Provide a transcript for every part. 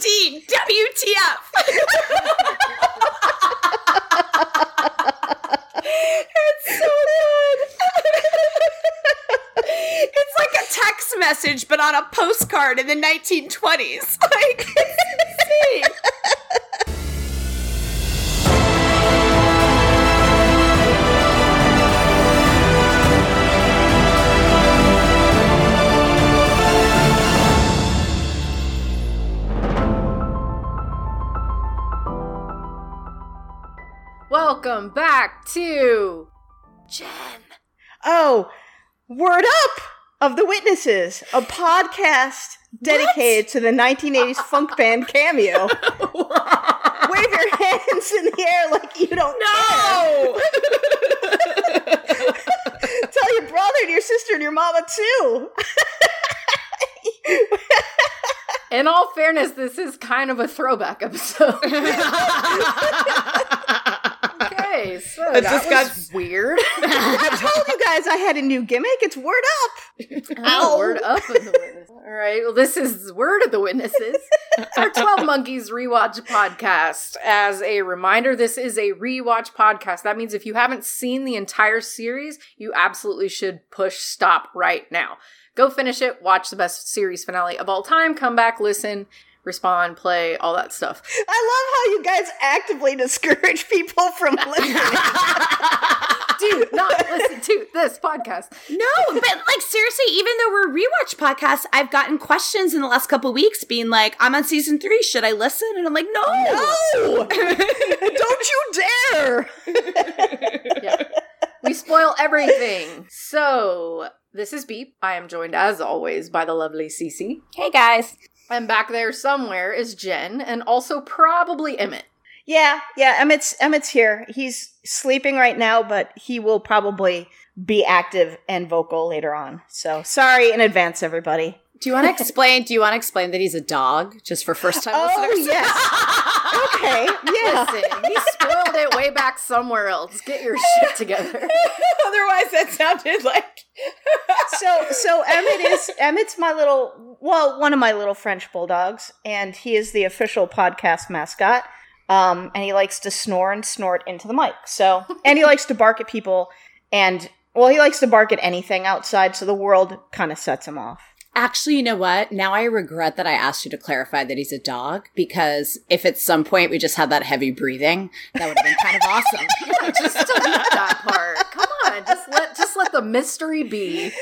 2017. WTF? it's so good. it's like a text message, but on a postcard in the 1920s. Like, Welcome back to Jen. Oh, Word Up of the Witnesses, a podcast dedicated to the 1980s funk band Cameo. Wave your hands in the air like you don't No! care. Tell your brother and your sister and your mama too. In all fairness, this is kind of a throwback episode. Okay, so It that just was got- weird. I told you guys I had a new gimmick. It's Word Up. Oh, word up of the witness. All right. Well, this is Word of the Witnesses, our 12 Monkeys rewatch podcast. As a reminder, this is a rewatch podcast. That means if you haven't seen the entire series, you absolutely should push stop right now. Go finish it, watch the best series finale of all time, come back, listen, respond, play, all that stuff. I love how you guys actively discourage people from listening. Do not listen to this podcast. No, but like seriously, even though we're rewatch podcasts, I've gotten questions in the last couple weeks being like, I'm on season three, should I listen? And I'm like, no. no! Don't you dare! yeah. We spoil everything. So, this is Beep. I am joined, as always, by the lovely Cece. Hey guys. And back there somewhere is Jen, and also probably Emmett. Yeah, yeah, Emmett's Emmett's here. He's sleeping right now, but he will probably be active and vocal later on. So sorry in advance, everybody. Do you want to explain? Do you want to explain that he's a dog just for first time listeners? Oh listeners? yes. okay. Yeah. Listen, he spoiled it way back somewhere else. Get your shit together. Otherwise, that sounded like. So so Emmett is Emmett's my little well, one of my little French bulldogs, and he is the official podcast mascot. Um, and he likes to snore and snort into the mic. So and he likes to bark at people and well, he likes to bark at anything outside, so the world kind of sets him off. Actually, you know what? Now I regret that I asked you to clarify that he's a dog because if at some point we just had that heavy breathing, that would have been kind of awesome. Just delete that part. Come on, just let just let the mystery be. and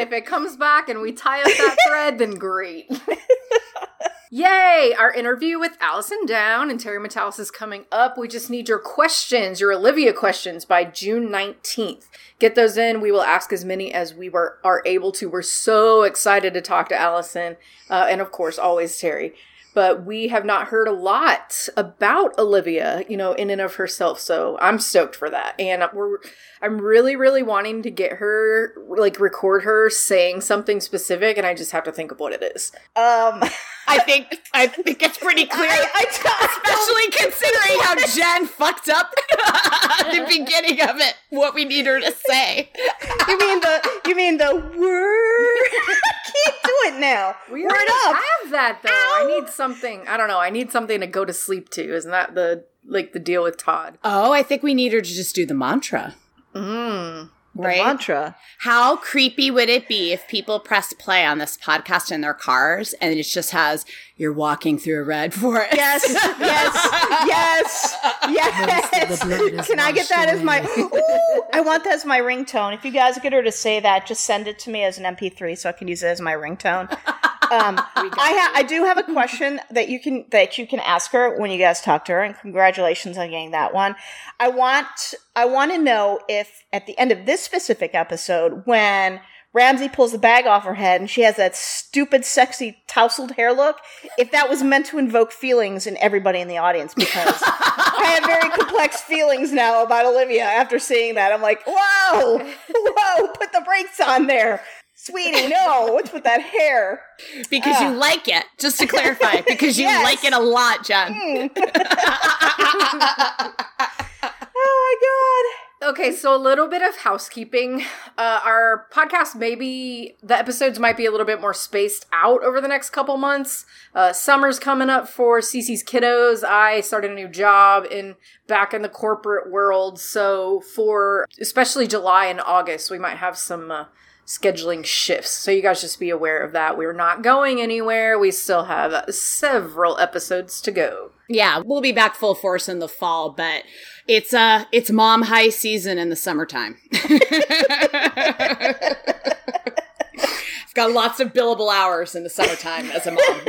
if it comes back and we tie up that thread, then great. Yay! Our interview with Alisen Down and Terry Matalas is coming up. We just need your questions, your Olivia questions by June 19th. Get those in. We will ask as many as we were are able to. We're so excited to talk to Allison, uh, and of course, always Terry. But we have not heard a lot about Olivia, you know, in and of herself. So I'm stoked for that, and we're I'm really, really wanting to get her, like, record her saying something specific, and I just have to think of what it is. Um, I think I think it's pretty clear, I, I, especially considering how Jen fucked up the beginning of it. What we need her to say. you mean the you mean the word? I can't do it now. We word already up. have that though. I need something. I don't know. I need something to go to sleep to. Isn't that the like the deal with Todd? Oh, I think we need her to just do the mantra. Mm. The Right? mantra. How creepy would it be if people press play on this podcast in their cars and it just has you're walking through a red forest? Yes, yes, yes, yes. Can I get that as my? Ooh, I want that as my ringtone. If you guys get her to say that, just send it to me as an MP3 so I can use it as my ringtone. Um, I ha- I do have a question that you can that you can ask her when you guys talk to her, and congratulations on getting that one. I want I want to know if at the end of this specific episode, when Ramsey pulls the bag off her head and she has that stupid, sexy, tousled hair look, if that was meant to invoke feelings in everybody in the audience, because I have very complex feelings now about Olivia after seeing that. I'm like, whoa, whoa, put the brakes on there. Sweetie, no, what's with that hair? Because you like it, just to clarify, because you Yes. like it a lot, Jen. Oh my God. Okay, so a little bit of housekeeping. Uh, our podcast, maybe the episodes might be a little bit more spaced out over the next couple months. Uh, summer's coming up for Cece's kiddos. I started a new job in back in the corporate world, so for especially July and August, we might have some. Scheduling shifts. So you guys just be aware of that. We're not going anywhere. We still have several episodes to go. Yeah, we'll be back full force in the fall, but it's uh it's mom high season in the summertime. got lots of billable hours in the summertime as a mom.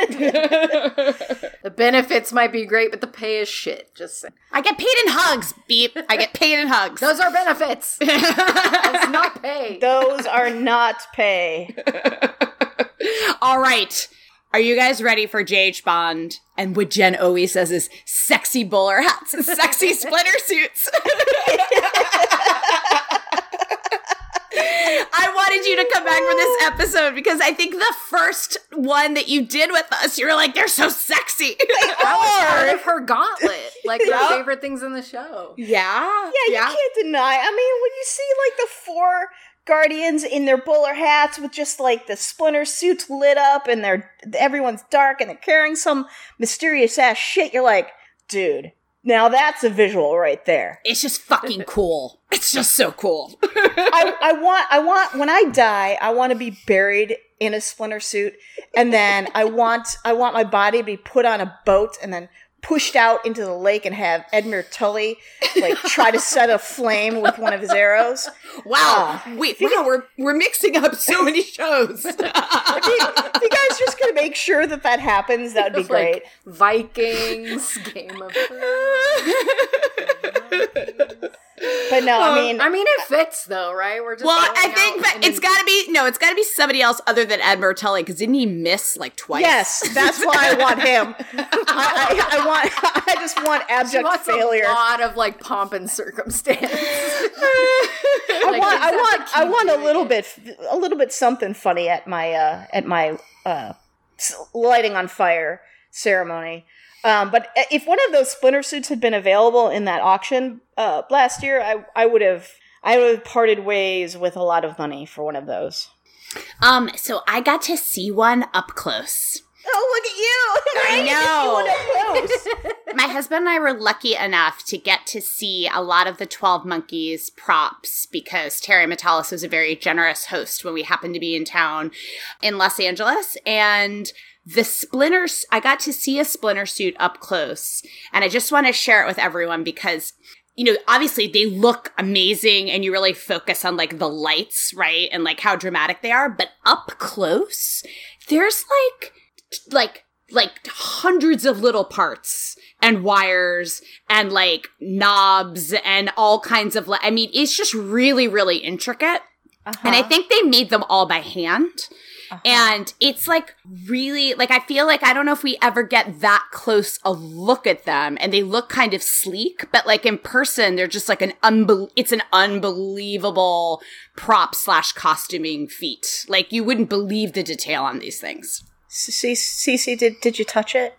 the benefits might be great, but the pay is shit. Just saying. I get paid in hugs. Beep. I get paid in hugs. Those are benefits. That's not pay. Those are not pay. All right. Are you guys ready for JH Bond and what Jen always says is sexy bowler hats and sexy splinter suits? I wanted you to come back for this episode because I think the first one that you did with us, you were like, they're so sexy. that was part of her gauntlet. Like her favorite things in the show. Yeah. Yeah, you can't deny. I mean, when you see like the four guardians in their bowler hats with just like the splinter suits lit up and they're everyone's dark and they're carrying some mysterious ass shit, you're like, dude, now that's a visual right there. It's just fucking cool. It's just so cool. I, I want, I want, when I die, I want to be buried in a splinter suit, and then I want, I want my body to be put on a boat and then pushed out into the lake and have Edmure Tully like try to set a flame with one of his arrows. Wow! Uh, Wait, wow, we're we're mixing up so many shows. if, you, if you guys just gonna make sure that that happens, that would be great. Like Vikings, Game of Thrones. But no, I mean, I mean, it fits though, right? We're just well, I think but it's got to be no, it's got to be somebody else other than Ed Tully because didn't he miss like twice? Yes, that's why I want him. I, I, I, want, I just want abject failure. A lot of like pomp and circumstance. I want, I want, I want a little bit, a little bit something funny at my, uh, at my uh, lighting on fire ceremony. Um, but if one of those splinter suits had been available in that auction uh, last year, I I would have I would have parted ways with a lot of money for one of those. Um, so I got to see one up close. Oh, look at you! I know. My husband and I were lucky enough to get to see a lot of the 12 Monkeys props because Terry Matalas was a very generous host when we happened to be in town in Los Angeles. And the splinters, I got to see a splinter suit up close. And I just want to share it with everyone because you know, obviously they look amazing and you really focus on like the lights, right? And like how dramatic they are. But up close, there's like, like, like hundreds of little parts and wires and like knobs and all kinds of, I mean, it's just really, really intricate. Uh-huh. And I think they made them all by hand. Uh-huh. And it's like really like I feel like I don't know if we ever get that close a look at them and they look kind of sleek, but like in person they're just like an unbel- it's an unbelievable prop slash costuming feat. Like you wouldn't believe the detail on these things. Cece, did did you touch it?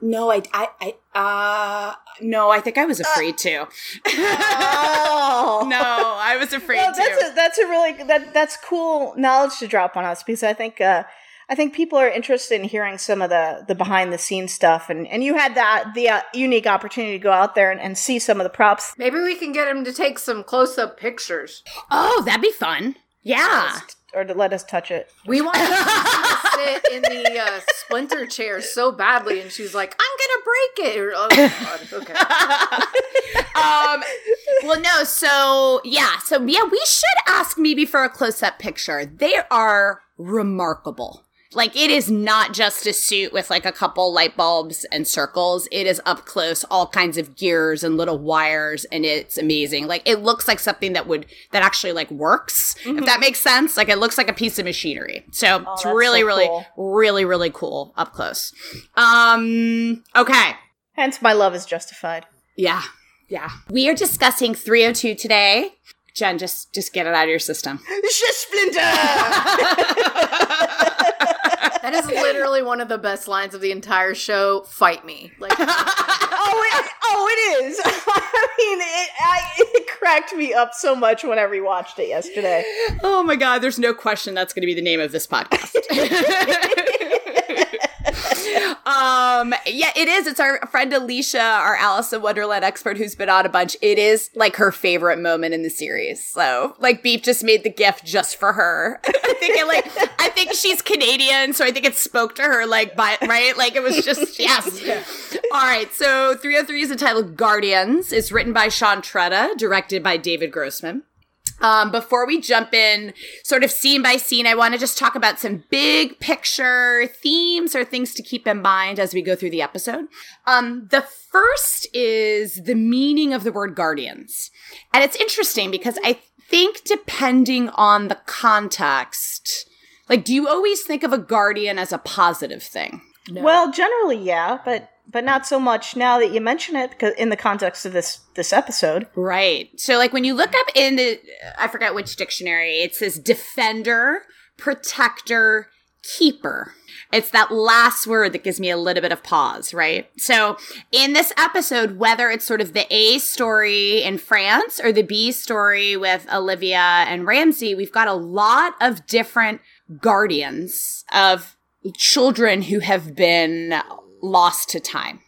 No, I, I, I, uh, no, I think I was afraid uh, to. oh. no, I was afraid well, that's to. A, that's a really that that's cool knowledge to drop on us because I think uh, I think people are interested in hearing some of the the behind the scenes stuff, and and you had that the uh, unique opportunity to go out there and, and see some of the props. Maybe we can get him to take some close up pictures. Oh, that'd be fun. Yeah or to let us touch it. We want to sit in the uh, splinter chair so badly, and she's like, "I'm gonna break it." Or, oh God, okay. um. Well, no. So yeah. So yeah, we should ask maybe for a close up picture. They are remarkable. Like it is not just a suit with like a couple light bulbs and circles. It is up close, all kinds of gears and little wires, and it's amazing. Like it looks like something that would that actually like works, mm-hmm. if that makes sense. Like it looks like a piece of machinery. So oh, it's really, so really, cool. really, really cool up close. Um okay. Hence my love is justified. Yeah. Yeah. We are discussing 302 today. Jen, just just get it out of your system. Splinter! That is literally one of the best lines of the entire show. Fight me, like. oh, it, oh, it is. I mean, it, I, it cracked me up so much when I rewatched it yesterday. Oh my god, there's no question that's going to be the name of this podcast. um yeah it is. It's our friend alicia our alice in wonderland expert who's been on a bunch. It is like her favorite moment in the series. So like beef just made the gift just for her. I think it like i think she's canadian so i think it spoke to her like by right? Like it was just yes. Yeah. all right so 303 is entitled guardians. It's written by sean tretta directed by david grossman um, before we jump in, sort of scene by scene, I want to just talk about some big picture themes or things to keep in mind as we go through the episode. Um, the first is the meaning of the word guardians. And it's interesting because I think depending on the context, like, do you always think of a guardian as a positive thing? No. Well, generally, yeah, but but not so much now that you mention it because in the context of this this episode. Right. So like when you look up in the i forget which dictionary it says defender protector keeper. It's that last word that gives me a little bit of pause, right? So in this episode, whether it's sort of the A story in France or the B story with Olivia and Ramsey, we've got a lot of different guardians of children who have been lost to time.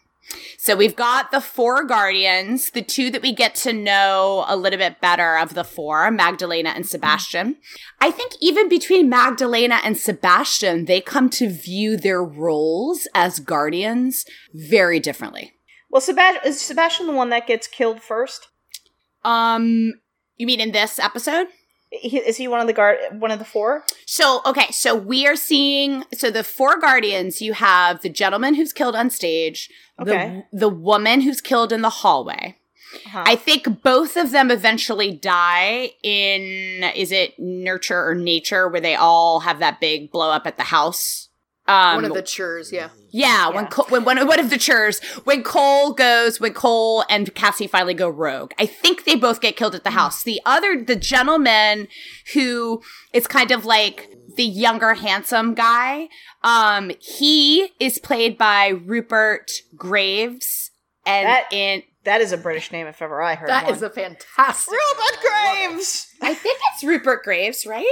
So we've got the four guardians, the two that we get to know a little bit better of the four, Magdalena and Sebastian. I think even between Magdalena and Sebastian, they come to view their roles as guardians very differently. Well, Sebast- is Sebastian the one that gets killed first? Um, you mean in this episode? He, is he one of the guard one of the four so okay so we are seeing so the four guardians you have the gentleman who's killed on stage okay. the, the woman who's killed in the hallway uh-huh. i think both of them eventually die in is it nurture or nature where they all have that big blow up at the house um, one of the churs, yeah. Yeah, yeah. when Cole, when one, one of the churs, when Cole goes, when Cole and Cassie finally go rogue, I think they both get killed at the house. The other, the gentleman who is kind of like the younger, handsome guy, um, he is played by Rupert Graves, and that, in that is a British name if ever I heard. That one. is a fantastic. Rupert Graves. I think it's Rupert Graves, right?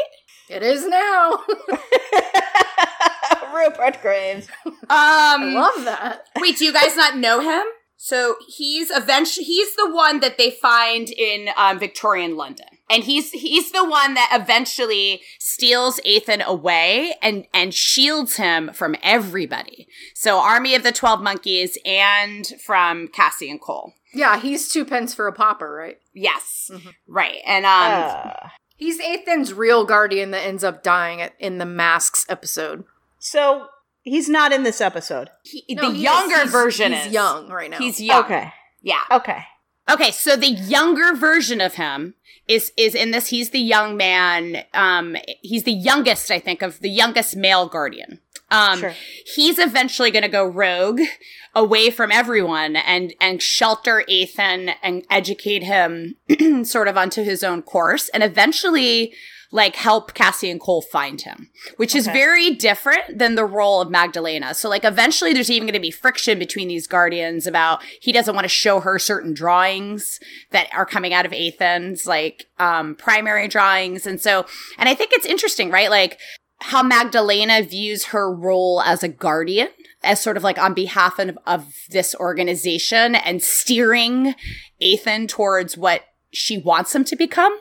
It is now. Rupert Graves. Um, I love that. Wait, do you guys not know him? So he's eventually he's the one that they find in um, Victorian London, and he's he's the one that eventually steals Ethan away and and shields him from everybody. So Army of the Twelve Monkeys and from Cassie and Cole. Yeah, he's two pence for a popper, right? Yes, mm-hmm. right, and um, uh. He's Ethan's real guardian that ends up dying in the Masks episode. So he's not in this episode. He, no, the he younger is, he's, version he's is young right now. He's young. Okay. Yeah. Okay. Okay, so the younger version of him is is in this. He's the young man. Um, he's the youngest, I think, of the youngest male guardian. Um, sure. he's eventually going to go rogue away from everyone and and shelter Ethan and educate him sort of onto his own course, and eventually like help Cassie and Cole find him, which okay. is very different than the role of Magdalena. So like eventually there's even going to be friction between these guardians about he doesn't want to show her certain drawings that are coming out of Ethan's like um primary drawings. And so and I think it's interesting, right? Like how Magdalena views her role as a guardian as sort of like on behalf of, of this organization and steering Ethan towards what she wants him to become.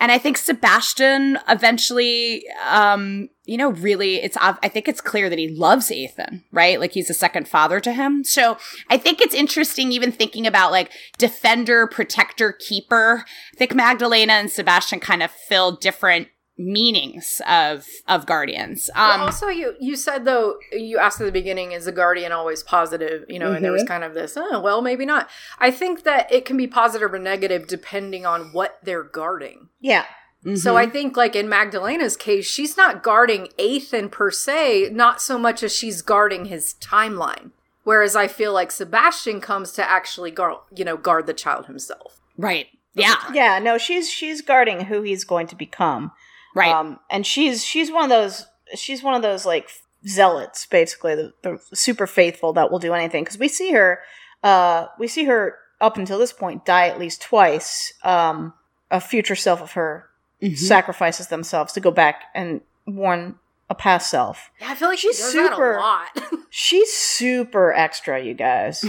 And I think Sebastian eventually, um, you know, really, it's, I think it's clear that he loves Ethan, right? Like he's a second father to him. So I think it's interesting even thinking about like defender, protector, keeper. I think Magdalena and Sebastian kind of fill different meanings of of guardians um well, also you you said though you asked at the beginning is the guardian always positive you know mm-hmm. and there was mm-hmm. kind of this oh well maybe not i think that it can be positive or negative depending on what they're guarding yeah mm-hmm. So I think, like in Magdalena's case, she's not guarding Ethan per se, not so much as she's guarding his timeline. Whereas I feel like Sebastian comes to actually guard, you know, guard the child himself. Right. Yeah. Yeah. No, she's she's guarding who he's going to become. Right. Um, and she's she's one of those she's one of those like zealots, basically the, the super faithful that will do anything. Because we see her, uh, we see her up until this point die at least twice. Um, a future self of her mm-hmm. sacrifices themselves to go back and warn a past self. Yeah, I feel like she's super. she's super extra, you guys.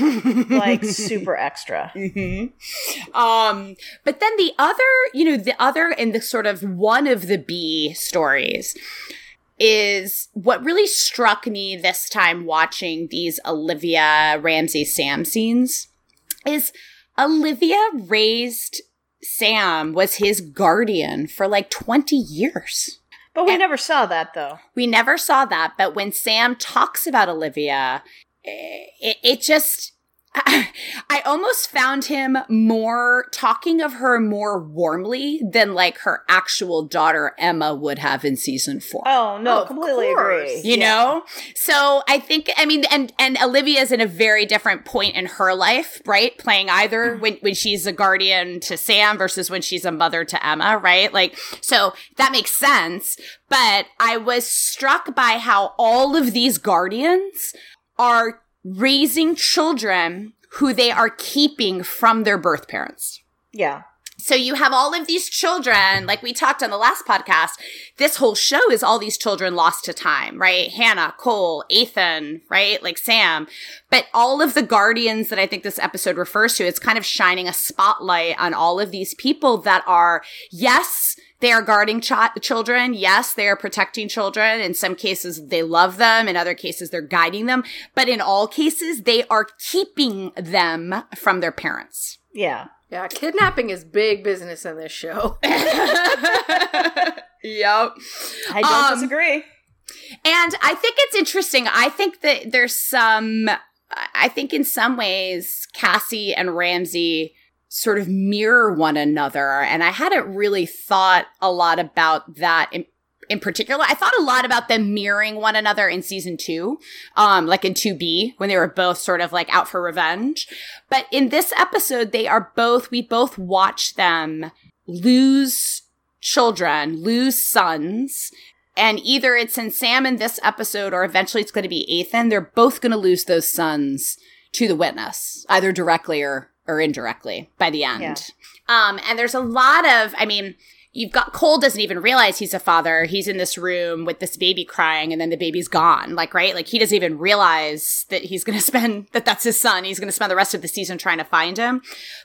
like super extra. Mm-hmm. Um, but then the other, you know, the other in the sort of one of the B stories is what really struck me this time watching these Olivia Ramsey Sam scenes is Olivia raised Sam was his guardian for like 20 years. But we and never saw that though. We never saw that. But when Sam talks about Olivia, eh, it, it just I almost found him more talking of her more warmly than like her actual daughter Emma would have in season four. Oh no, oh, completely agree. You yeah. know? So I think I mean and and Olivia's in a very different point in her life, right? Playing either mm. when when she's a guardian to Sam versus when she's a mother to Emma, right? Like so that makes sense. But I was struck by how all of these guardians are raising children who they are keeping from their birth parents. Yeah. So you have all of these children, like we talked on the last podcast. This whole show is all these children lost to time, right? Hannah, Cole, Ethan, right? Like Sam. But all of the guardians that I think this episode refers to, it's kind of shining a spotlight on all of these people that are, yes, they are guarding ch- children. Yes, they are protecting children. In some cases, they love them. In other cases, they're guiding them. But in all cases, they are keeping them from their parents. Yeah. Yeah, kidnapping is big business in this show. yep. I don't um, disagree. And I think it's interesting. I think that there's some, I think in some ways, Cassie and Ramsey sort of mirror one another. And I hadn't really thought a lot about that in, in particular. I thought a lot about them mirroring one another in season two, um, like in 2B, when they were both sort of like out for revenge. But in this episode, they are both, we both watch them lose children, lose sons. And either it's in Sam in this episode or eventually it's going to be Ethan. They're both going to lose those sons to the witness, either directly or or indirectly by the end. Yeah. Um, and there's a lot of, I mean, you've got Cole doesn't even realize he's a father. He's in this room with this baby crying and then the baby's gone. Like, right? Like he doesn't even realize that he's going to spend, that that's his son. He's going to spend the rest of the season trying to find him.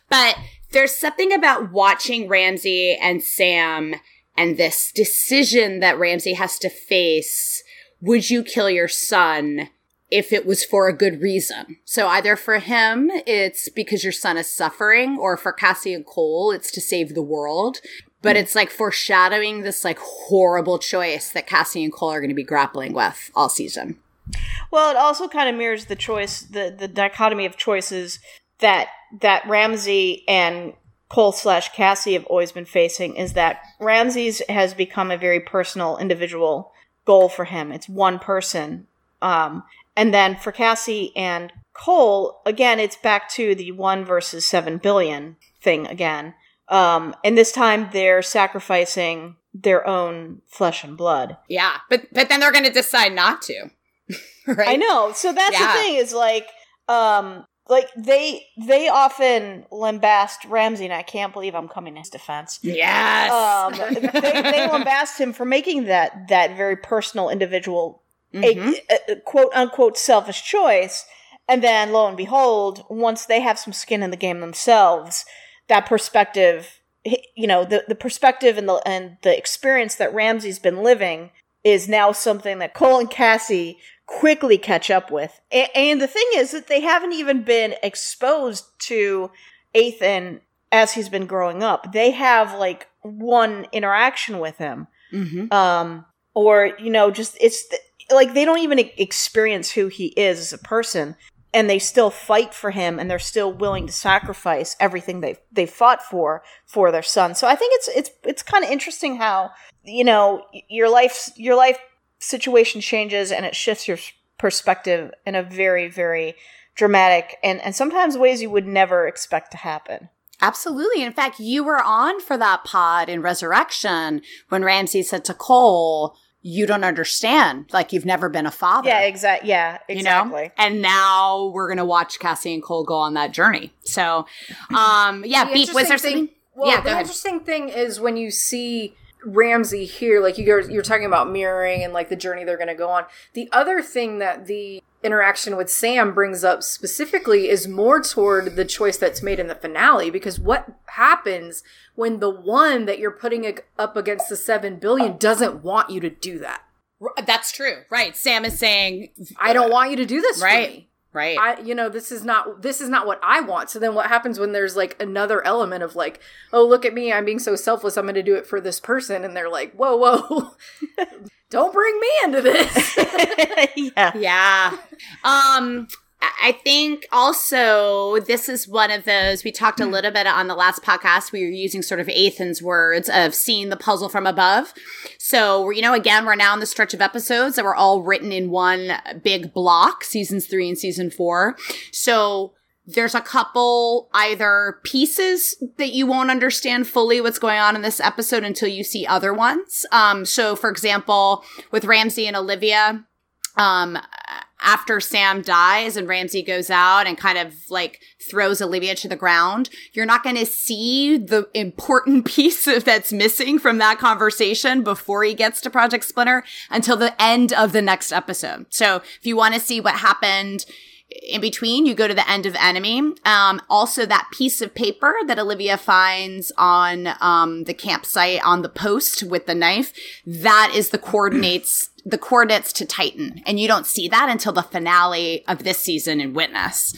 But there's something about watching Ramsey and Sam and this decision that Ramsey has to face. Would you kill your son? If it was for a good reason. So either for him, it's because your son is suffering, or for Cassie and Cole, it's to save the world. But it's like foreshadowing this like horrible choice that Cassie and Cole are going to be grappling with all season. Well, it also kind of mirrors the choice, the the dichotomy of choices that that Ramsey and Cole slash Cassie have always been facing. Is that Ramsey's has become a very personal, individual goal for him. It's one person, um, and then for Cassie and Cole, again, it's back to the one versus seven billion thing again. Um, and this time they're sacrificing their own flesh and blood. Yeah, but but then they're going to decide not to. right? I know. So that's yeah. the thing is like, um, like they they often lambast Ramsey, and I can't believe I'm coming to his defense. Yes, um, they, they lambast him for making that that very personal, individual mm-hmm. a, a, quote unquote selfish choice. And then lo and behold, once they have some skin in the game themselves, that perspective, you know, the, the perspective and the, and the experience that Ramsey's been living is now something that Cole and Cassie quickly catch up with. And, and the thing is that they haven't even been exposed to Ethan as he's been growing up. They have like one interaction with him. Mm-hmm. Um, or, you know, just it's, like they don't even experience who he is as a person and they still fight for him and they're still willing to sacrifice everything they they fought for for their son. So I think it's it's it's kind of interesting how you know your life your life situation changes and it shifts your perspective in a very very dramatic and and sometimes ways you would never expect to happen. Absolutely. In fact, you were on for that pod in Resurrection when Ramsey said to Cole, you don't understand. Like you've never been a father. Yeah, exactly. Yeah, exactly. You know? And now we're gonna watch Cassie and Cole go on that journey. So, um, yeah, Beep, was there something? Well, Yeah, the interesting thing is when you see Ramsey here, like you guys, you're talking about mirroring and like the journey they're going to go on. The other thing that the interaction with Sam brings up specifically is more toward the choice that's made in the finale because what happens when the one that you're putting up against the 7 billion doesn't want you to do that? That's true. Right. Sam is saying, I don't want you to do this Right. For me. right. I you know this is not this is not what I want. So then what happens when there's like another element of like, oh look at me, I'm being so selfless, I'm going to do it for this person and they're like, "Whoa, whoa. Don't bring me into this." yeah. Yeah. Um I think also this is one of those we talked a little bit on the last podcast. We were using sort of Ethan's words of seeing the puzzle from above. So, you know, again, we're now in the stretch of episodes that were all written in one big block, seasons three and season four. So there's a couple either pieces that you won't understand fully what's going on in this episode until you see other ones. Um, so for example, with Ramsey and Olivia, um after Sam dies and Ramsey goes out and kind of like throws Olivia to the ground, you're not going to see the important piece of that's missing from that conversation before he gets to Project Splinter until the end of the next episode. So if you want to see what happened in between, you go to the end of Enemy. Um, also, that piece of paper that Olivia finds on um, the campsite on the post with the knife, that is the coordinates the coordinates to Titan, and you don't see that until the finale of this season in Witness.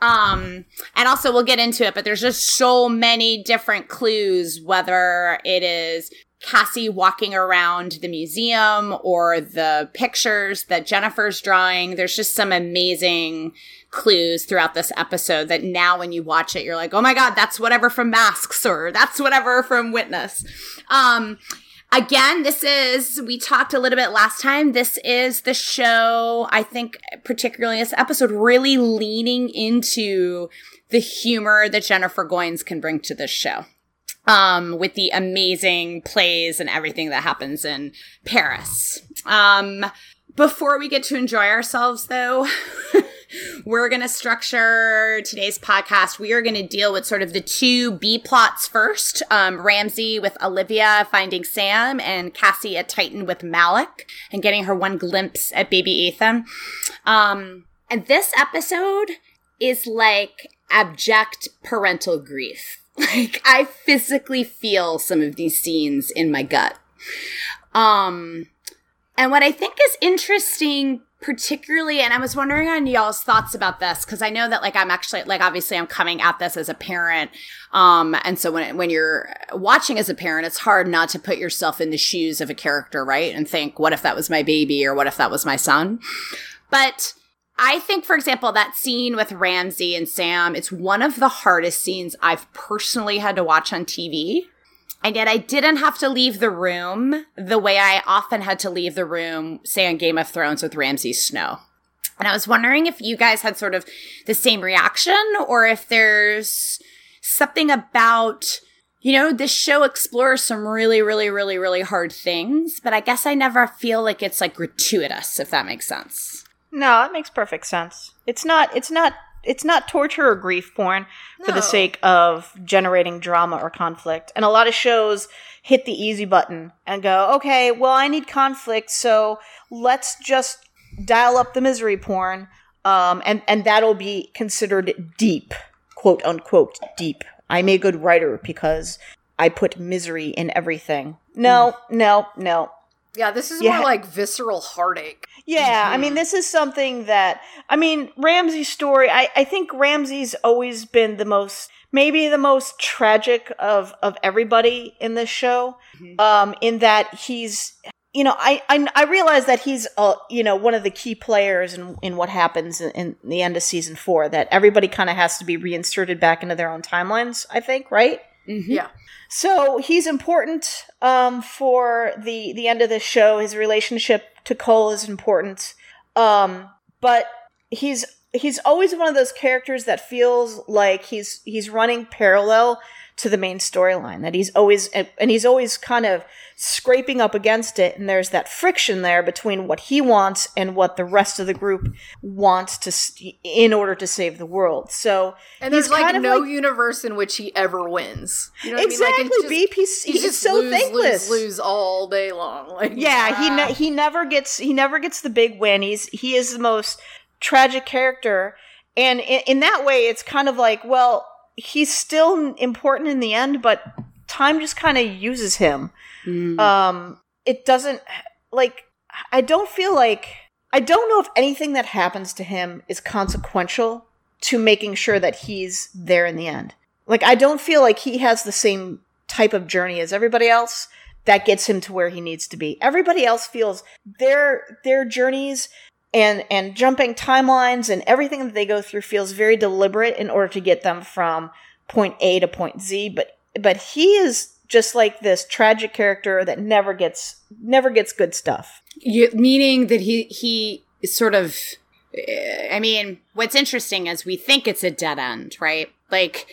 Um, and also, we'll get into it, but there's just so many different clues, whether it is Cassie walking around the museum or the pictures that Jennifer's drawing. There's just some amazing clues throughout this episode that now when you watch it, you're like, oh my God, that's whatever from Masks or that's whatever from Witness. Um, again, this is, we talked a little bit last time. This is the show, I think, particularly this episode, really leaning into the humor that Jennifer Goines can bring to this show um, with the amazing plays and everything that happens in Paris. Um, before we get to enjoy ourselves, though, we're going to structure today's podcast. We are going to deal with sort of the two B plots first um, Ramsey with Olivia finding Sam, and Cassie at Titan with Malik and getting her one glimpse at baby Ethan. Um, and this episode is like abject parental grief. Like I physically feel some of these scenes in my gut. Um and what I think is interesting particularly and I was wondering on y'all's thoughts about this cuz I know that like I'm actually like obviously I'm coming at this as a parent um and so when when you're watching as a parent it's hard not to put yourself in the shoes of a character, right? And think what if that was my baby or what if that was my son? But I think, for example, that scene with Ramsey and Sam, it's one of the hardest scenes I've personally had to watch on TV. And yet I didn't have to leave the room the way I often had to leave the room, say on Game of Thrones with Ramsay Snow. And I was wondering if you guys had sort of the same reaction or if there's something about, you know, this show explores some really, really, really, really hard things, but I guess I never feel like it's like gratuitous, if that makes sense. No, that makes perfect sense. It's not it's not it's not torture or grief porn for No. the sake of generating drama or conflict. And a lot of shows hit the easy button and go, "Okay, well, I need conflict, so let's just dial up the misery porn." Um, and and that'll be considered deep, quote unquote deep. I'm a good writer because I put misery in everything. No, no, no. yeah, this is Yeah. more like visceral heartache. Yeah, I mean, this is something that I mean, Ramsey's story. I, I think Ramsey's always been the most, maybe the most tragic of of everybody in this show. Um, in that he's, you know, I I, I realize that he's, uh, you know, one of the key players in in what happens in, in the end of season four. That everybody kind of has to be reinserted back into their own timelines. I think, right? Yeah. So he's important um, for the the end of the show. His relationship to Cole is important, um, but he's he's always one of those characters that feels like he's he's running parallel to the main storyline that he's always and he's always kind of scraping up against it and there's that friction there between what he wants and what the rest of the group wants to in order to save the world. So and there's like no like, universe in which he ever wins. You know exactly I mean? like beep he's, he's just so lose, thankless. lose, lose all day long. Like yeah ah. he ne- he never gets he never gets the big win. He's he is the most tragic character. And in, in that way it's kind of like well he's still important in the end but time just kind of uses him Mm. Um, it doesn't like I don't feel like I don't know if anything that happens to him is consequential to making sure that he's there in the end. Like I don't feel like he has the same type of journey as everybody else that gets him to where he needs to be. Everybody else feels their their journeys and and jumping timelines and everything that they go through feels very deliberate in order to get them from point A to point Z, but but he is just like this tragic character that never gets never gets good stuff. You, meaning that he he sort of I mean, what's interesting is we think it's a dead end, right? Like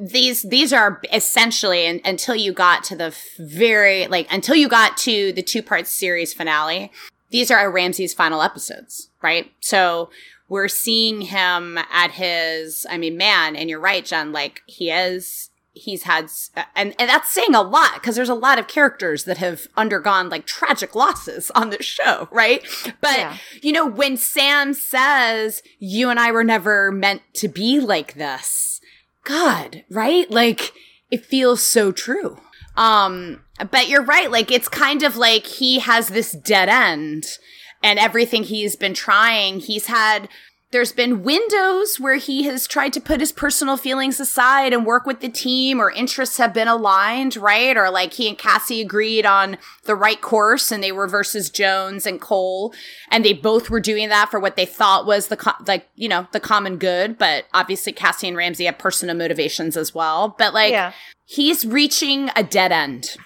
these these are essentially and, until you got to the very like until you got to the two part series finale, these are Ramsay's final episodes, right? So we're seeing him at his I mean, man, and you're right, Jen, like he is he's had uh, and, and that's saying a lot because there's a lot of characters that have undergone like tragic losses on this show right but yeah. you know when sam says you and i were never meant to be like this god right like it feels so true um but you're right like it's kind of like he has this dead end and everything he's been trying he's had there's been windows where he has tried to put his personal feelings aside and work with the team or interests have been aligned, right? Or like he and Cassie agreed on the right course and they were versus Jones and Cole and they both were doing that for what they thought was the co- like, you know, the common good, but obviously Cassie and Ramsey have personal motivations as well. But like yeah. he's reaching a dead end.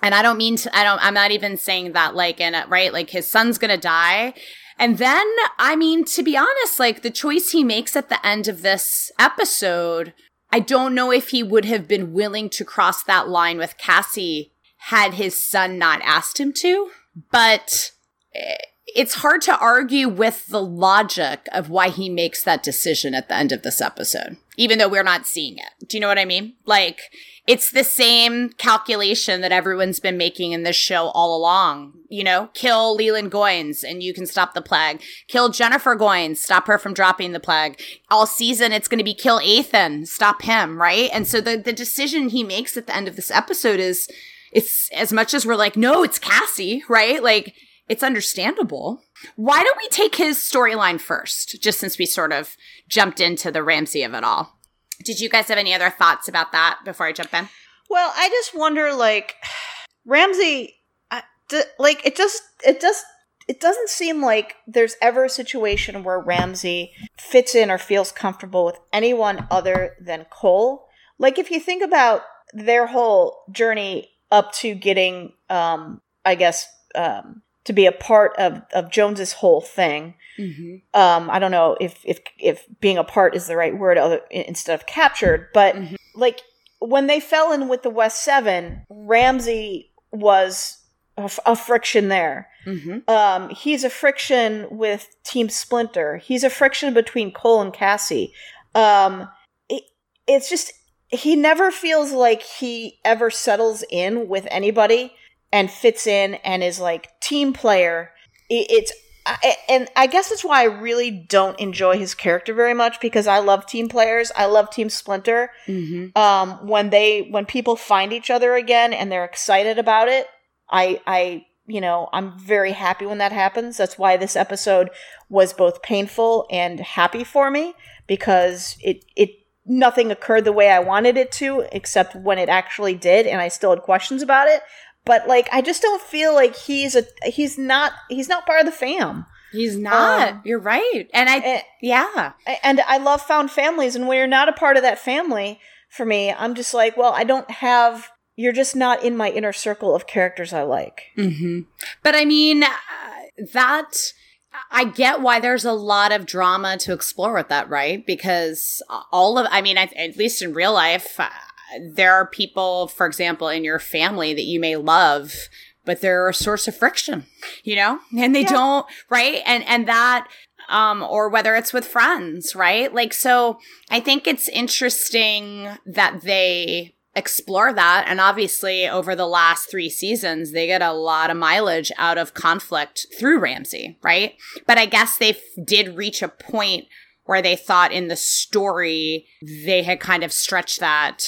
And I don't mean to I don't I'm not even saying that like in a right, like his son's to die and then, I mean, to be honest, like the choice he makes at the end of this episode, I don't know if he would have been willing to cross that line with Cassie had his son not asked him to. But eh, it's hard to argue with the logic of why he makes that decision at the end of this episode, even though we're not seeing it. Do you know what I mean? Like, it's the same calculation that everyone's been making in this show all along. You know, kill Leland Goines and you can stop the plague. Kill Jennifer Goines, stop her from dropping the plague. All season, it's going to be kill Ethan, stop him, right? And so the, the decision he makes at the end of this episode is, it's as much as we're like, no, it's Cassie, right? Like, it's understandable. Why don't we take his storyline first, just since we sort of jumped into the Ramsey of it all? Did you guys have any other thoughts about that before I jump in? Well, I just wonder, like, Ramsay, like, it just, it just, it doesn't seem like there's ever a situation where Ramsey fits in or feels comfortable with anyone other than Cole. Like, if you think about their whole journey up to getting, um, I guess, um, to be a part of, of Jones's whole thing, Mm-hmm. Um, I don't know if if if being a part is the right word other, instead of captured, but mm-hmm. like when they fell in with the West Seven, Ramsey was a, a friction there. Mm-hmm. Um, he's a friction with Team Splinter. He's a friction between Cole and Cassie. Um, it, it's just he never feels like he ever settles in with anybody and fits in and is like team player. It, it's I, and I guess that's why I really don't enjoy his character very much because I love team players. I love Team Splinter. Mm-hmm. Um, when they when people find each other again and they're excited about it, I I you know I'm very happy when that happens. That's why this episode was both painful and happy for me because it it nothing occurred the way I wanted it to, except when it actually did, and I still had questions about it but like I just don't feel like he's a he's not he's not part of the fam. He's not. Um, You're right. And I and, yeah. And I love found families and when you're not a part of that family for me, I'm just like, well, I don't have you're just not in my inner circle of characters I like. hmm But I mean, uh, that I get why there's a lot of drama to explore with that, right? Because all of, I mean, I, at least in real life, there are people, for example, in your family that you may love, but they're a source of friction, you know, and they yeah. don't, right? And, and that, um, or whether it's with friends, right? Like, so I think it's interesting that they explore that. And obviously, over the last three seasons, they get a lot of mileage out of conflict through Ramsey, right? But I guess they f- did reach a point where they thought in the story they had kind of stretched that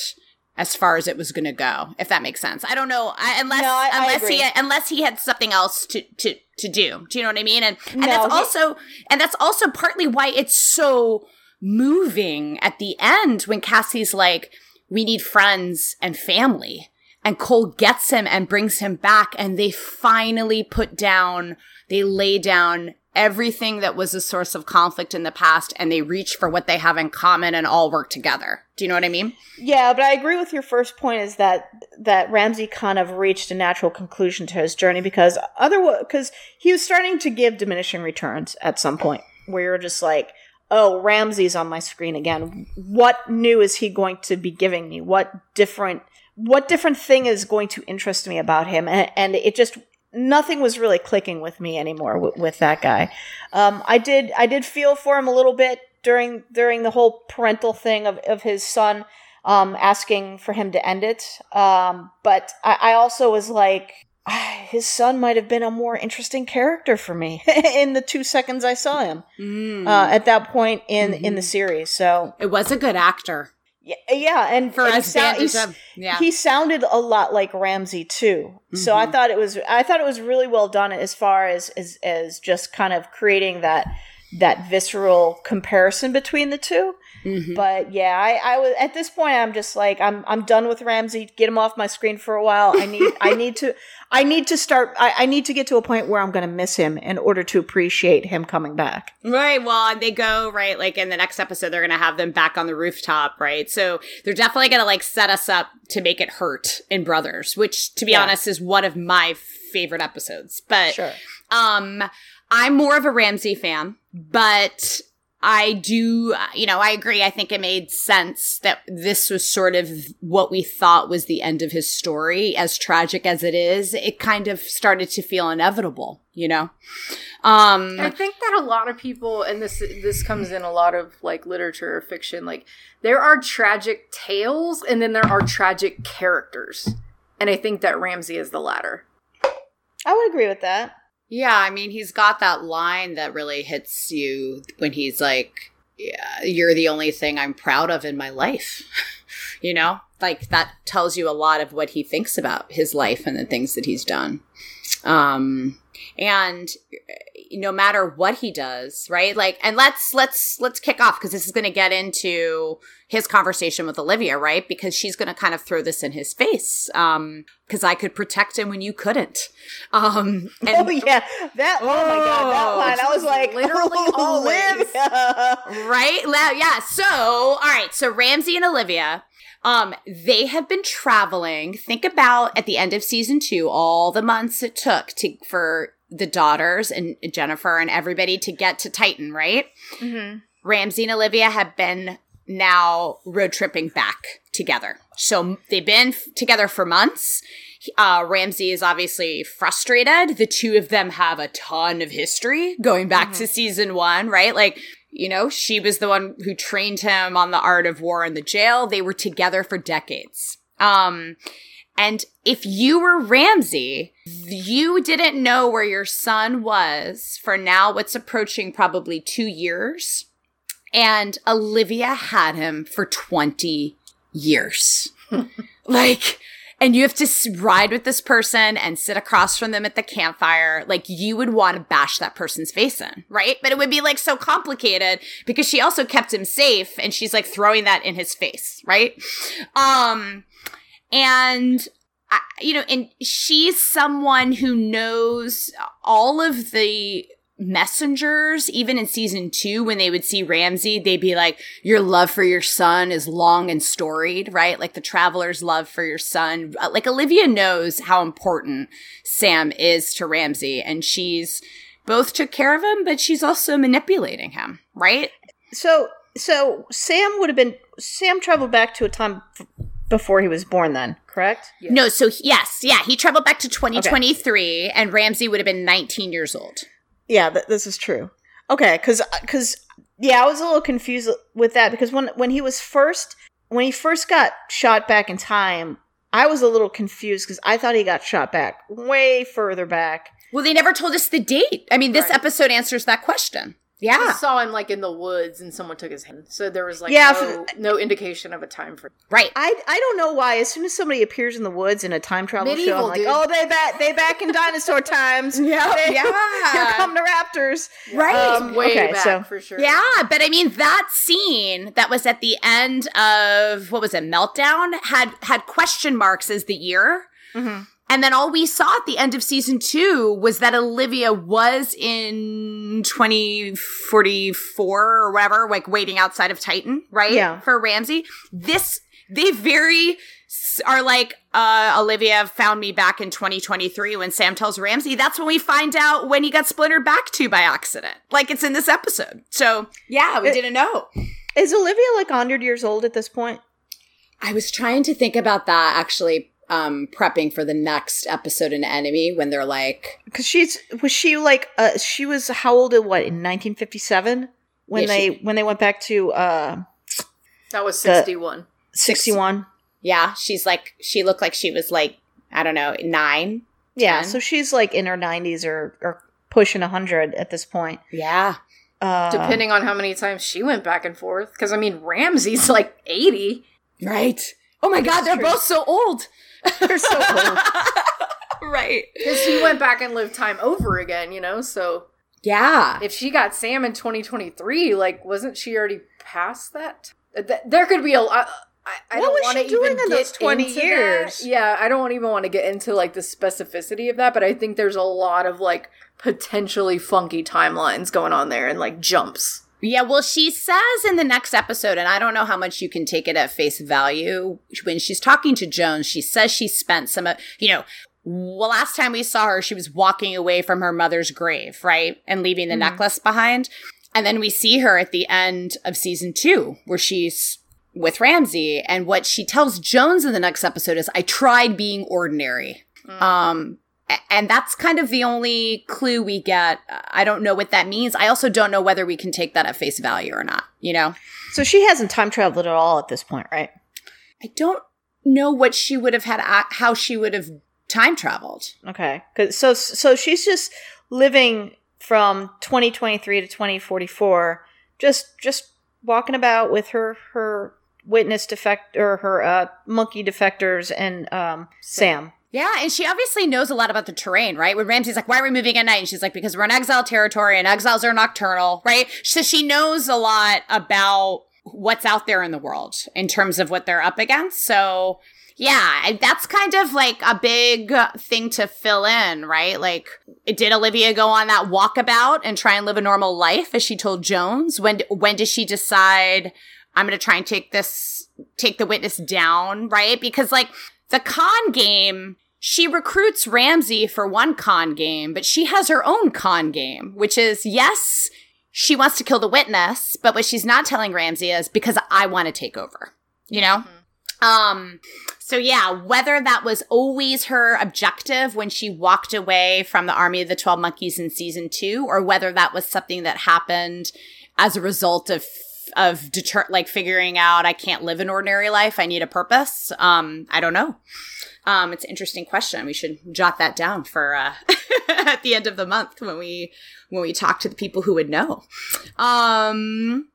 as far as it was going to go if that makes sense. I don't know I, unless no, I, unless I he unless he had something else to to to do. Do you know what i mean? And and no, that's he- also and that's also partly why it's so moving at the end when cassie's like we need friends and family. And cole gets him and brings him back and they finally put down they lay down everything that was a source of conflict in the past and they reach for what they have in common and all work together. Do you know what I mean? Yeah, but I agree with your first point is that that Ramsey kind of reached a natural conclusion to his journey because other because he was starting to give diminishing returns at some point where you're just like, "Oh, Ramsey's on my screen again. What new is he going to be giving me? What different what different thing is going to interest me about him?" And, and it just nothing was really clicking with me anymore w- with that guy. Um, I did I did feel for him a little bit during during the whole parental thing of, of his son um, asking for him to end it. Um, but I, I, also was like, his son might have been a more interesting character for me in the two seconds I saw him mm. uh, at that point in mm-hmm. in the mm-hmm. series. So it was a good actor. Yeah, yeah, and for us, yeah. he sounded a lot like Ramsay too. Mm-hmm. So I mm-hmm. thought it was I thought it was really well done as far as as as just kind of creating that that visceral comparison between the 2 mm-hmm. But yeah, I, I was at this point. I'm just like I'm I'm done with Ramsey. Get him off my screen for a while. I need I need to I need to start. I, I need to get to a point where I'm going to miss him in order to appreciate him coming back. Right. Well, and they go right. Like in the next episode, they're going to have them back on the rooftop. Right. So they're definitely going to like set us up to make it hurt in Brothers, which, to be yeah. honest, is one of my favorite episodes. But sure. um, I'm more of a Ramsey fan, but I do, you know, I agree. I think it made sense that this was sort of what we thought was the end of his story. As tragic as it is, it kind of started to feel inevitable, you know? Um, I think that a lot of people, and this, this comes in a lot of like literature or fiction, like there are tragic tales and then there are tragic characters. And I think that Ramsay is the latter. I would agree with that. Yeah, I mean, he's got that line that really hits you when he's like, yeah, you're the only thing I'm proud of in my life. you know, like that tells you a lot of what he thinks about his life and the things that he's done. Um, and no matter what he does, right? Like, and let's let's let's kick off because this is going to get into his conversation with Olivia, right? Because she's going to kind of throw this in his face. Um, because I could protect him when you couldn't. Um, and, oh yeah, that. Oh, oh my god, that oh, line! I was like, literally always, right? Yeah. So, all right. So Ramsey and Olivia. Um, they have been traveling. Think about at the end of season two, all the months it took to for the daughters and Jennifer and everybody to get to Titan, right? Mm-hmm. Ramsay and Olivia have been now road tripping back together. So they've been f- together for months. Uh, Ramsay is obviously frustrated. The two of them have a ton of history going back mm-hmm. to season one, right? Like, you know, she was the one who trained him on the art of war in the jail. They were together for decades. Um, and if you were Ramsay, you didn't know where your son was for now what's approaching probably two years. And Olivia had him for 20 years. like, and you have to ride with this person and sit across from them at the campfire. Like, you would want to bash that person's face in, right? But it would be like so complicated because she also kept him safe and she's like throwing that in his face, right? Um, and you know, and she's someone who knows all of the messengers, even in season two, when they would see Ramsey, they'd be like, Your love for your son is long and storied, right? Like the traveler's love for your son. Uh, like Olivia knows how important Sam is to Ramsey, and she's both took care of him, but she's also manipulating him, right? So, so Sam would have been, Sam traveled back to a time before he was born then, correct? Yes. No, so yes, yeah, he traveled back to 2023 and Ramsey would have been 19 years old. Yeah, th- this is true. Okay, cuz uh, cuz yeah, I was a little confused with that because when when he was first when he first got shot back in time, I was a little confused cuz I thought he got shot back way further back. Well, they never told us the date. I mean, this Right. episode answers that question. I Yeah. saw him like in the woods and someone took his hand. So there was like Yeah, no, no indication of a time for Right. I I don't know why. As soon as somebody appears in the woods in a time travel show, I'm like, dude. oh, they back they back in dinosaur times. Yeah, They- yeah. Here come the raptors. Right. Um, way okay, back so- for sure. Yeah, but I mean that scene that was at the end of what was it, Meltdown had had question marks as the year. Mhm. And then all we saw at the end of season two was that Olivia was in 2044 or whatever, like waiting outside of Titan, right? Yeah. For Ramsey. This, they very are like, uh, Olivia found me back in 2023 when Sam tells Ramsey. That's when we find out when he got splintered back to by accident. Like it's in this episode. So yeah, we It- didn't know. Is Olivia like 100 years old at this point? I was trying to think about that actually, um, prepping for the next episode in Enemy when they're like, Because she's was she like uh she was how old? in What in 1957 when Yeah, they she- when they went back to uh That was The- 61. 61. Yeah, she's like she looked like she was like I don't know nine. Yeah, 10. so she's like in her 90s or or pushing 100 at this point. Yeah, Uh, Depending on how many times she went back and forth. Because, I mean, Ramsey's like 80. right. Oh my God, That's they're true. both so old. They're so old. right. Because he went back and lived time over again, you know? So Yeah. if she got Sam in 2023, like, wasn't she already past that? There could be a lot. I, I What don't was want she to doing in those 20 years? That. Yeah, I don't even want to get into like the specificity of that, but I think there's a lot of like potentially funky timelines going on there and like jumps. Yeah, well, she says in the next episode, and I don't know how much you can take it at face value. When she's talking to Jones, she says she spent some, of you know, well, last time we saw her, she was walking away from her mother's grave, right? And leaving the Mhm. necklace behind. And then we see her at the end of season two, where she's with Ramsey. And what she tells Jones in the next episode is, I tried being ordinary. Um, a- and that's kind of the only clue we get. I don't know what that means. I also don't know whether we can take that at face value or not, you know? so she hasn't time traveled at all at this point, right? I don't know what she would have had, how she would have time traveled. Okay. 'Cause- so so she's just living from 2023 to 2044 just just walking about with her her witness defect or her uh monkey defectors and um Sam. Yeah, and she obviously knows a lot about the terrain, right? When Ramsey's like, "Why are we moving at night?" and she's like, "Because we're in exile territory, and exiles are nocturnal, right?" So she knows a lot about what's out there in the world in terms of what they're up against. So yeah, that's kind of like a big thing to fill in, right? Like, did Olivia go on that walkabout and try and live a normal life, as she told Jones? When when does she decide? I'm going to try and take this, take the witness down, right? Because like the con game, she recruits Ramsey for one con game, but she has her own con game, which is yes, she wants to kill the witness, but what she's not telling Ramsey is because I want to take over, you know? Um, so yeah, whether that was always her objective when she walked away from the army of the 12 monkeys in season two, or whether that was something that happened as a result of of deter like figuring out I can't live an ordinary life. I need a purpose. Um, I don't know. Um, it's an interesting question. We should jot that down for uh, at the end of the month when we when we talk to the people who would know. Um,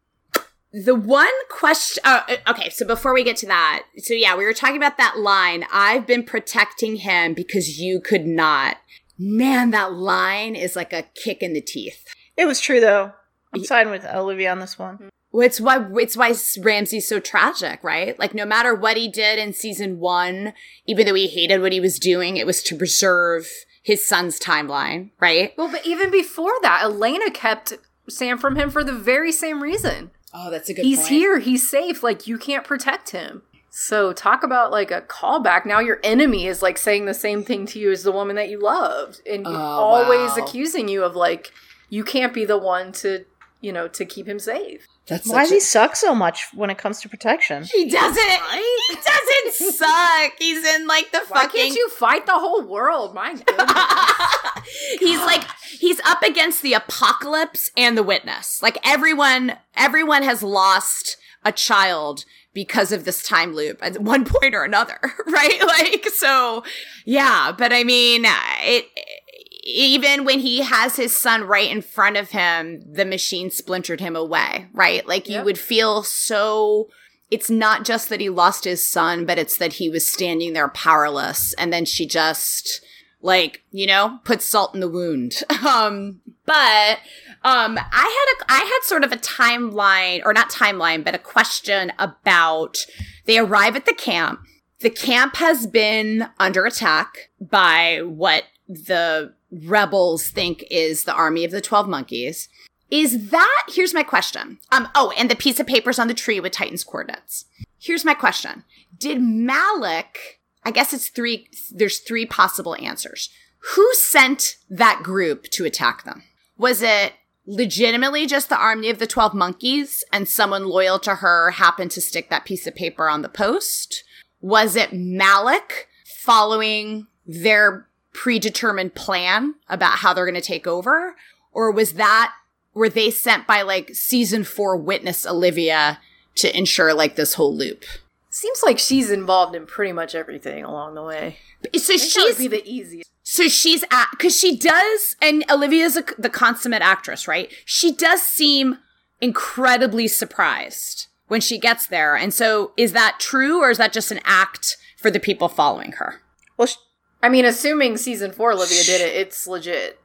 the one question. Uh, okay, so before we get to that, so yeah, we were talking about that line. I've been protecting him because you could not. Man, that line is like a kick in the teeth. It was true though. I'm siding with Olivia on this one. Well, it's why it's why Ramsey's so tragic, right? Like no matter what he did in season one, even though he hated what he was doing, it was to preserve his son's timeline, right? Well, but even before that, Elena kept Sam from him for the very same reason. Oh, that's a good. he's here, he's safe. Like you can't protect him. So talk about like a callback. Now your enemy is like saying the same thing to you as the woman that you loved, and Oh, always wow. accusing you of like you can't be the one to you know, to keep him safe. That's why does he suck so much when it comes to protection? He doesn't. He doesn't suck. He's in like the why fucking. can't you fight the whole world? My goodness. he's like he's up against the apocalypse and the witness. Like everyone, everyone has lost a child because of this time loop at one point or another, right? Like so, yeah. But I mean, it even when he has his son right in front of him, the machine splintered him away, right? Like you would feel so it's not just that he lost his son, but it's that he was standing there powerless and then she just like, you know, put salt in the wound. Um, but um I had a I had sort of a timeline or not timeline, but a question about they arrive at the camp. The camp has been under attack by what the rebels think is the army of the 12 monkeys. Is that, here's my question. Um, oh, and the piece of paper's on the tree with Titan's coordinates. Here's my question. Did Malik, I guess it's three, there's three possible answers. Who sent that group to attack them? Was it legitimately just the army of the 12 monkeys and someone loyal to her happened to stick that piece of paper on the post? Was it Malik following their predetermined plan about how they're going to take over? Or was that, were they sent by like season four witness Olivia to ensure like this whole loop? Seems like she's involved in pretty much everything along the way. So she's be the easiest. So she's at because she does, and Olivia's a, the consummate actress, right? She does seem incredibly surprised when she gets there, and so is that true, or is that just an act for the people following her? Well, I mean, assuming season four Olivia did it, it's legit.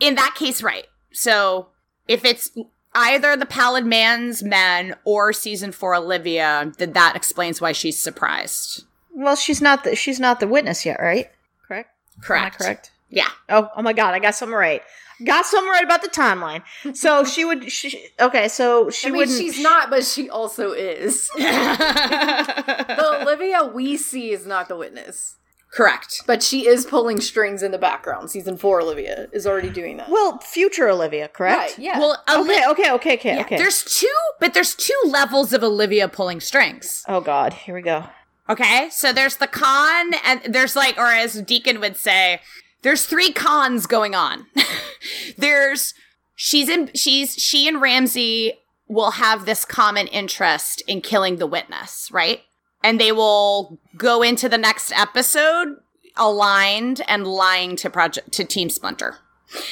In that case, right. So if it's either the Pallid Man's men or season four Olivia, then that explains why she's surprised. Well, she's not the she's not the witness yet, right? Correct. Correct. correct. Yeah. Oh, oh my God! I got something right. Got something right about the timeline. So she would. She, okay, so she I mean, wouldn't. She's not, but she also is. the Olivia we see is not the witness. Correct. But she is pulling strings in the background. Season four, Olivia is already doing that. Well, future Olivia, correct? Right, yeah. Well, okay, okay, okay, okay, yeah, okay. There's two, but there's two levels of Olivia pulling strings. Oh God, here we go. Okay, so there's the con, and there's like, or as Deacon would say, there's three cons going on. there's she's in she's she and Ramsey will have this common interest in killing the witness, right? And they will go into the next episode aligned and lying to project to Team Splinter.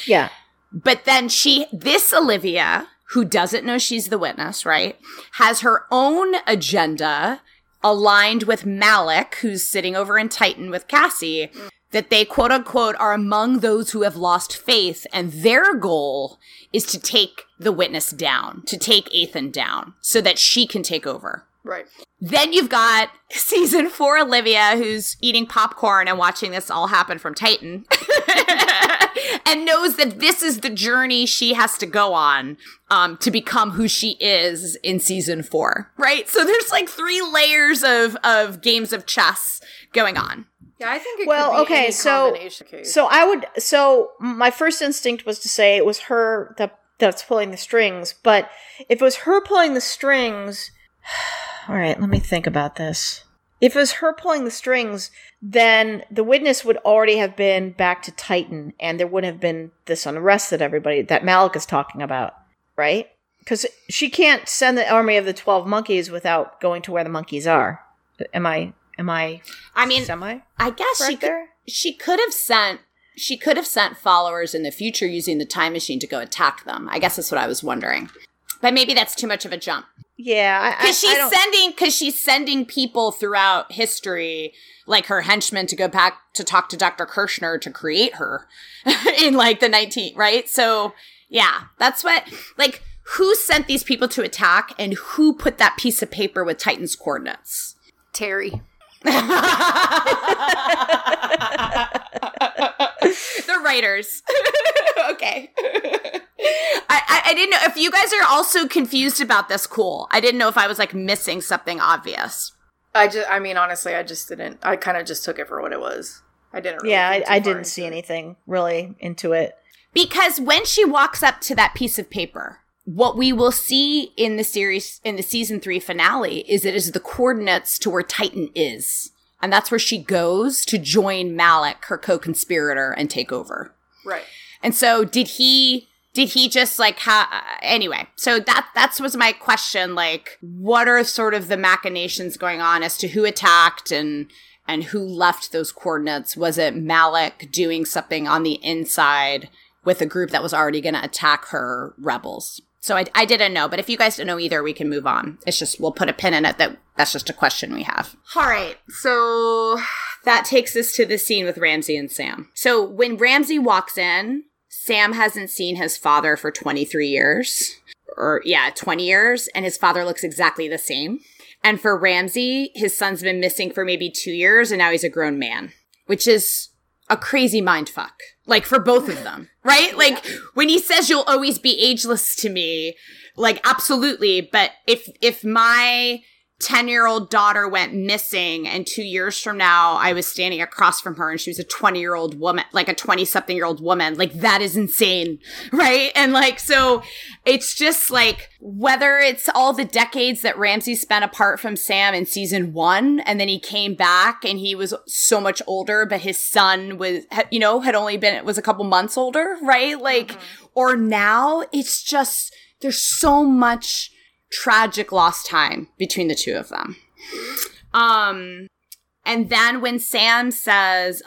Yeah. But then she this Olivia, who doesn't know she's the witness, right? Has her own agenda aligned with Malik, who's sitting over in Titan with Cassie, that they quote unquote are among those who have lost faith, and their goal is to take the witness down, to take Ethan down, so that she can take over. Right. Then you've got season four Olivia, who's eating popcorn and watching this all happen from Titan. and knows that this is the journey she has to go on um, to become who she is in season four, right? So there's like three layers of of games of chess going on. Yeah, I think. well, okay, so so I would so my first instinct was to say it was her that that's pulling the strings, but if it was her pulling the strings, all right, let me think about this. If it was her pulling the strings, then the witness would already have been back to Titan, and there wouldn't have been this unrest that everybody that Malik is talking about, right? Because she can't send the army of the twelve monkeys without going to where the monkeys are. Am I? Am I? I mean, semi. I guess she could, she could have sent she could have sent followers in the future using the time machine to go attack them. I guess that's what I was wondering. But maybe that's too much of a jump. Yeah, because she's sending because she's sending people throughout history, like her henchmen, to go back to talk to Doctor Kirschner to create her in like the 19 right. So yeah, that's what like who sent these people to attack and who put that piece of paper with Titan's coordinates. Terry. the writers. okay. I, I, I didn't know if you guys are also confused about this. Cool. I didn't know if I was like missing something obvious. I just, I mean, honestly, I just didn't. I kind of just took it for what it was. I didn't. Really yeah, I, I didn't see it. anything really into it because when she walks up to that piece of paper, what we will see in the series in the season three finale is it is the coordinates to where Titan is. And that's where she goes to join Malik, her co-conspirator, and take over. Right. And so did he did he just like ha anyway so that that's was my question like what are sort of the machinations going on as to who attacked and and who left those coordinates was it malik doing something on the inside with a group that was already going to attack her rebels so I, I didn't know but if you guys don't know either we can move on it's just we'll put a pin in it that that's just a question we have all right so that takes us to the scene with Ramsey and sam so when Ramsey walks in Sam hasn't seen his father for 23 years. Or, yeah, 20 years, and his father looks exactly the same. And for Ramsey, his son's been missing for maybe two years, and now he's a grown man, which is a crazy mind fuck. Like, for both of them, right? Like, when he says you'll always be ageless to me, like, absolutely. But if, if my 10 year old daughter went missing and two years from now i was standing across from her and she was a 20 year old woman like a 20 something year old woman. Like that is insane right? And like so it's just like whether it's all the decades that ramsay spent apart from sam in season one and then he came back and he was so much older but his son was you know had only been was a couple months older right? Like mm-hmm. or now it's just there's so much tragic lost time between the two of them. Um, and then when Sam says,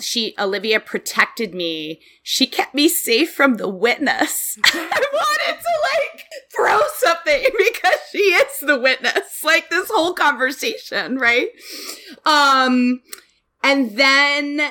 "She Olivia protected me. She kept me safe from the witness." I wanted to like throw something because she is the witness. Like this whole conversation, right? Um, and then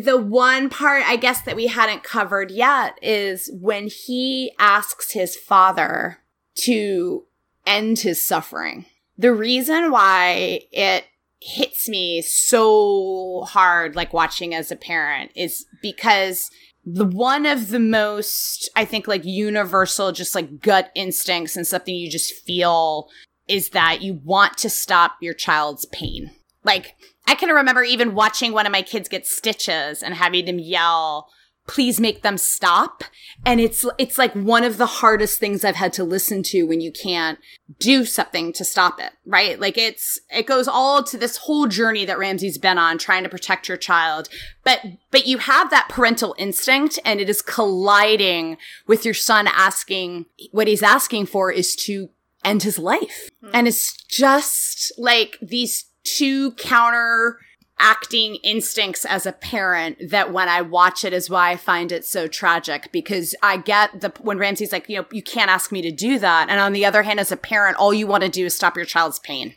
the one part I guess that we hadn't covered yet is when he asks his father to end his suffering. The reason why it hits me so hard, like watching as a parent, is because the one of the most, I think, like universal, just like gut instincts and something you just feel is that you want to stop your child's pain. Like, I can remember even watching one of my kids get stitches and having them yell, please make them stop. And it's it's like one of the hardest things i've had to listen to when you can't do something to stop it right? Like it's it goes all to this whole journey that ramsey's been on trying to protect your child. But but you have that parental instinct and it is colliding with your son asking what he's asking for is to end his life. Mm. and it's just like these two counter acting instincts as a parent that when I watch it is why I find it so tragic because I get the when Ramsey's like, you know, you can't ask me to do that. And on the other hand, as a parent, all you want to do is stop your child's pain.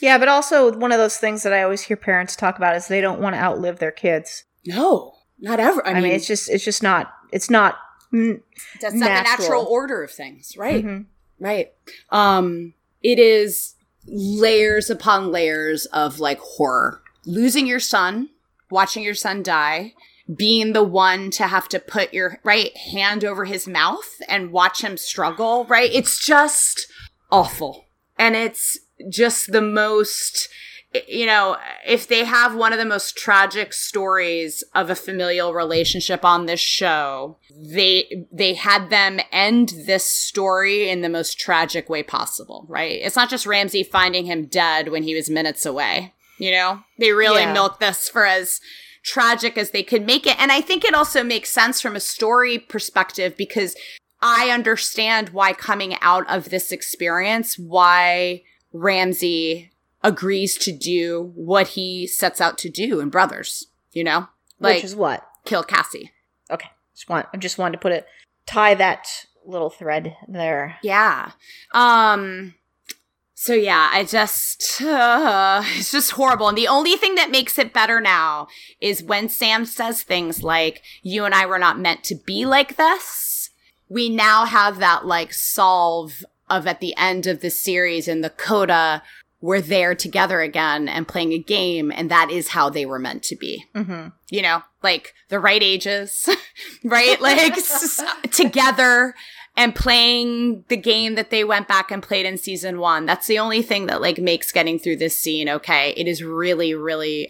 Yeah, but also one of those things that I always hear parents talk about is they don't want to outlive their kids. No, not ever. I, I mean, mean, it's just it's just not it's not n- that's not the natural order of things, right? Mm-hmm. Right. Um it is layers upon layers of like horror losing your son, watching your son die, being the one to have to put your right hand over his mouth and watch him struggle, right? It's just awful. And it's just the most you know, if they have one of the most tragic stories of a familial relationship on this show, they they had them end this story in the most tragic way possible, right? It's not just Ramsey finding him dead when he was minutes away. You know, they really yeah. milk this for as tragic as they could make it. And I think it also makes sense from a story perspective because I understand why coming out of this experience, why Ramsey agrees to do what he sets out to do in Brothers, you know? Like, Which is what? Kill Cassie. Okay. Just want, I just wanted to put it, tie that little thread there. Yeah. Um, so yeah, I just uh, it's just horrible. And the only thing that makes it better now is when Sam says things like you and I were not meant to be like this. We now have that like solve of at the end of the series in the coda we're there together again and playing a game and that is how they were meant to be mm-hmm. you know like the right ages right like s- together and playing the game that they went back and played in season one. That's the only thing that like makes getting through this scene okay. It is really, really,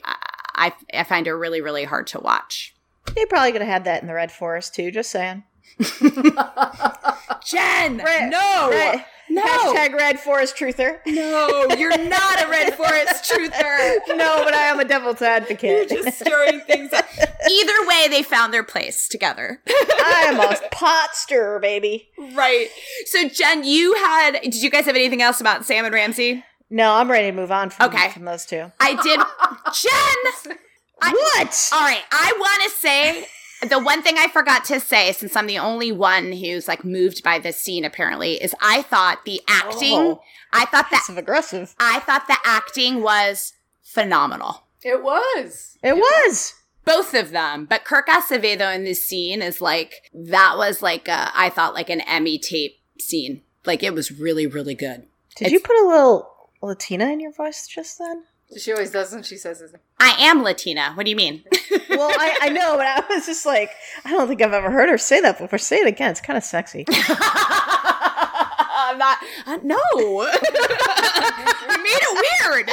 I, I find it really, really hard to watch. They probably could have had that in the Red Forest too. Just saying. Jen, Red- no, red- no, Hashtag red forest truther. no, you're not a red forest truther. No, but I am a devil's advocate. You're Just stirring things up. Either way, they found their place together. I'm a pot stirrer, baby. right. So, Jen, you had. Did you guys have anything else about Sam and Ramsey? No, I'm ready to move on from, Okay. from those two. I did. Jen. I- what? All right. I want to say the one thing I forgot to say, since I'm the only one who's like moved by this scene, apparently, is I thought the acting. Oh. I thought that Passive aggressive. I thought the acting was phenomenal. It was. It was. Both of them, but Kirk Acevedo in this scene is like that was like a, I thought like an Emmy tape scene. Like it was really really good. Did It's- you put a little Latina in your voice just then? She always does, and she says, it. I am Latina. What do you mean? Well, I, I know, but I was just like, I don't think I've ever heard her say that before. Say it again. It's kind of sexy. I'm not. Uh, no. you made it weird.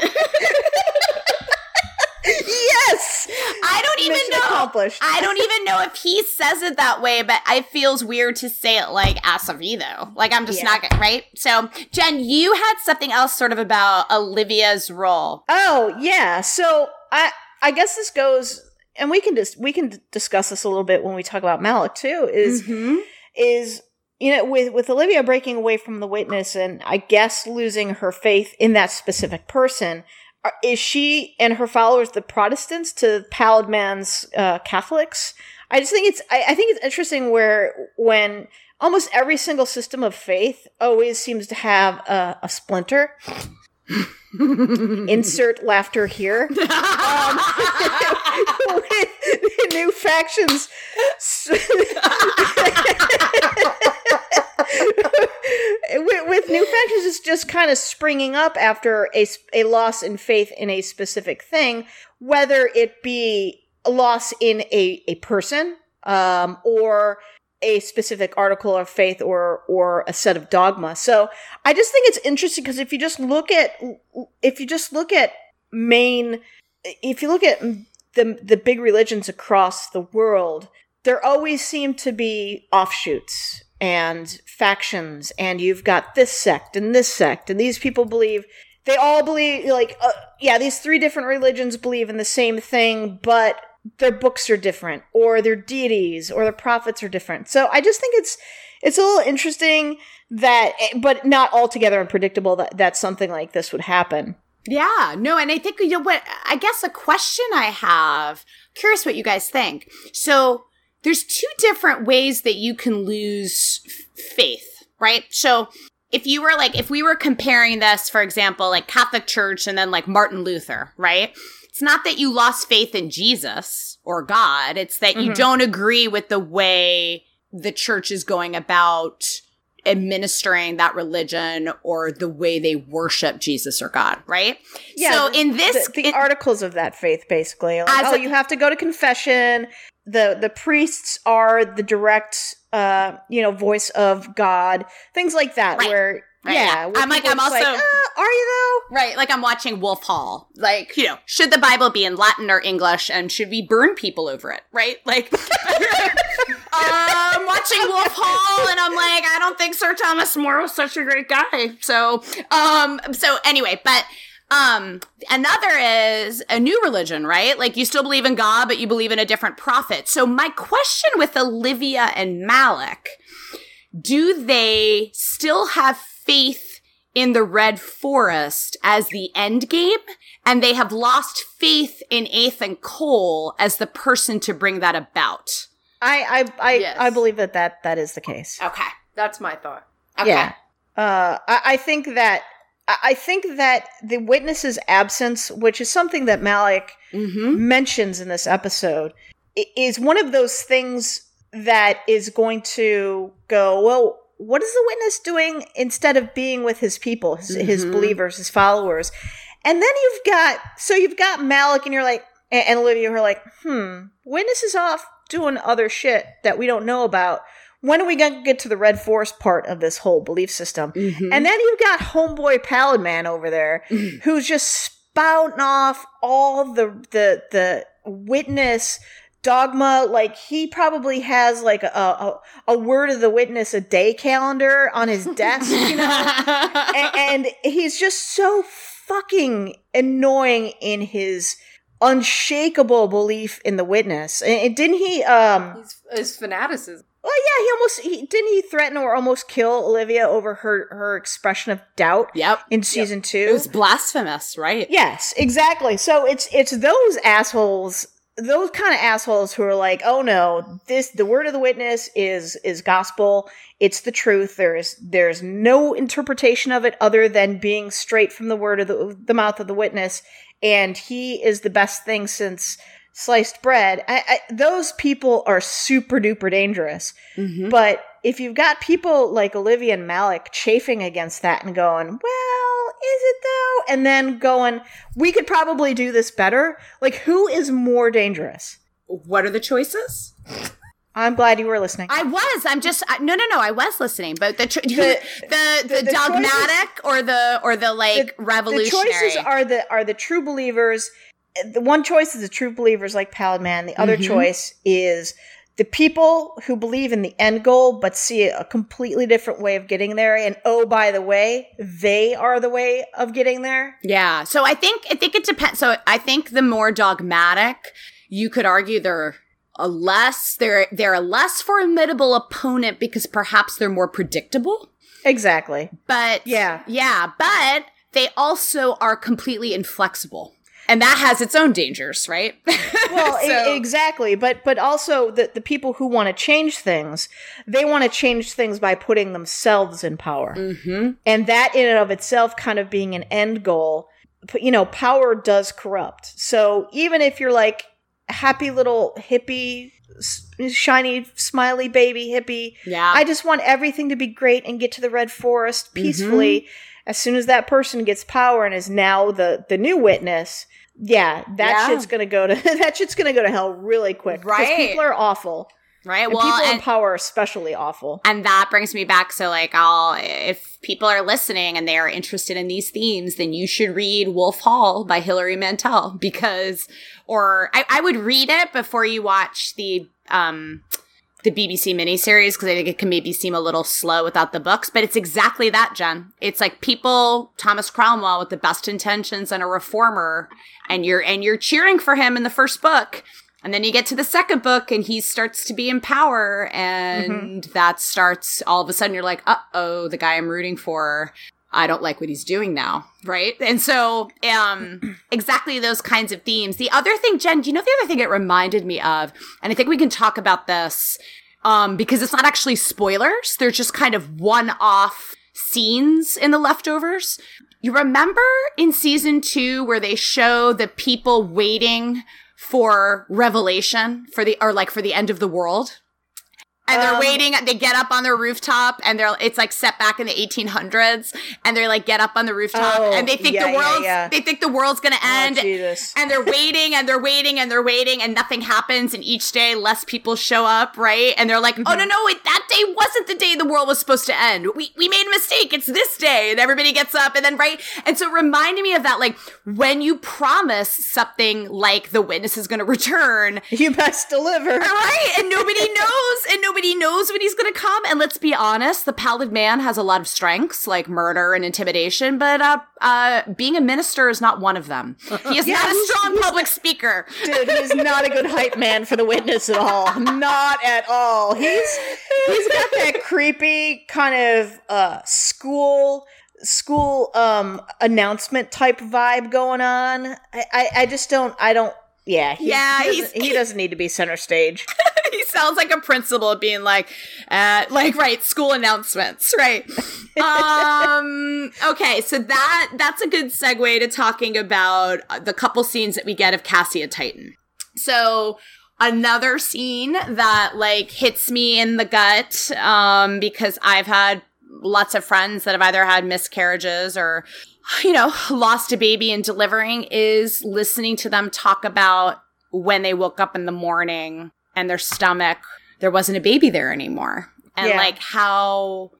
yes. I don't even Mission know. accomplished. I don't even know if he says it that way, but it feels weird to say it like Acevedo. Like I'm just Yeah. not right. So, Jen, you had something else sort of about Olivia's role. Oh yeah. So I I guess this goes, and we can just we can discuss this a little bit when we talk about Malik too. Is Mhm. is you know with with Olivia breaking away from the witness and I guess losing her faith in that specific person. Is she and her followers the Protestants to Pallid Man's uh, Catholics? I just think it's I, I think it's interesting where when almost every single system of faith always seems to have a, a splinter. Insert laughter here. Um, new factions. with, with new factions, it's just kind of springing up after a, a loss in faith in a specific thing, whether it be a loss in a, a person um, or a specific article of faith or or a set of dogma. So I just think it's interesting because if you just look at if you just look at main if you look at the the big religions across the world, there always seem to be offshoots and factions, and you've got this sect and this sect, and these people believe they all believe like uh, yeah, these three different religions believe in the same thing, but their books are different, or their deities, or their prophets are different. So I just think it's it's a little interesting that, eh, but not altogether unpredictable that that something like this would happen. Yeah, no, and I think you know what I guess a question I have, curious what you guys think. So there's two different ways that you can lose faith, right? So if you were like if we were comparing this, for example, like Catholic Church and then like Martin Luther, right? It's not that you lost faith in Jesus or God, it's that you Mhm. don't agree with the way the church is going about administering that religion or the way they worship Jesus or God, right? Yeah. so in this, the, the in- articles of that faith basically like, oh a- you have to go to confession the the priests are the direct uh you know voice of god things like that Right. where Right, yeah. I'm like, I'm also- "Uh, are you though? right, like I'm watching Wolf Hall. Like, you know, should the Bible be in Latin or English and should we burn people over it, right? Like, I'm watching Wolf Hall and I'm like, I don't think Sir Thomas More was such a great guy. So, um, so anyway, but um, another is a new religion, right? Like you still believe in God, but you believe in a different prophet. So my question with Olivia and Malik, do they still have faith in the Red Forest as the end game? And they have lost faith in Ethan Cole as the person to bring that about. i i i, Yes. I believe that, that that is the case Okay. That's my thought. Okay. yeah uh I, I think that I I think that the witness's absence, which is something that Malik Mm-hmm. mentions in this episode is one of those things that is going to go well what is the witness doing instead of being with his people his, his Mhm. believers his followers and then you've got so you've got malik and you're like and, and olivia who are like hmm witness is off doing other shit that we don't know about when are we going to get to the red forest part of this whole belief system Mm-hmm. and then you've got homeboy Pallid Man over there who's just spouting off all the the the witness dogma like he probably has like a, a, a word of the witness a day calendar on his desk you know and, and he's just so fucking annoying in his unshakable belief in the witness and didn't he um His, his fanaticism. well, yeah, he almost he didn't he threaten or almost kill Olivia over her her expression of doubt Yep. in season two. It was blasphemous, right? Yes, exactly. So it's it's those assholes, those kind of assholes who are like, "Oh no, this the word of the witness is is gospel. It's the truth. There's there's no interpretation of it other than being straight from the word of the the mouth of the witness, and he is the best thing since sliced bread." I, I, those people are super duper dangerous. Mm-hmm. But if you've got people like Olivia and Malik chafing against that and going, well, it though? And then going, we could probably do this better. Like, who is more dangerous? What are the choices? I'm glad you were listening. I was. I'm just I, no, no, no. I was listening, but the tr- the, The- the the the dogmatic or the or the like the revolutionary. choices are the are the true believers. The one choice is the true believers like Pallid Man. The other Mhm. choice is the people who believe in the end goal but see a completely different way of getting there. And oh, by the way, they are the way of getting there. yeah. So I think I think it depends. So I think the more dogmatic, you could argue they're a less they're they're a less formidable opponent because perhaps they're more predictable. Exactly. But Yeah. yeah, but they also are completely inflexible. And that has its own dangers, right? Well, e- So- exactly, but but also the the people who want to change things, they want to change things by putting themselves in power, mm-hmm. and that in and of itself, kind of being an end goal. You know, power does corrupt. So even if you're like a happy little hippie, shiny, smiley baby hippie, Yeah. I just want everything to be great and get to the red forest peacefully. As soon as that person gets power and is now the the new witness, yeah, that Yeah. shit's gonna go to that shit's gonna go to hell really quick. Right. people are awful. right. And Well, people in power are especially awful. and that brings me back. So, like, I'll, if people are listening and they are interested in these themes, then you should read Wolf Hall by Hilary Mantel because, or I, I would read it before you watch the, um, the BBC miniseries because I think it can maybe seem a little slow without the books, but it's exactly that, Jen. It's like people, Thomas Cromwell with the best intentions and a reformer, and you're and you're cheering for him in the first book. And then you get to the second book and he starts to be in power and that starts all of a sudden you're like, uh oh, the guy I'm rooting for, I don't like what he's doing now. Right. And so, um, exactly those kinds of themes. The other thing, Jen, do you know the other thing it reminded me of? And I think we can talk about this, um, because it's not actually spoilers. They're just kind of one off scenes in the leftovers. You remember in season two where they show the people waiting for revelation for the, or like for the end of the world? And they're Um, waiting. They get up on their rooftop, and they're it's like set back in the 1800s, and they're like get up on the rooftop, Oh, and they think yeah, the yeah, world's yeah. they think the world's gonna end, oh, and they're waiting and they're waiting and they're waiting and nothing happens and each day less people show up right? And they're like oh no no wait that day wasn't the day the world was supposed to end. We, we made a mistake. It's this day. And everybody gets up and then right? And so it reminded me of that like when you promise something like the witness is going to return you best deliver. right? And nobody knows and nobody knows when he's gonna come and let's be honest the pallid man has a lot of strengths like murder and intimidation but uh uh being a minister is not one of them he is not a strong public speaker Dude, he's not a good hype man for the witness at all. Not at all. He's he's got that creepy kind of uh school school um announcement type vibe going on. I I, I just don't I don't yeah, he, Yeah, he doesn't, he doesn't need to be center stage. sounds like a principal being like uh like right school announcements right? Um okay so that that's a good segue to talking about the couple scenes that we get of cassie and titan. So another scene that like hits me in the gut um because i've had lots of friends that have either had miscarriages or you know lost a baby in delivering is listening to them talk about when they woke up in the morning and their stomach there wasn't a baby there anymore and Yeah. like how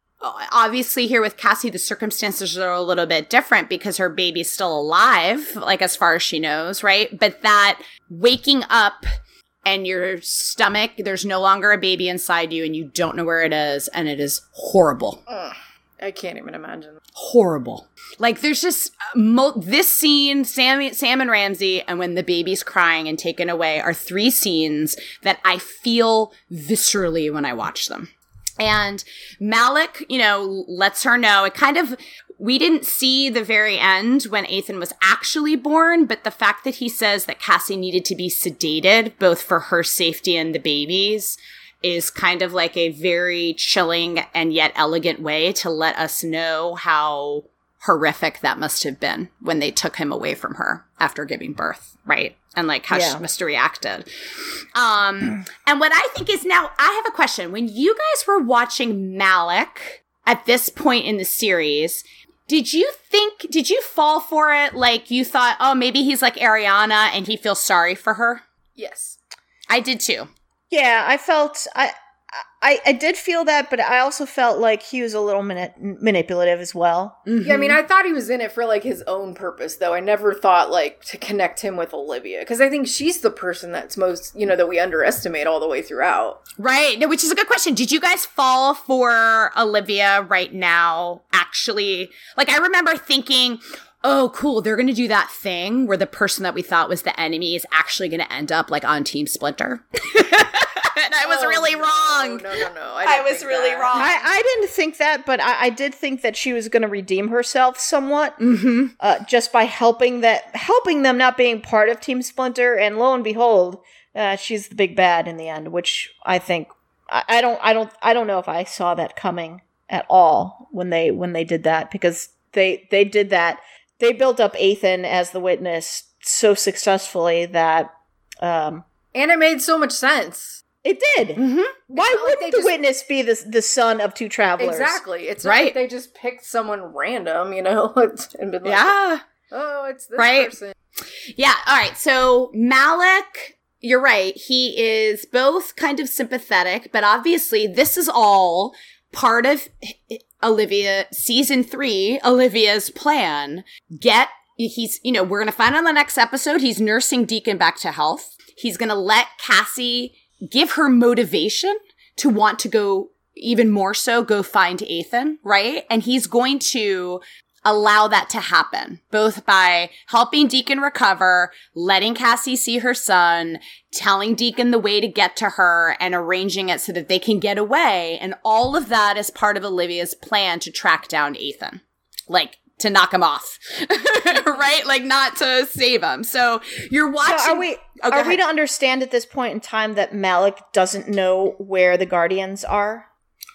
obviously here with Cassie the circumstances are a little bit different because her baby's still alive like as far as she knows right but that waking up and your stomach, there's no longer a baby inside you and you don't know where it is and it is horrible. Ugh, I can't even imagine. Horrible. Like there's just uh, mo- this scene, Sam, Sam and Ramsey, and when the baby's crying and taken away are three scenes that I feel viscerally when I watch them. And Malik, you know, lets her know. It kind of we didn't see the very end when Ethan was actually born, but the fact that he says that Cassie needed to be sedated, both for her safety and the baby's, is kind of like a very chilling and yet elegant way to let us know how horrific that must have been when they took him away from her after giving birth, right? And like how yeah. she must have reacted. Um, and what I think is now, I have a question. When you guys were watching Malik at this point in the series, did you think, did you fall for it? Like you thought, oh, maybe he's like Ariana and he feels sorry for her? Yes. I did too. Yeah, I felt, I, I, I did feel that, but I also felt like he was a little mani- manipulative as well. Mm-hmm. Yeah, I mean, I thought he was in it for like his own purpose, though. I never thought like to connect him with Olivia because I think she's the person that's most, you know, that we underestimate all the way throughout. Right, which is a good question. Did you guys fall for Olivia right now? Actually, like I remember thinking, oh, cool, they're going to do that thing where the person that we thought was the enemy is actually going to end up like on Team Splinter. and I was oh, really no, wrong. No, no, no. I, I was really that. wrong. I, I, didn't think that, but I, I, did think that she was going to redeem herself somewhat, mm-hmm. uh, just by helping that helping them not being part of Team Splinter. And lo and behold, uh, she's the big bad in the end, which I think I, I don't I don't I don't know if I saw that coming at all when they when they did that because they they did that they built up Ethan as the witness so successfully that um and it made so much sense. It did. Mm-hmm. Why would like the just, witness be the the son of two travelers? Exactly. It's right. Like they just picked someone random, you know, and been like, yeah. Oh, it's this right. person. Yeah. All right. So Malik, you're right. He is both kind of sympathetic, but obviously this is all part of Olivia season three, Olivia's plan. Get he's you know we're gonna find on the next episode he's nursing Deacon back to health. He's gonna let Cassie give her motivation to want to go even more so go find Ethan, right? And he's going to allow that to happen, both by helping Deacon recover, letting Cassie see her son, telling Deacon the way to get to her, and arranging it so that they can get away. And all of that is part of Olivia's plan to track down Ethan. Like, to knock him off, right? Like not to save him. So you're watching. So are we? Oh, are we to understand at this point in time that Malik doesn't know where the Guardians are?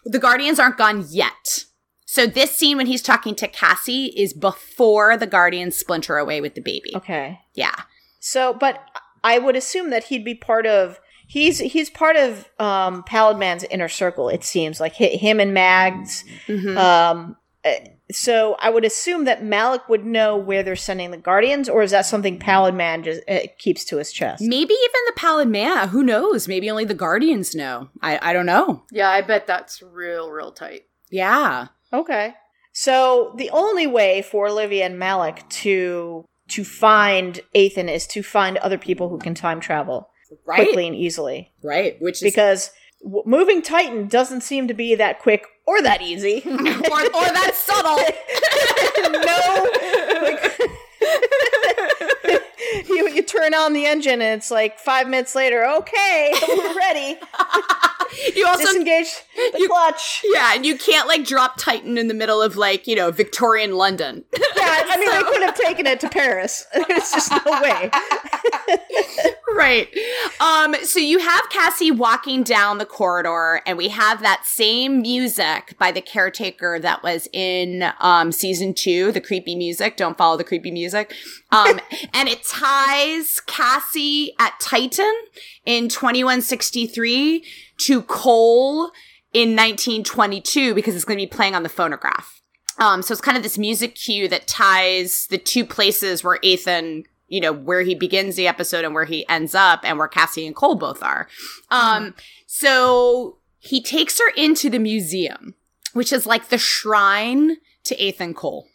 The Guardians aren't gone yet. So this scene when he's talking to Cassie is before the Guardians splinter away with the baby. Okay. Yeah. So, but I would assume that he'd be part of. He's he's part of um, Pallid Man's inner circle. It seems like him and Mags. Mm-hmm. Um, eh, so I would assume that Malik would know where they're sending the Guardians, or is that something Pallid Man just uh, keeps to his chest? Maybe even the Pallid Man. Who knows? Maybe only the Guardians know. I I don't know. Yeah, I bet that's real real tight. Yeah. Okay. So the only way for Olivia and Malik to to find Ethan is to find other people who can time travel right. quickly and easily. Right. Which is- because w- moving Titan doesn't seem to be that quick or that easy or, or that subtle. no. Like, you, you turn on the engine and it's like five minutes later. Okay, we're ready. you also disengage the you, clutch. Yeah, and you can't like drop Titan in the middle of like you know Victorian London. yeah, I mean so. they could have taken it to Paris. There's just no way. right. Um. So you have Cassie walking down the corridor, and we have that same music by the caretaker that was in um season two, the creepy music. Don't follow the creepy music. Um, and it ties Cassie at Titan in 2163 to Cole in 1922 because it's going to be playing on the phonograph. Um, so it's kind of this music cue that ties the two places where Ethan, you know, where he begins the episode and where he ends up and where Cassie and Cole both are. Um, so he takes her into the museum, which is like the shrine to Ethan Cole.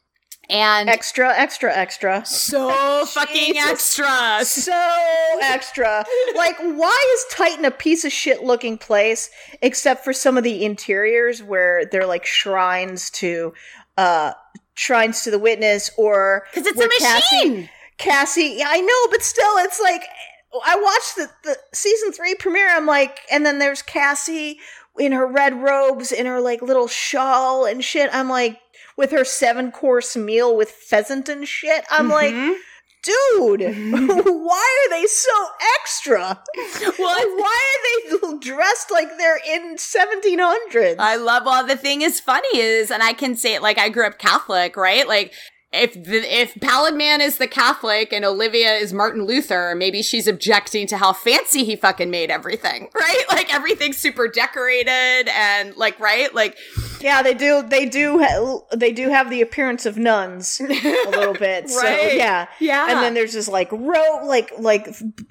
And extra, extra, extra. So fucking Jesus. extra. So extra. Like, why is Titan a piece of shit looking place, except for some of the interiors where they're like shrines to, uh, shrines to the witness or Because it's a machine. Cassie, Cassie, yeah, I know, but still, it's like I watched the, the season three premiere. I'm like, and then there's Cassie in her red robes, in her like little shawl and shit. I'm like, with her seven course meal with pheasant and shit. I'm like, Mhm. dude, why are they so extra? well, Why are they dressed like they're in 1700s? I love. Well, the thing is funny is, and I can say it like I grew up Catholic, right? Like if the, if Pallid Man is the Catholic and Olivia is Martin Luther, maybe she's objecting to how fancy he fucking made everything, right? Like everything's super decorated and like right, like Yeah, they do. They do. Ha- they do have the appearance of nuns a little bit. So Right. yeah, yeah. and then there's this like rope, like like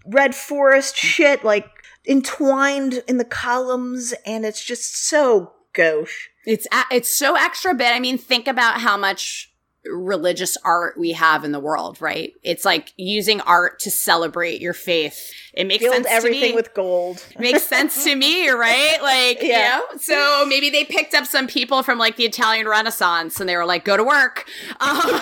red forest shit, like entwined in the columns, and it's just so gauche. It's a- it's so extra bit. I mean, think about how much religious art we have in the world, right? It's like using art to celebrate your faith. It makes Filled sense everything to me. with gold. makes sense to me, right? Like, Yeah. you know, so maybe they picked up some people from like the Italian Renaissance and they were like, go to work. Um,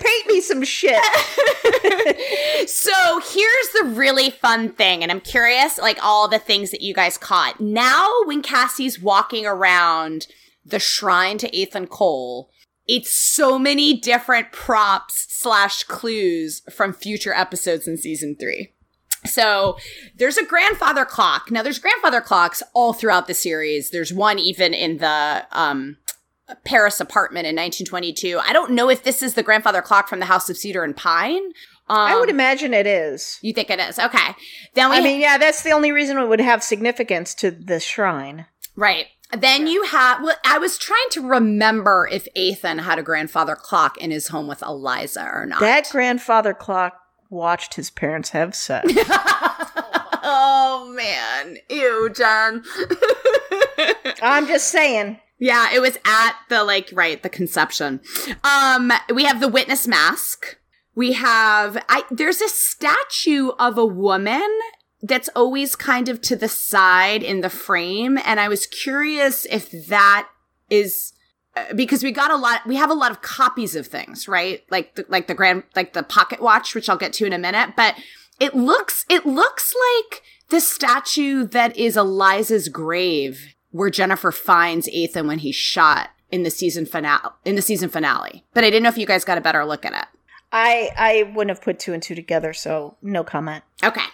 Paint me some shit. so here's the really fun thing, and I'm curious, like all the things that you guys caught. Now, when Cassie's walking around the shrine to Ethan Cole, it's so many different props slash clues from future episodes in season three. So there's a grandfather clock. Now there's grandfather clocks all throughout the series. There's one even in the um Paris apartment in 1922. I don't know if this is the grandfather clock from the House of Cedar and Pine. Um, I would imagine it is. You think it is? Okay. Then we I mean, yeah, that's the only reason it would have significance to the shrine. right. Then you have. Well, I was trying to remember if Ethan had a grandfather clock in his home with Eliza or not. That grandfather clock watched his parents have sex. oh man, ew, John. I'm just saying. Yeah, it was at the like right, the conception. Um we have the witness mask. We have I there's a statue of a woman that's always kind of to the side in the frame and I was curious if that is uh, because we got a lot we have a lot of copies of things, right? Like the, like the grand like the pocket watch which I'll get to in a minute, but it looks it looks like the statue that is Eliza's grave where Jennifer finds Ethan when he's shot in the season finale in the season finale. But I didn't know if you guys got a better look at it. I I wouldn't have put two and two together, so no comment. Okay.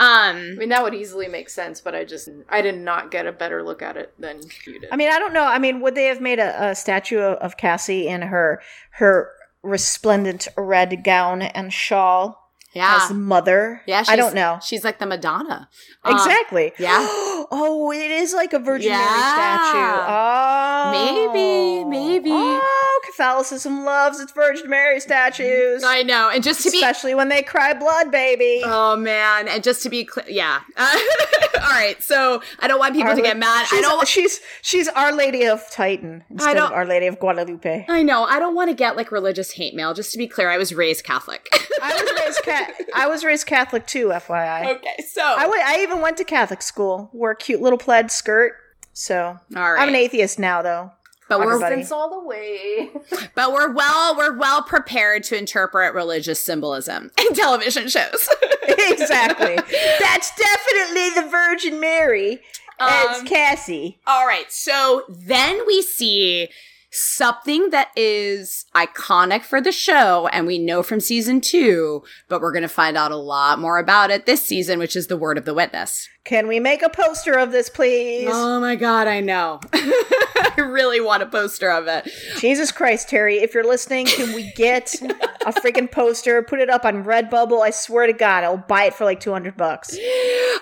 I Um mean, that would easily make sense, but I just I did not get a better look at it than you did. I mean, I don't know. I mean, would they have made a, a statue of, of Cassie in her her resplendent red gown and shawl yeah. as mother? yeah, I don't know. She's like the Madonna. Um, Exactly. yeah. oh, it is like a Virgin Mary statue. Oh, Maybe, maybe. Oh, Catholicism loves its Virgin Mary statues, I know. And just to be especially when they cry blood, baby. Oh man, and just to be clear, yeah. all right, so I don't want people Our to get mad. I don't She's she's Our Lady of Titan instead of Our Lady of Guadalupe. I know. I don't want to get like religious hate mail. Just to be clear, I was raised Catholic. I was raised ca- I was raised Catholic too, FYI. okay, so I went- I even went to Catholic school. Wore a cute little plaid skirt. So all right, I'm an atheist now, though. But we're everybody. All the way. but we're well we're well prepared to interpret religious symbolism in television shows. exactly. That's definitely the Virgin Mary as Um, Cassie. All right, so then we see something that is iconic for the show and we know from season 2, but we're going to find out a lot more about it this season, which is the word of the witness. Can we make a poster of this, please? Oh my god, I know. I really want a poster of it. Jesus Christ, Terry, if you're listening, can we get a freaking poster? Put it up on Redbubble. I swear to God, I'll buy it for like 200 bucks.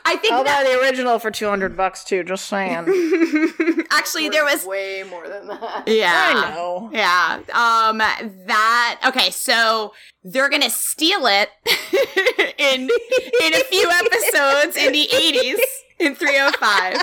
I think I'll that buy the original for 200 bucks too, just saying. actually there was way more than that. yeah. I know. Yeah. Um that okay, so they're gonna steal it in in a few episodes in the 80s in 305.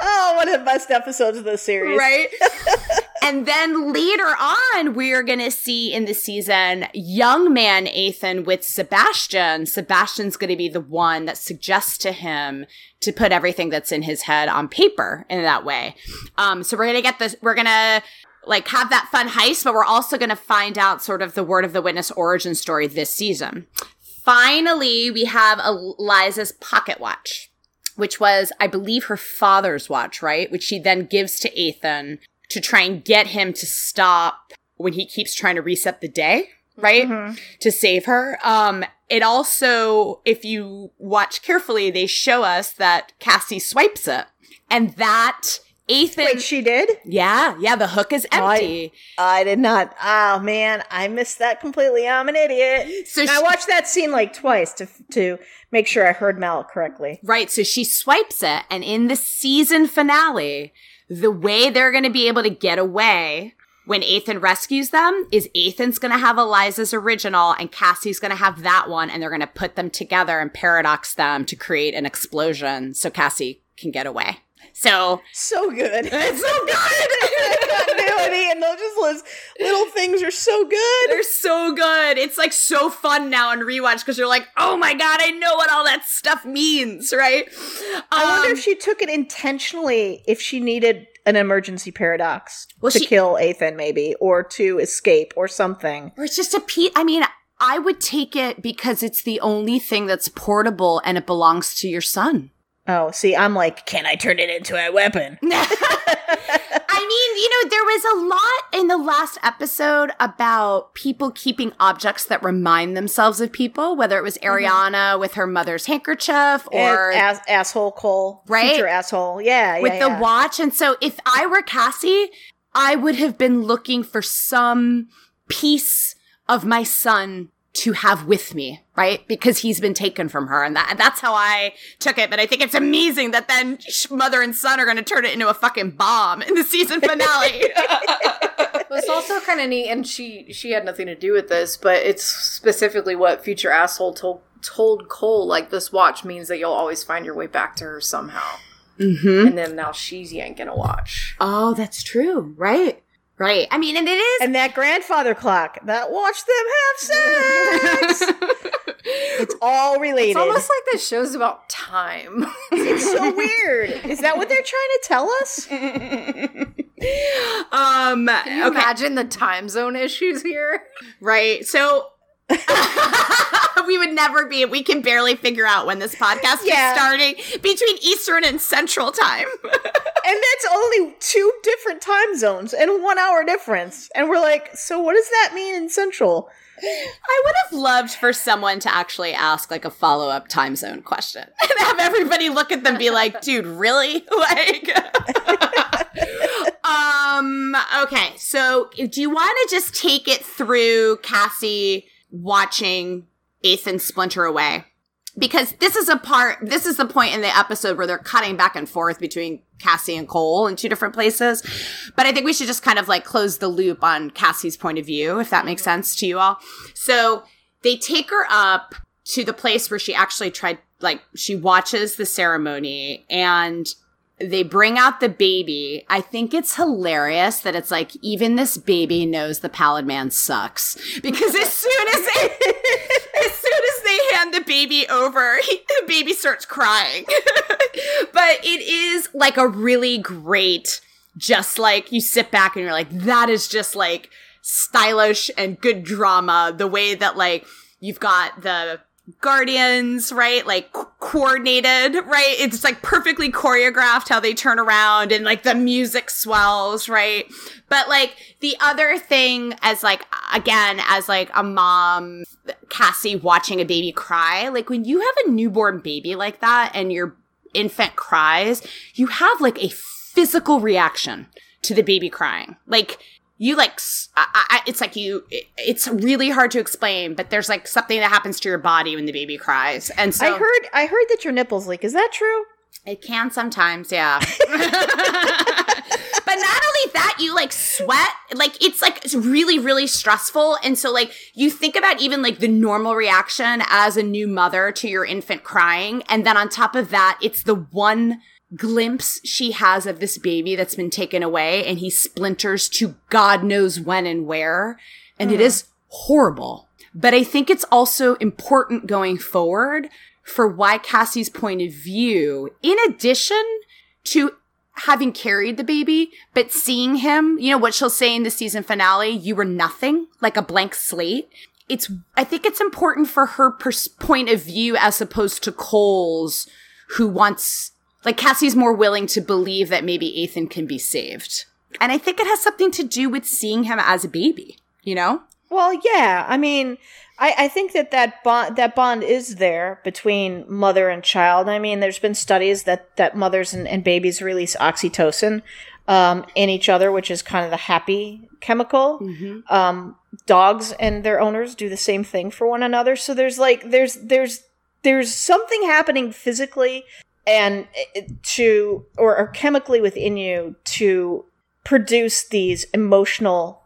Oh, one of the best episodes of the series. Right? and then later on, we're going to see in the season young man Ethan with Sebastian. Sebastian's going to be the one that suggests to him to put everything that's in his head on paper in that way. Um, so we're going to get this, we're going to like have that fun heist, but we're also going to find out sort of the word of the witness origin story this season. Finally, we have Eliza's pocket watch, which was, I believe, her father's watch, right? Which she then gives to Ethan to try and get him to stop when he keeps trying to reset the day, right? Mm-hmm. To save her. Um, it also, if you watch carefully, they show us that Cassie swipes it. And that Ethan. Wait, she did? Yeah, yeah, the hook is empty. Oh, I, I, did not. Oh, man, I missed that completely. I'm an idiot. So she, I watched that scene like twice to, to make sure I heard Mal correctly. Right, so she swipes it, and in the season finale, the way they're going to be able to get away when Ethan rescues them is Ethan's going to have Eliza's original and Cassie's going to have that one and they're going to put them together and paradox them to create an explosion so Cassie can get away. So so good. It's so good. continuity and those just little things are so good. They're so good. It's like so fun now in rewatch because you're like, oh my god, I know what all that stuff means, right? I um, wonder if she took it intentionally. If she needed an emergency paradox well, to she, kill Ethan, maybe, or to escape, or something, or it's just a piece. I mean, I would take it because it's the only thing that's portable and it belongs to your son. Oh, see, I'm like, can I turn it into a weapon? I mean, you know, there was a lot in the last episode about people keeping objects that remind themselves of people, whether it was mm-hmm. Ariana mm-hmm. with her mother's handkerchief or ass- asshole Cole, right? Future asshole, yeah, with yeah, the yeah. watch. And so, if I were Cassie, I would have been looking for some piece of my son to have with me, right? Because he's been taken from her. And that, that's how I took it. But I think it's amazing that then mother and son are going to turn it into a fucking bomb in the season finale. it's also kind of neat. And she, she had nothing to do with this, but it's specifically what future asshole told, told Cole, like this watch means that you'll always find your way back to her somehow. Mm-hmm. And then now she's yanking a watch. Oh, that's true. Right. Right. I mean, and it is. And that grandfather clock that watched them have sex. it's all related. It's almost like this show's about time. it's so weird. Is that what they're trying to tell us? um, Can you okay. imagine the time zone issues here? Right. So we would never be. We can barely figure out when this podcast yeah. is starting between Eastern and Central time. and that's only two different time zones and one hour difference. And we're like, so what does that mean in Central? I would have loved for someone to actually ask like a follow up time zone question and have everybody look at them be like, dude, really? Like, um, okay. So do you want to just take it through Cassie? Watching Ethan splinter away. Because this is a part, this is the point in the episode where they're cutting back and forth between Cassie and Cole in two different places. But I think we should just kind of like close the loop on Cassie's point of view, if that makes sense to you all. So they take her up to the place where she actually tried, like, she watches the ceremony and they bring out the baby. I think it's hilarious that it's like even this baby knows the pallid man sucks because as soon as they, as soon as they hand the baby over, he, the baby starts crying. but it is like a really great, just like you sit back and you're like, that is just like stylish and good drama. The way that like you've got the guardians, right? Like co- coordinated, right? It's like perfectly choreographed how they turn around and like the music swells, right? But like the other thing as like again as like a mom Cassie watching a baby cry, like when you have a newborn baby like that and your infant cries, you have like a physical reaction to the baby crying. Like you like I, I, it's like you it, it's really hard to explain but there's like something that happens to your body when the baby cries and so i heard i heard that your nipples leak. Is that true? It can sometimes yeah. But not only that you like sweat like it's like it's really really stressful and so like you think about even like the normal reaction as a new mother to your infant crying and then on top of that it's the one glimpse she has of this baby that's been taken away and he splinters to God knows when and where. And mm. it is horrible. But I think it's also important going forward for why Cassie's point of view, in addition to having carried the baby, but seeing him, you know, what she'll say in the season finale, you were nothing, like a blank slate. It's, I think it's important for her pers- point of view as opposed to Cole's, who wants, like Cassie's more willing to believe that maybe Ethan can be saved. And I think it has something to do with seeing him as a baby, you know? Well, yeah. I mean, I, I think that that bond that bond is there between mother and child. I mean, there's been studies that that mothers and, and babies release oxytocin um, in each other, which is kind of the happy chemical. Mm-hmm. Um, dogs and their owners do the same thing for one another. So there's like there's there's there's something happening physically and to or, or chemically within you to produce these emotional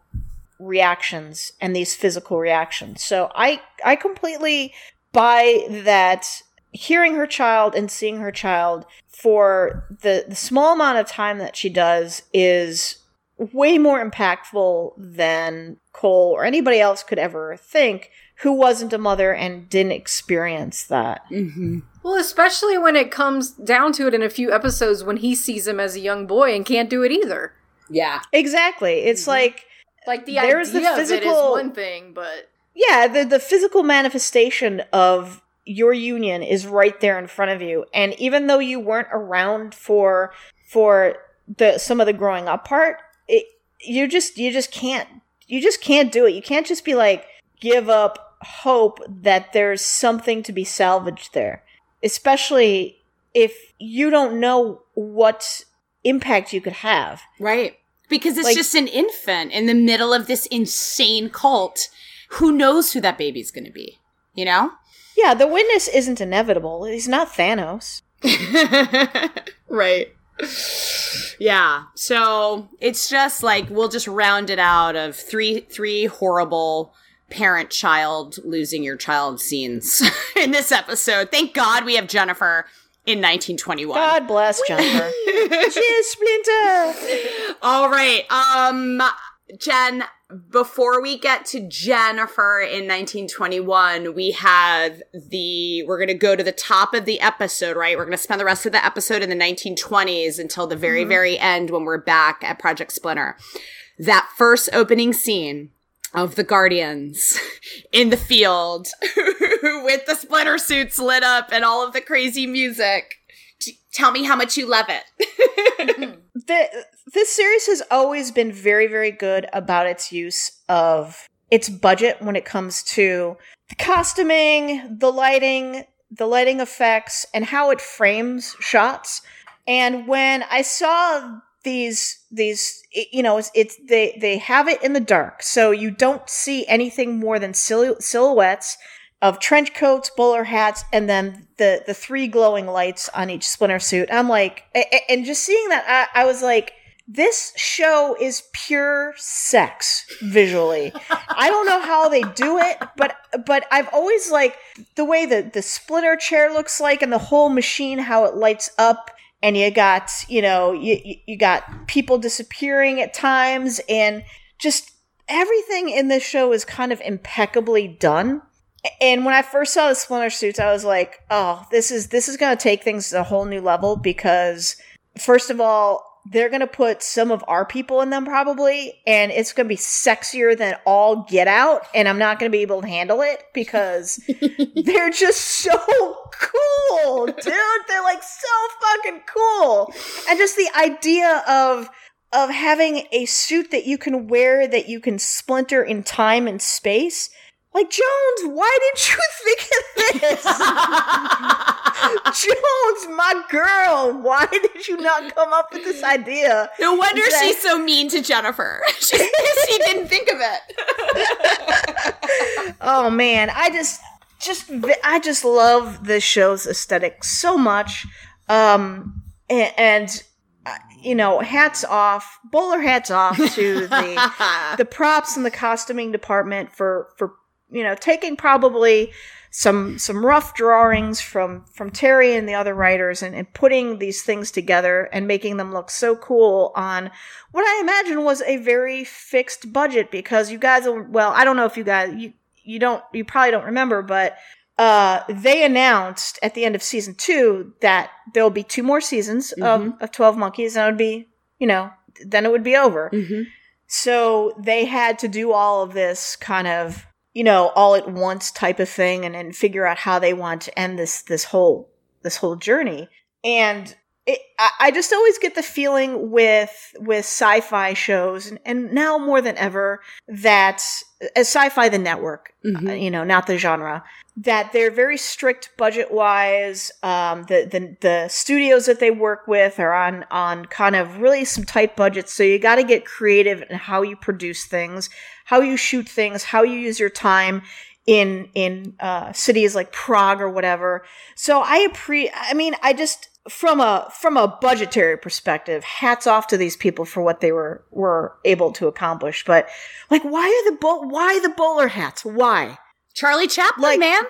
reactions and these physical reactions. So I I completely buy that hearing her child and seeing her child for the, the small amount of time that she does is way more impactful than Cole or anybody else could ever think who wasn't a mother and didn't experience that. Mm-hmm. Well, especially when it comes down to it in a few episodes when he sees him as a young boy and can't do it either. Yeah. Exactly. It's mm-hmm. like like the There's idea the physical, of it is one thing, but yeah, the the physical manifestation of your union is right there in front of you, and even though you weren't around for for the some of the growing up part, it you just you just can't you just can't do it. You can't just be like give up hope that there's something to be salvaged there, especially if you don't know what impact you could have. Right because it's like, just an infant in the middle of this insane cult. Who knows who that baby's going to be? You know? Yeah, the witness isn't inevitable. He's not Thanos. right. Yeah. So it's just like we'll just round it out of three three horrible parent child losing your child scenes in this episode. Thank God we have Jennifer in 1921. God bless Jennifer. Cheers, Splinter. All right. Um, Jen, before we get to Jennifer in 1921, we have the, we're going to go to the top of the episode, right? We're going to spend the rest of the episode in the 1920s until the very, mm-hmm. very end when we're back at Project Splinter. That first opening scene of the Guardians in the field with the splinter suits lit up and all of the crazy music. Tell me how much you love it. Mm-hmm. the, this series has always been very, very good about its use of its budget when it comes to the costuming, the lighting, the lighting effects, and how it frames shots. And when I saw these these you know it's, it's they they have it in the dark. So you don't see anything more than silhouettes of trench coats bowler hats and then the the three glowing lights on each splinter suit. I'm like and just seeing that i, I was like this show is pure sex visually. I don't know how they do it but but i've always like the way the the splinter chair looks like and the whole machine how it lights up and you got you know you you got people disappearing at times and just everything in this show is kind of impeccably done. And when i first saw the splinter suits i was like oh this is this is going to take things to a whole new level because first of all they're going to put some of our people in them probably and it's going to be sexier than all get out and i'm not going to be able to handle it because they're just so cool dude. They're like so fucking cool. And just the idea of of having a suit that you can wear that you can splinter in time and space like Jones, why didn't you think of this? Jones, my girl, why did you not come up with this idea? No wonder that- she's so mean to Jennifer. she, she didn't think of it. oh man, I just just I just love this show's aesthetic so much. Um and, and uh, you know, hats off, bowler hats off to the the props and the costuming department for for you know, taking probably some some rough drawings from from Terry and the other writers and, and putting these things together and making them look so cool on what I imagine was a very fixed budget because you guys well, I don't know if you guys you you don't you probably don't remember, but uh, they announced at the end of season two that there'll be two more seasons mm-hmm. of, of 12 Monkeys, and it would be, you know, then it would be over. Mm-hmm. So they had to do all of this kind of, you know, all at once type of thing and, and figure out how they want to end this, this whole, this whole journey. And it, I just always get the feeling with with sci-fi shows, and, and now more than ever, that as sci-fi the network, mm-hmm. uh, you know, not the genre, that they're very strict budget wise. Um, the, the the studios that they work with are on on kind of really some tight budgets, so you got to get creative in how you produce things, how you shoot things, how you use your time in in uh, cities like Prague or whatever. So I appreciate. I mean, I just from a from a budgetary perspective, hats off to these people for what they were were able to accomplish. But like, why are the bo- why the bowler hats? Why? Charlie Chaplin, like, man.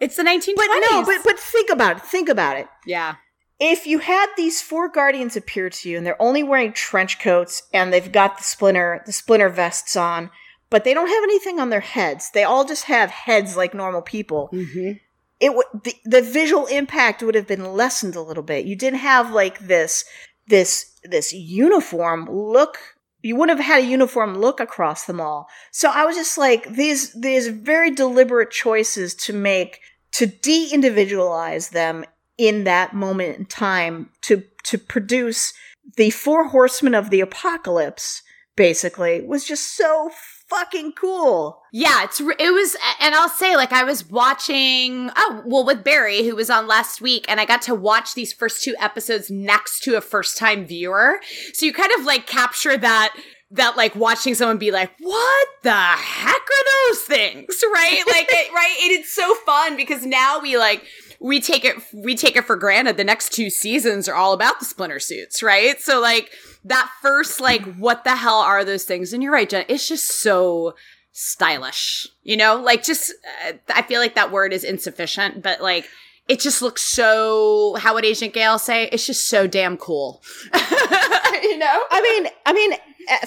It's the 1920s. But no, but but think about it. Think about it. Yeah. If you had these four guardians appear to you and they're only wearing trench coats and they've got the splinter the splinter vests on, but they don't have anything on their heads. They all just have heads like normal people. Mm-hmm it would the, the visual impact would have been lessened a little bit. You didn't have like this this this uniform look you wouldn't have had a uniform look across them all. So I was just like these these very deliberate choices to make to de-individualize them in that moment in time to to produce the four horsemen of the apocalypse basically was just so fucking cool. Yeah, it's it was, and I'll say like I was watching. Oh, well, with Barry who was on last week, and I got to watch these first two episodes next to a first time viewer. So you kind of like capture that that like watching someone be like, "What the heck are those things?" Right? Like, it, right? It is so fun because now we like we take it we take it for granted. The next two seasons are all about the splinter suits, right? So like that first like what the hell are those things and you're right jen it's just so stylish you know like just uh, i feel like that word is insufficient but like it just looks so how would agent gail say it's just so damn cool you know i mean i mean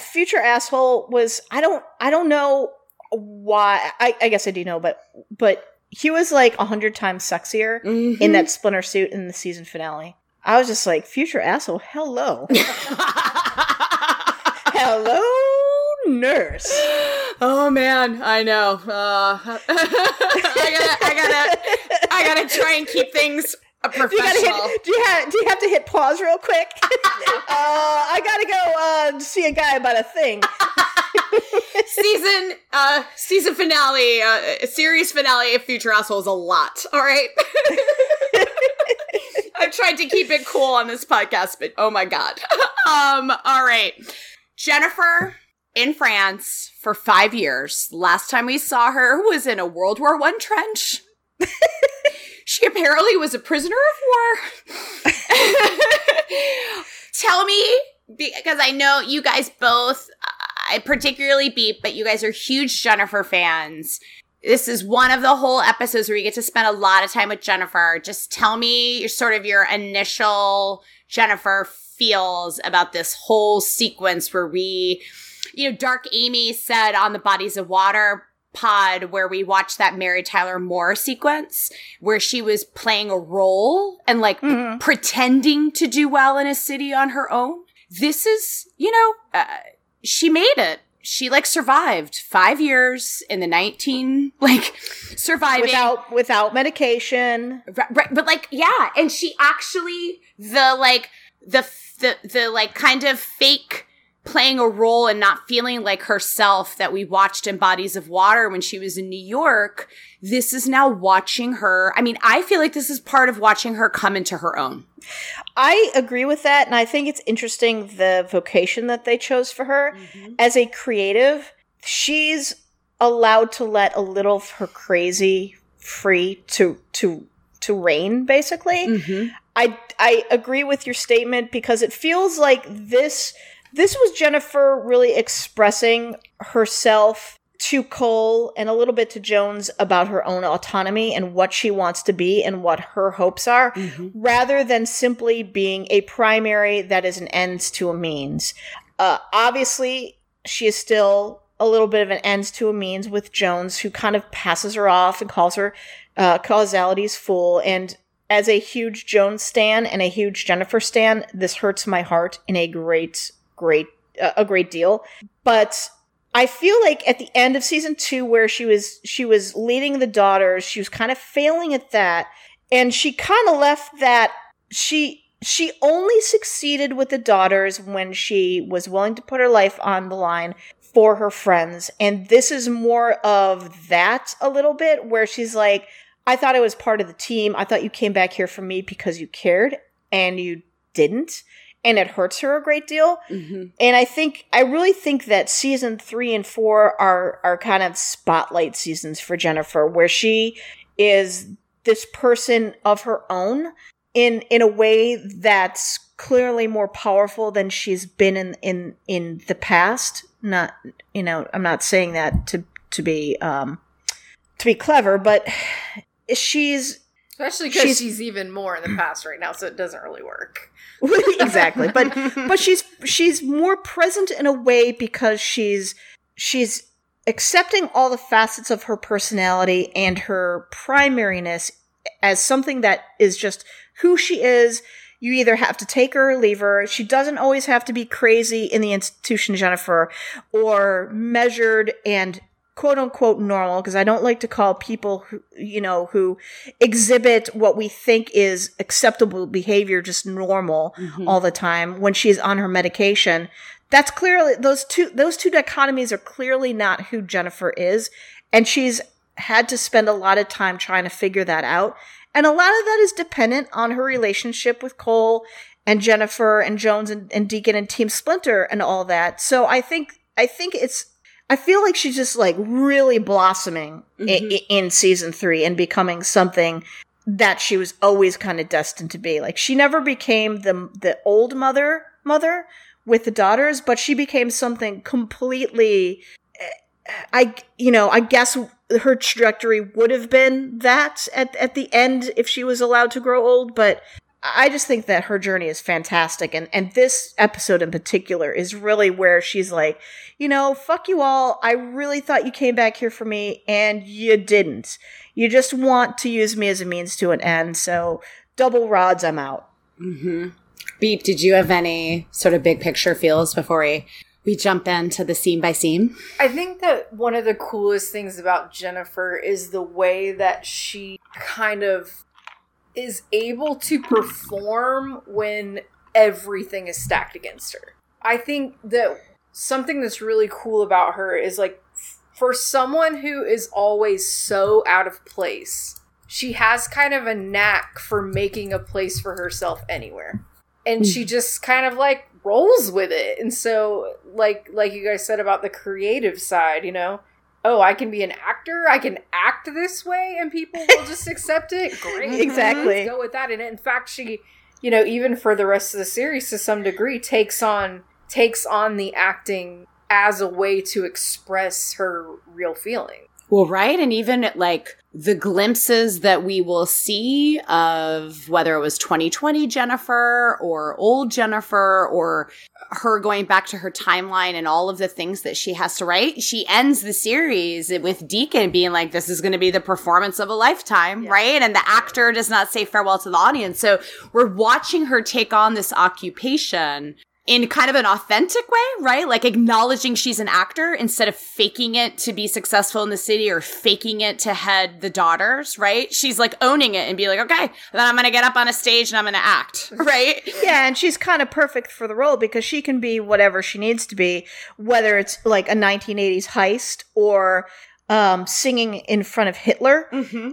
future asshole was i don't i don't know why i, I guess i do know but but he was like a hundred times sexier mm-hmm. in that splinter suit in the season finale I was just like, future asshole, hello. hello, nurse. Oh man, I know. Uh, I gotta, I gotta, I gotta try and keep things professional. Do you, hit, do you, have, do you have to hit pause real quick? uh, I gotta go uh, see a guy about a thing. Season, uh, season finale, uh, series finale of Future assholes a lot. All right. I've tried to keep it cool on this podcast, but oh my god. um, all right. Jennifer in France for five years. Last time we saw her was in a World War One trench. she apparently was a prisoner of war. Tell me, because I know you guys both, I particularly beep, but you guys are huge Jennifer fans this is one of the whole episodes where you get to spend a lot of time with Jennifer. Just tell me your sort of your initial Jennifer feels about this whole sequence where we, you know, Dark Amy said on the Bodies of Water pod where we watched that Mary Tyler Moore sequence where she was playing a role and like mm-hmm. pretending to do well in a city on her own. This is, you know, uh, she made it. She like survived five years in the 19 like surviving. Without without medication. Right, right but like yeah. And she actually the like the the the like kind of fake playing a role and not feeling like herself that we watched in Bodies of Water when she was in New York. This is now watching her. I mean, I feel like this is part of watching her come into her own. I agree with that. And I think it's interesting the vocation that they chose for her. Mm-hmm. As a creative, she's allowed to let a little of her crazy free to, to, to reign, basically. Mm-hmm. I, I agree with your statement because it feels like this this was Jennifer really expressing herself to Cole and a little bit to Jones about her own autonomy and what she wants to be and what her hopes are, mm-hmm. rather than simply being a primary that is an ends to a means. Uh, obviously, she is still a little bit of an ends to a means with Jones, who kind of passes her off and calls her uh, causalities full. And as a huge Jones stan and a huge Jennifer stan, this hurts my heart in a great, great, uh, a great deal. But I feel like at the end of season two, where she was she was leading the daughters, she was kind of failing at that, and she kind of left that she she only succeeded with the daughters when she was willing to put her life on the line for her friends, and this is more of that a little bit, where she's like, I thought I was part of the team. I thought you came back here for me because you cared, and you didn't and it hurts her a great deal. Mm-hmm. And I think I really think that season three and four are are kind of spotlight seasons for Jennifer, where she is this person of her own in in a way that's clearly more powerful than she's been in in in the past. Not you know I'm not saying that to to be um to be clever, but she's especially because she's even more in the past right now, so it doesn't really work. exactly. But but she's she's more present in a way because she's she's accepting all the facets of her personality and her primariness as something that is just who she is. You either have to take her or leave her. She doesn't always have to be crazy in the institution, Jennifer, or measured and quote unquote normal because I don't like to call people who, you know, who exhibit what we think is acceptable behavior just normal mm-hmm. all the time when she's on her medication. That's clearly those two those two dichotomies are clearly not who Jennifer is and she's had to spend a lot of time trying to figure that out. And a lot of that is dependent on her relationship with Cole and Jennifer and Jones and, and Deacon and Team Splinter and all that. So I think I think it's I feel like she's just like really blossoming mm-hmm. I- in season three and becoming something that she was always kind of destined to be. Like she never became the the old mother mother with the daughters, but she became something completely. Eh, I you know I guess her trajectory would have been that at at the end if she was allowed to grow old, but I just think that her journey is fantastic. And, and this episode in particular is really where she's like, you know, fuck you all. I really thought you came back here for me and you didn't. You just want to use me as a means to an end. So double rods, I'm out. Mm-hmm. Beep, did you have any sort of big picture feels before we, we jump into the scene by scene? I think that one of the coolest things about Jennifer is the way that she kind of is able to perform when everything is stacked against her. I think that something that's really cool about her is like for someone who is always so out of place, she has kind of a knack for making a place for herself anywhere. And she hmm. just kind of like rolls with it. And so like like you guys said about the creative side, you know, oh, I can be an actor. I can act this way, and people will just accept it. Great, mhm. exactly. Let's go with that. And in fact, she, you know, even for the rest of the series, to some degree, takes on takes on the acting as a way to express her real feelings. Well, right. And even like the glimpses that we will see of whether it was 2020 Jennifer or old Jennifer or her going back to her timeline and all of the things that she has to write. She ends the series with Deacon being like, this is going to be the performance of a lifetime, yeah. right? And the actor does not say farewell to the audience. So we're watching her take on this occupation in kind of an authentic way, right? Like acknowledging she's an actor instead of faking it to be successful in the city or faking it to head the daughters, right? She's like owning it and be like, okay, then I'm going to get up on a stage and I'm going to act, right? yeah, and she's kind of perfect for the role because she can be whatever she needs to be, whether it's like a 1980s heist or um, singing in front of Hitler. Mm-hmm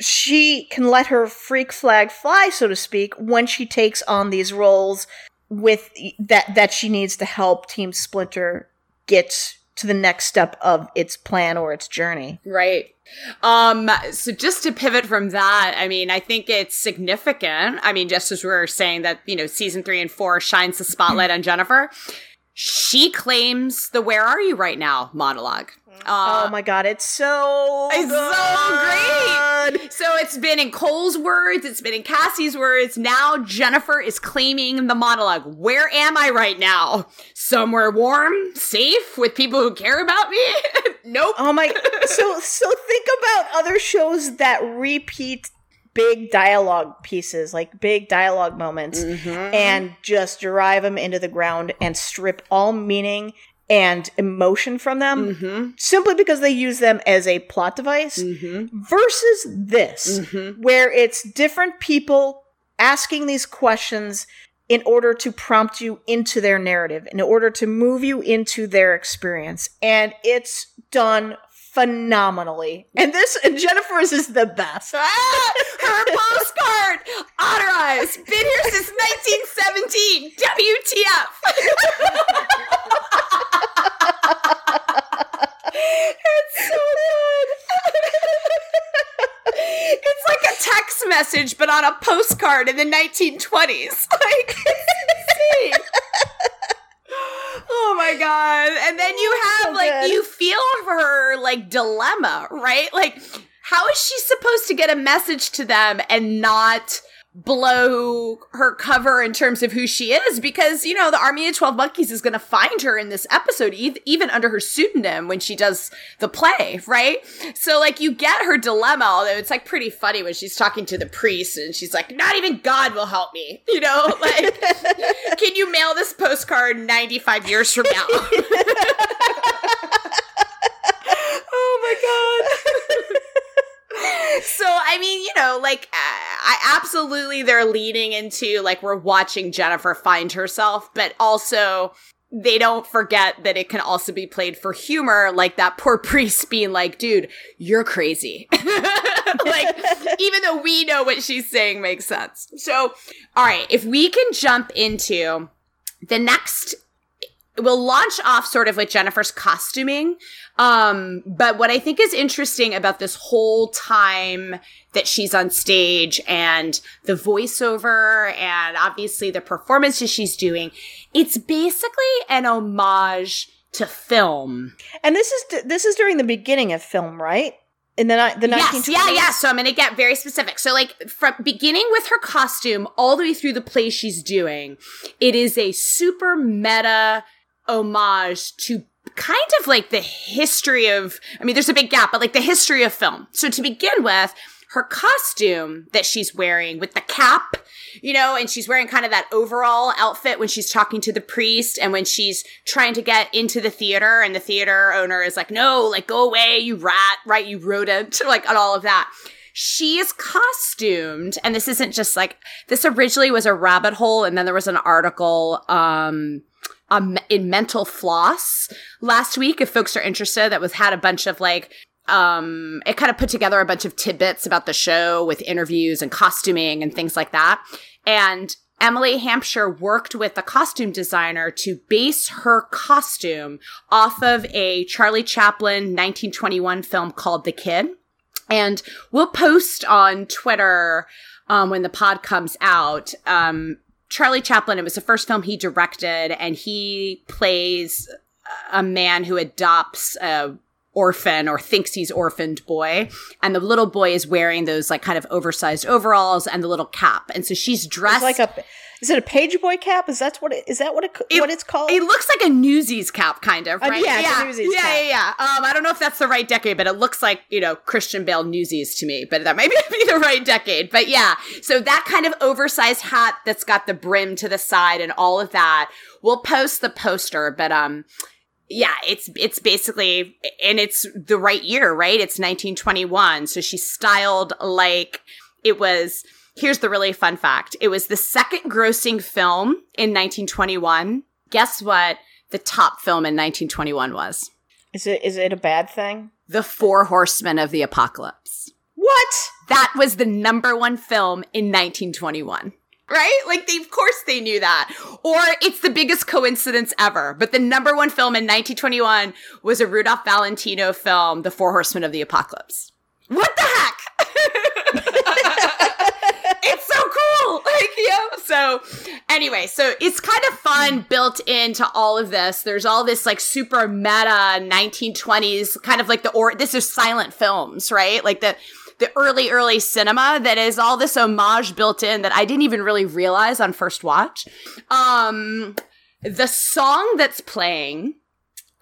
she can let her freak flag fly, so to speak, when she takes on these roles with that that she needs to help Team Splinter get to the next step of its plan or its journey. Right. Um so just to pivot from that, I mean, I think it's significant. I mean, just as we are saying that, you know, season 3 and 4 shines the spotlight on Jennifer, she claims the "Where are you right now?" monologue. Uh, oh my god, it's so it's good. so great. So it's been in Cole's words, it's been in Cassie's words. Now Jennifer is claiming the monologue. Where am I right now? Somewhere warm, safe, with people who care about me? nope. Oh my. So so think about other shows that repeat big dialogue pieces, like big dialogue moments, mm-hmm. and just drive them into the ground and strip all meaning and emotion from them mm-hmm. simply because they use them as a plot device mm-hmm. versus this, mm-hmm. where it's different people asking these questions in order to prompt you into their narrative, in order to move you into their experience. And it's done phenomenally. And this and Jennifer's is the best. Ah, her postcard authorized. Been here since 1917. WTF. it's so good. it's like a text message, but on a postcard in the 1920s. Like, it's insane. Oh my god. And then you have so like good. you feel her like dilemma, right? Like how is she supposed to get a message to them and not blow her cover in terms of who she is because you know the army of 12 monkeys is going to find her in this episode e- even under her pseudonym when she does the play right? So like you get her dilemma although it's like pretty funny when she's talking to the priest and she's like not even god will help me you know? Like can you mail this postcard 95 years from now? Oh my god so I mean, you know, like uh, I absolutely they're leaning into like we're watching Jennifer find herself, but also they don't forget that it can also be played for humor, like that poor priest being like, dude, you're crazy. like, even though we know what she's saying makes sense. So, all right, if we can jump into the next we'll launch off sort of with Jennifer's costuming. Um, but what I think is interesting about this whole time that she's on stage and the voiceover and obviously the performances she's doing, it's basically an homage to film. And this is this is during the beginning of film, right? in the the yes, 1920s? yeah, yeah. So I'm gonna get very specific. So like from beginning with her costume all the way through the play she's doing, it is a super meta homage to kind of like the history of, I mean, there's a big gap, but like the history of film. So to begin with, her costume that she's wearing with the cap, you know, and she's wearing kind of that overall outfit when she's talking to the priest and when she's trying to get into the theater and the theater owner is like, no, like go away, you rat, right? You rodent, like all of that. She is costumed, and this isn't just like, this originally was a rabbit hole, and then there was an article, um, um, in Mental Floss last week. If folks are interested, that was had a bunch of like um, it kind of put together a bunch of tidbits about the show with interviews and costuming and things like that. And Emily Hampshire worked with a costume designer to base her costume off of a Charlie Chaplin 1921 film called The Kid. And we'll post on Twitter um, when the pod comes out um, Charlie Chaplin, it was the first film he directed, and he plays a man who adopts a orphan or thinks he's orphaned boy. And the little boy is wearing those like kind of oversized overalls and the little cap. And so she's dressed it's like a is it a page boy cap? Is that what it, is that what it, it, what it's called? It looks like a Newsies cap, kind of, uh, right? Uh, yeah, yeah, yeah, yeah, yeah, Um, I don't know if that's the right decade, but it looks like you know Christian Bale Newsies to me. But that might be the right decade. But yeah, so that kind of oversized hat that's got the brim to the side and all of that. We'll post the poster, but um yeah, it's it's basically and it's the right year, right? It's 1921. So she's styled like it was Here's the really fun fact. It was the second grossing film in 1921. Guess what the top film in 1921 was? Is it is it a bad thing? The Four Horsemen of the Apocalypse. What? That was the number one film in 1921 right? Like they, of course they knew that. Or it's the biggest coincidence ever. But the number one film in 1921 was a Rudolph Valentino film, The Four Horsemen of the Apocalypse. What the heck? it's so cool. Like, yeah. So anyway, so it's kind of fun built into all of this. There's all this like super meta 1920s kind of like the or this is silent films, right? Like the the early, early cinema that is all this homage built in that I didn't even really realize on first watch. Um, the song that's playing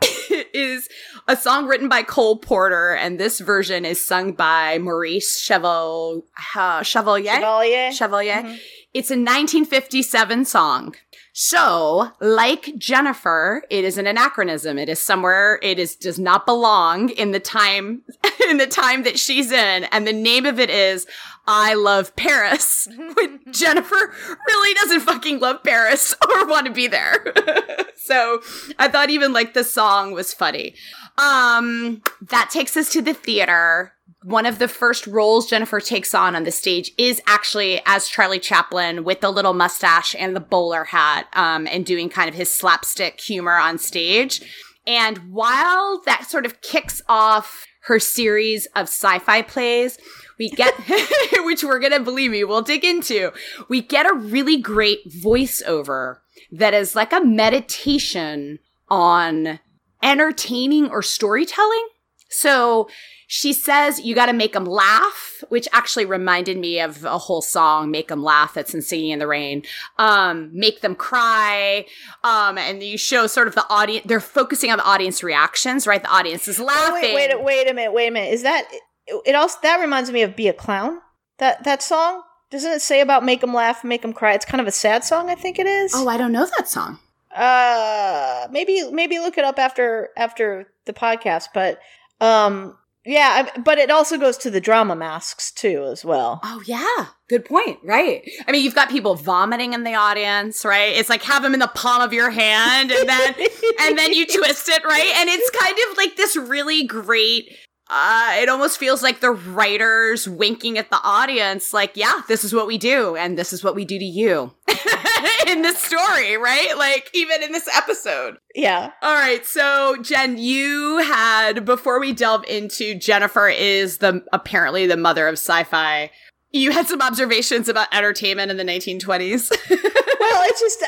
is a song written by Cole Porter, and this version is sung by Maurice Cheval- uh, Chevalier. Chevalier. Chevalier. Mm-hmm. It's a 1957 song. So, like Jennifer, it is an anachronism. It is somewhere it is does not belong in the time in the time that she's in, and the name of it is I Love Paris. when Jennifer really doesn't fucking love Paris or want to be there. so, I thought even like the song was funny. Um, that takes us to the theater one of the first roles Jennifer takes on on the stage is actually as Charlie Chaplin with the little mustache and the bowler hat, um, and doing kind of his slapstick humor on stage. And while that sort of kicks off her series of sci-fi plays, we get, which we're gonna believe me, we'll dig into, we get a really great voiceover that is like a meditation on entertaining or storytelling. So she says you got to make them laugh, which actually reminded me of a whole song, "Make Them Laugh" that's in "Singing in the Rain." Um, make them cry, um, and you show sort of the audience. They're focusing on the audience reactions, right? The audience is laughing. Oh, wait, wait, wait a minute, wait a minute. Is that it? Also, that reminds me of "Be a Clown." That that song doesn't it say about make them laugh, make them cry? It's kind of a sad song, I think it is. Oh, I don't know that song. Uh, maybe maybe look it up after after the podcast, but um yeah, but it also goes to the drama masks too, as well. Oh yeah, good point. Right. I mean, you've got people vomiting in the audience, right? It's like have them in the palm of your hand, and then and then you twist it, right? And it's kind of like this really great uh, it almost feels like the writers winking at the audience, like, yeah, this is what we do, and this is what we do to you in this story, right? Like, even in this episode. Yeah. All right. So, Jen, you had, before we delve into Jennifer is the apparently the mother of sci fi, you had some observations about entertainment in the 1920s. well, it's just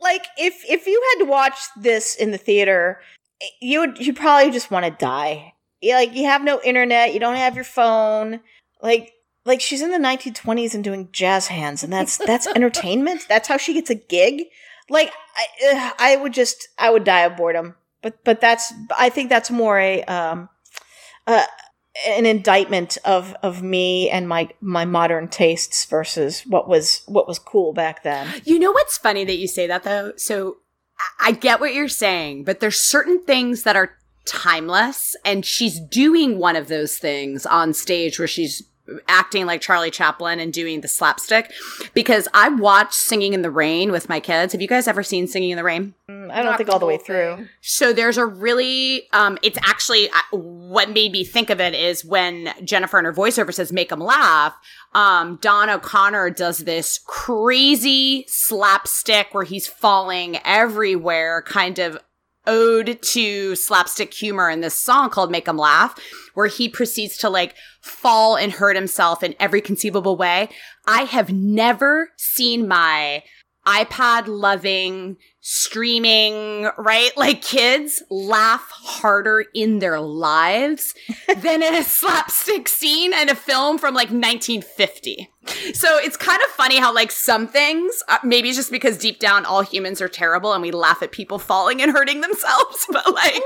like if if you had to watch this in the theater, you would you probably just want to die like you have no internet, you don't have your phone. Like like she's in the 1920s and doing jazz hands and that's that's entertainment. That's how she gets a gig. Like I I would just I would die of boredom. But but that's I think that's more a um uh an indictment of of me and my my modern tastes versus what was what was cool back then. You know what's funny that you say that though? So I get what you're saying, but there's certain things that are timeless and she's doing one of those things on stage where she's acting like Charlie Chaplin and doing the slapstick because I watched Singing in the Rain with my kids. Have you guys ever seen Singing in the Rain? Mm, I don't Not think all the way through. So there's a really, um, it's actually uh, what made me think of it is when Jennifer in her voiceover says "make them laugh." Um, Don O'Connor does this crazy slapstick where he's falling everywhere, kind of ode to slapstick humor in this song called Make 'em Laugh, where he proceeds to like fall and hurt himself in every conceivable way. I have never seen my iPad loving, streaming, right? Like kids laugh harder in their lives than in a slapstick scene in a film from like 1950. So it's kind of funny how like some things, uh, maybe just because deep down all humans are terrible and we laugh at people falling and hurting themselves, but like.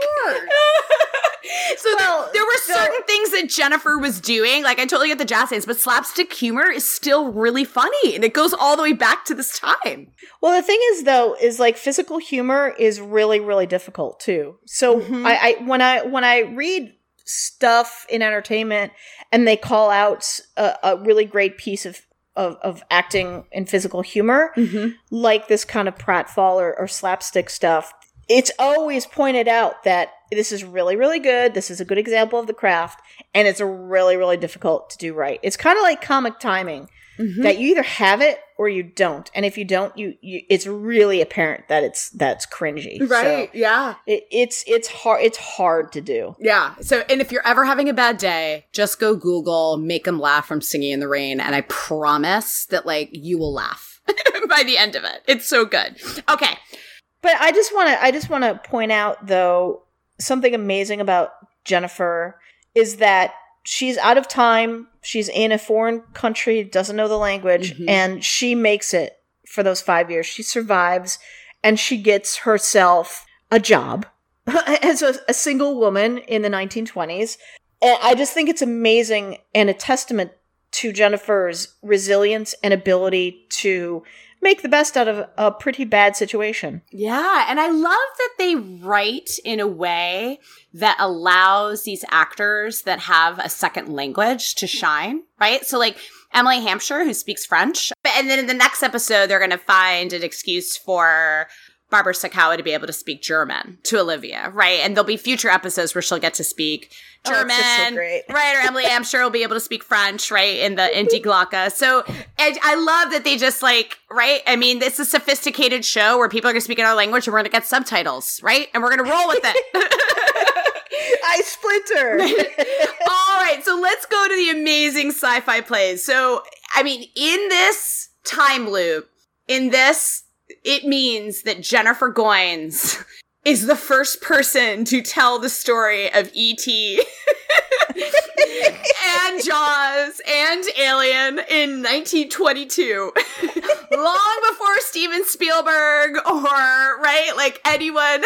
so well, there, there, were so, certain things that Jennifer was doing. Like I totally get the jazz hands, but slapstick humor is still really funny and it goes all the way back to this time. Well, the thing is though, is like physical humor is really, really difficult too. So mm-hmm. I, I when I when I read stuff in entertainment and they call out a, a really great piece of, of, of acting and physical humor, mm-hmm. like this kind of pratfall or, or slapstick stuff, it's always pointed out that this is really, really good. This is a good example of the craft, and it's really, really difficult to do right. It's kind of like comic timing. Mm-hmm. that you either have it or you don't. And if you don't, you, you it's really apparent that it's that's cringy. Right. So yeah. It, it's it's hard it's hard to do. Yeah. So and if you're ever having a bad day, just go Google make them laugh from singing in the rain and I promise that like you will laugh by the end of it. It's so good. Okay. But I just want to I just want to point out though something amazing about Jennifer is that she's out of time. She's in a foreign country, doesn't know the language, mm-hmm. and she makes it for those five years. She survives and she gets herself a job as a, a single woman in the 1920s. And I just think it's amazing and a testament to Jennifer's resilience and ability to make the best out of a pretty bad situation. Yeah, and I love that they write in a way that allows these actors that have a second language to shine, right? So like Emily Hampshire who speaks French, and then in the next episode they're going to find an excuse for Barbara Sukowa to be able to speak German to Olivia, right? And there'll be future episodes where she'll get to speak oh, German, oh, so right? Or Emily I'm sure will be able to speak French, right? In the in Die Glocke. So I love that they just like, right? I mean, it's a sophisticated show where people are going to speak in our language and we're going to get subtitles, right? And we're going to roll with it. I splinter. All right, so let's go to the amazing sci-fi plays. So, I mean, in this time loop, in this it means that Jennifer Goines is the first person to tell the story of E.T. and Jaws and Alien in 1922. Long before Steven Spielberg or, right, like anyone,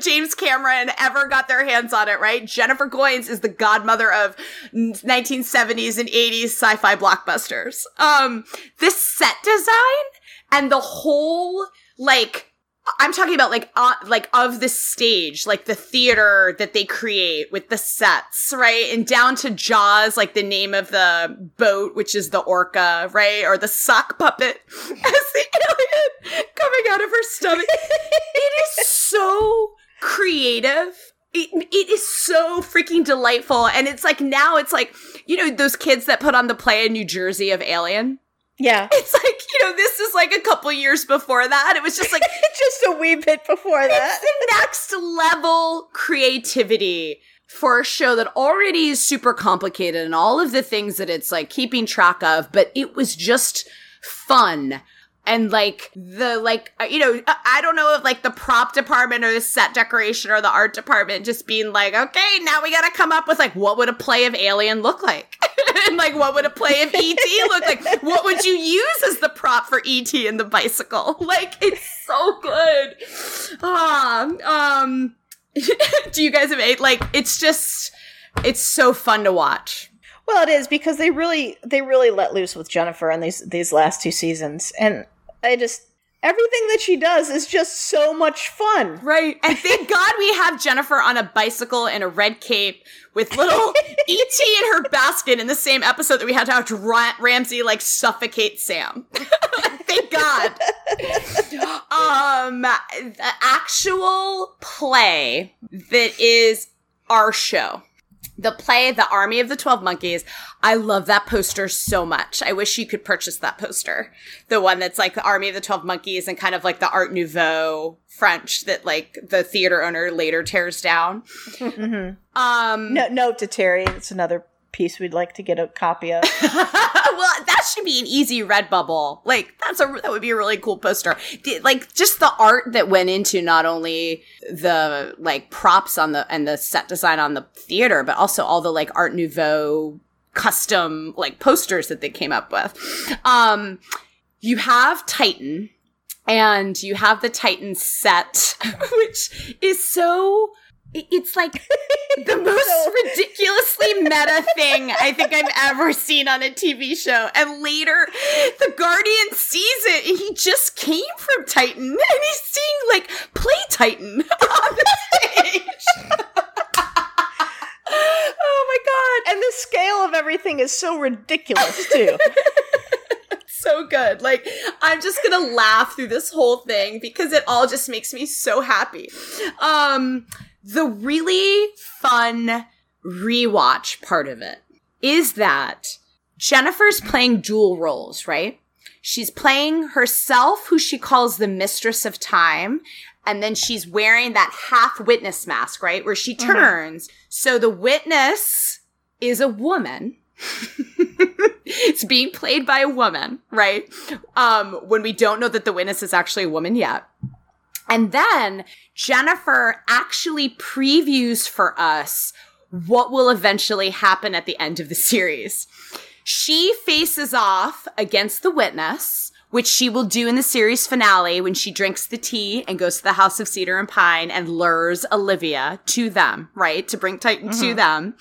James Cameron ever got their hands on it, right? Jennifer Goines is the godmother of 1970s and 80s sci-fi blockbusters. Um, this set design and the whole like I'm talking about like uh, like of the stage, like the theater that they create with the sets, right? And down to Jaws, like the name of the boat, which is the orca, right? Or the sock puppet as the alien coming out of her stomach. it is so creative. It, it is so freaking delightful. And it's like now it's like, you know, those kids that put on the play in New Jersey of Alien yeah. It's like, you know, this is like a couple years before that. It was just like just a wee bit before that. It's the next level creativity for a show that already is super complicated and all of the things that it's like keeping track of, but it was just fun and like the like uh, you know i don't know if like the prop department or the set decoration or the art department just being like okay now we gotta come up with like what would a play of alien look like? And like what would a play of et look like? What would you use as the prop for et and the bicycle? Like it's so good. Ah, um do you guys have eight like it's just it's so fun to watch. Well, it is because they really they really let loose with Jennifer in these these last two seasons, and I just everything that she does is just so much fun. Right. And thank God we have Jennifer on a bicycle in a red cape with little E.T. in her basket in the same episode that we had to watch Ra- Ramse like suffocate Sam. thank God. um, the actual play that is our show the play the army of the 12 monkeys. I love that poster so much. I wish you could purchase that poster. The one that's like the army of the 12 monkeys and kind of like the art nouveau french that like the theater owner later tears down. Mm-hmm. um no, note to terry it's another piece we'd like to get a copy of. well, that should be an easy Redbubble. Like that's a that would be a really cool poster. Like just the art that went into not only the like props on the and the set design on the theater, but also all the like Art Nouveau custom like posters that they came up with. Um, you have Titan, and you have the Titan set, which is so it's like the most ridiculously meta thing I think I've ever seen on a TV show. And later, the Guardian sees it and he just came from Titan and he's seeing like play Titan on the stage. oh my god. And the scale of everything is so ridiculous too. so good. Like, I'm just gonna laugh through this whole thing because it all just makes me so happy. Um, the really fun rewatch part of it is that Jennifer's playing dual roles, right? She's playing herself, who she calls the mistress of time. And then she's wearing that half witness mask, right? Where she mm-hmm. turns. Mm-hmm. So the witness is a woman. it's being played by a woman, right? Um, when we don't know that the witness is actually a woman yet. And then Jennifer actually previews for us what will eventually happen at the end of the series. She faces off against the witness, which she will do in the series finale when she drinks the tea and goes to the House of Cedar and Pine and lures Olivia to them, right? To bring Titan mm-hmm. to them.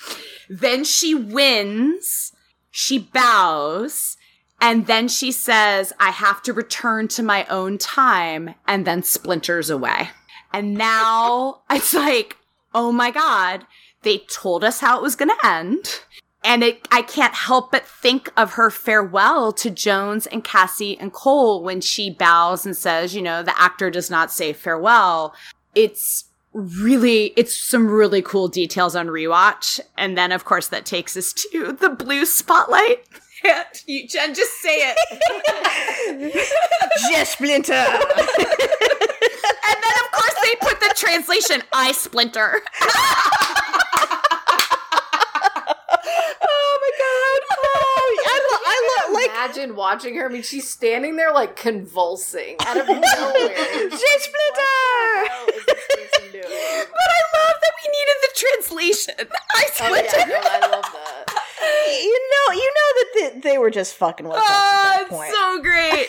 Then she wins. She bows. And then she says, I have to return to my own time and then splinters away. And now it's like, oh my God, they told us how it was going to end. And it, I can't help but think of her farewell to Jones and Cassie and Cole when she bows and says, you know, the actor does not say farewell. It's really, it's some really cool details on rewatch. And then, of course, that takes us to the blue spotlight. you, Jen, just say it. Just Splinter. and then, of course, they put the translation, I Splinter. Oh my god, oh, whoa! Imagine watching her. I mean, she's standing there like convulsing out of nowhere. Jay Splitter! But I love that we needed the translation. I split oh, yeah, no, I love that. You know, you know that they, they were just fucking with us at that point. So great.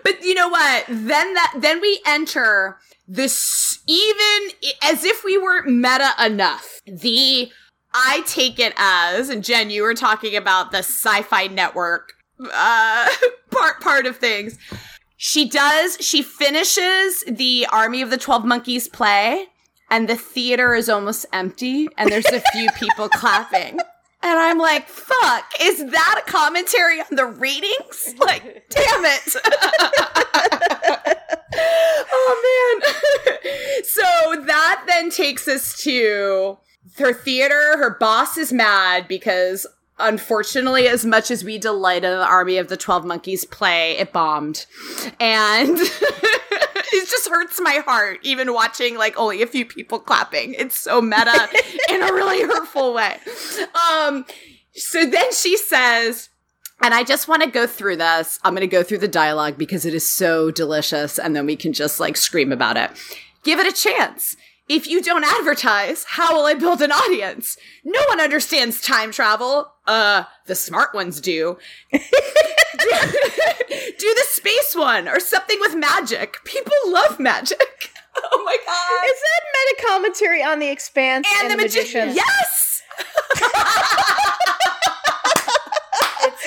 but you know what? Then that then we enter this even as if we weren't meta enough. The I take it as, and Jen, you were talking about the sci-fi network uh, part part of things. She does. She finishes the Army of the Twelve Monkeys play, and the theater is almost empty, and there's a few people clapping. And I'm like, fuck, is that a commentary on the readings? Like, damn it. oh man. so that then takes us to her theater, her boss is mad because unfortunately, as much as we delight in the Army of the Twelve Monkeys play, it bombed. And it just hurts my heart, even watching like only a few people clapping. It's so meta in a really hurtful way. Um, so then she says, and I just want to go through this. I'm going to go through the dialogue because it is so delicious, and then we can just like scream about it. Give it a chance. If you don't advertise, how will I build an audience? No one understands time travel. Uh, the smart ones do. do the space one or something with magic. People love magic. Oh my god. Is that meta commentary on the expanse and, and the, the magician? magician? Yes.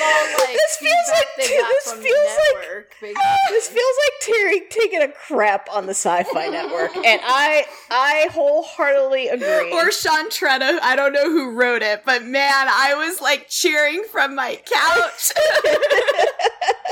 all like this feels like this feels network, like this feels like Terry taking a crap on the Sci-Fi Network, and I I wholeheartedly agree. Or Sean Tretta, I don't know who wrote it, but man, I was like cheering from my couch,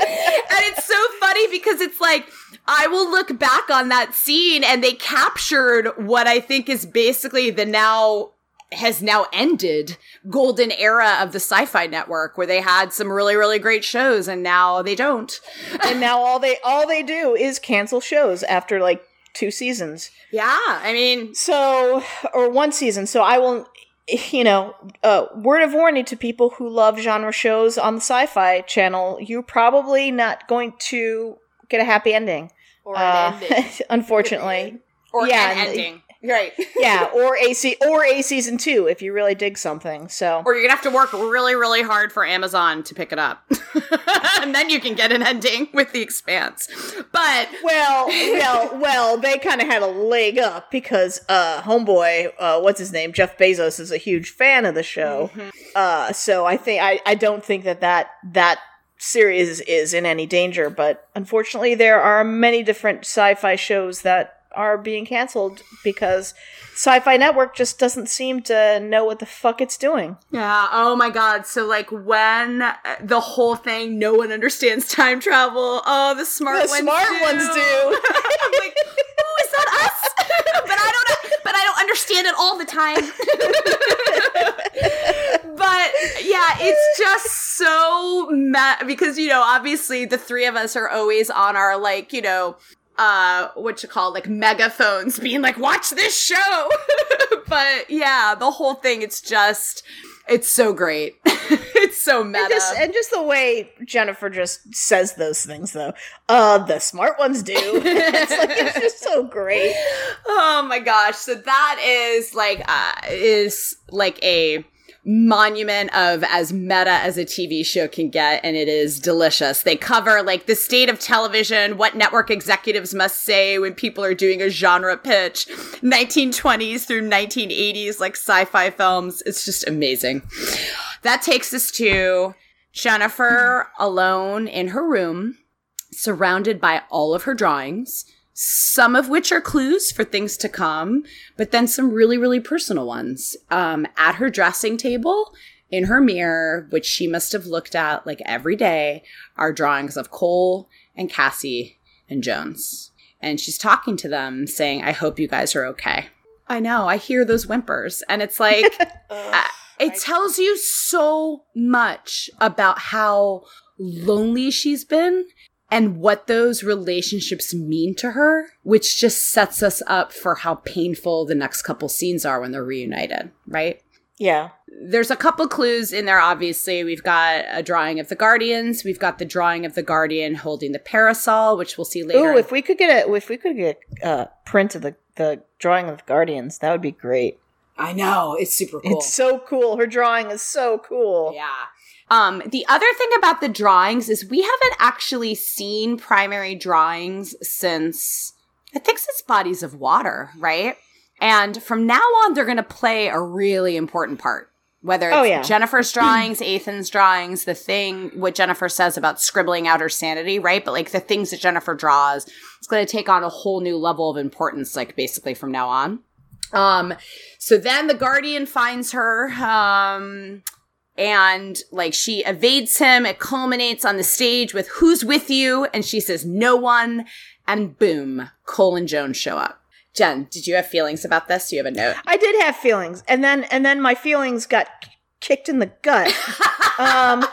and it's so funny because it's like. I will look back on that scene and they captured what I think is basically the now has now ended golden era of the sci-fi network where they had some really really great shows and now they don't. And now all they all they do is cancel shows after like two seasons. Yeah i mean so or one season. So i will you know uh, word of warning to people who love genre shows on the sci-fi channel you're probably not going to get a happy ending. Or uh, ending. unfortunately. Or yeah, an ending Right. yeah, or AC or a season two if you really dig something. So Or you're gonna have to work really, really hard for Amazon to pick it up. and then you can get an ending with the expanse. But Well well well, they kinda had a leg up because uh homeboy, uh what's his name? Jeff Bezos is a huge fan of the show. Mm-hmm. Uh so I think I, I don't think that that that series is in any danger, but unfortunately there are many different sci-fi shows that are being canceled because Sci-Fi Network just doesn't seem to know what the fuck it's doing. Yeah. Oh my god. So like when uh, the whole thing, no one understands time travel. Oh, the smart the ones smart do. ones do. I'm like, oh, is that us? but I don't. But I don't understand it all the time. but yeah, it's just so mad because you know, obviously the three of us are always on our like, you know, uh what you call like megaphones being like watch this show. But yeah the whole thing it's just it's so great. It's so meta. and just, and just the way jennifer just says those things though. Uh the smart ones do. It's like it's just so great. Oh my gosh. So that is like uh is like a monument of as meta as a TV show can get, and it is delicious. They cover like the state of television, what network executives must say when people are doing a genre pitch, 1920s through 1980s, like sci fi films. It's just amazing. That takes us to Jennifer alone in her room, surrounded by all of her drawings some of which are clues for things to come, but then some really, really personal ones. Um, at her dressing table, in her mirror, which she must have looked at like every day, are drawings of Cole and Cassie and Jones. And she's talking to them saying, I hope you guys are okay. I know, I hear those whimpers. And it's like, uh, it tells you so much about how lonely she's been and what those relationships mean to her, which just sets us up for how painful the next couple scenes are when they're reunited, right? Yeah. There's a couple clues in there, obviously. We've got a drawing of the Guardians. We've got the drawing of the Guardian holding the parasol, which we'll see later. Oh, if we could get a if we could get a print of the, the drawing of the Guardians, that would be great. I know. It's super cool. It's so cool. Her drawing is so cool. Yeah. Um, the other thing about the drawings is we haven't actually seen primary drawings since I think since Bodies of Water, right? And from now on, they're going to play a really important part. Whether it's oh, yeah. Jennifer's drawings, Ethan's drawings, the thing, what Jennifer says about scribbling out her sanity, right? But like the things that Jennifer draws, it's going to take on a whole new level of importance, like basically from now on. Um, so then the Guardian finds her. Um, and like she evades him. It culminates on the stage with who's with you? And she says, no one. And boom, Cole and Jones show up. Jen, did you have feelings about this? Do you have a note? I did have feelings. And then, and then my feelings got kicked in the gut. um,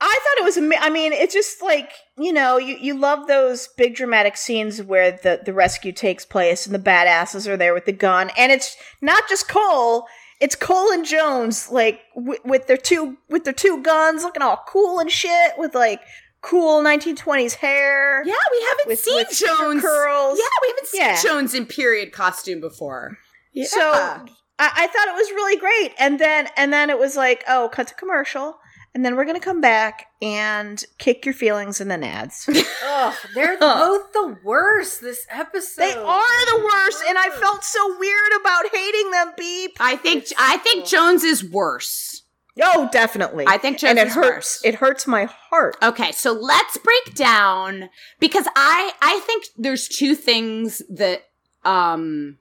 I thought it was, I mean, it's just like, you know, you, you love those big dramatic scenes where the, the rescue takes place and the badasses are there with the gun. And it's not just Cole, it's Cole and Jones, like w- with their two with their two guns, looking all cool and shit, with like cool 1920s hair. Yeah, we haven't with, seen with Jones curls. Yeah, we haven't seen yeah. Jones in period costume before. Yeah. So I, I thought it was really great, and then and then it was like, oh, cut to commercial and then we're gonna come back and kick your feelings in the nads. Ugh, they're both the worst this episode. They are the worst, and I felt so weird about hating them. Beep. I think I think Jones is worse. Oh, definitely. I think Jones and it is hurts. worse. It hurts my heart. Okay, so let's break down because I I think there's two things that um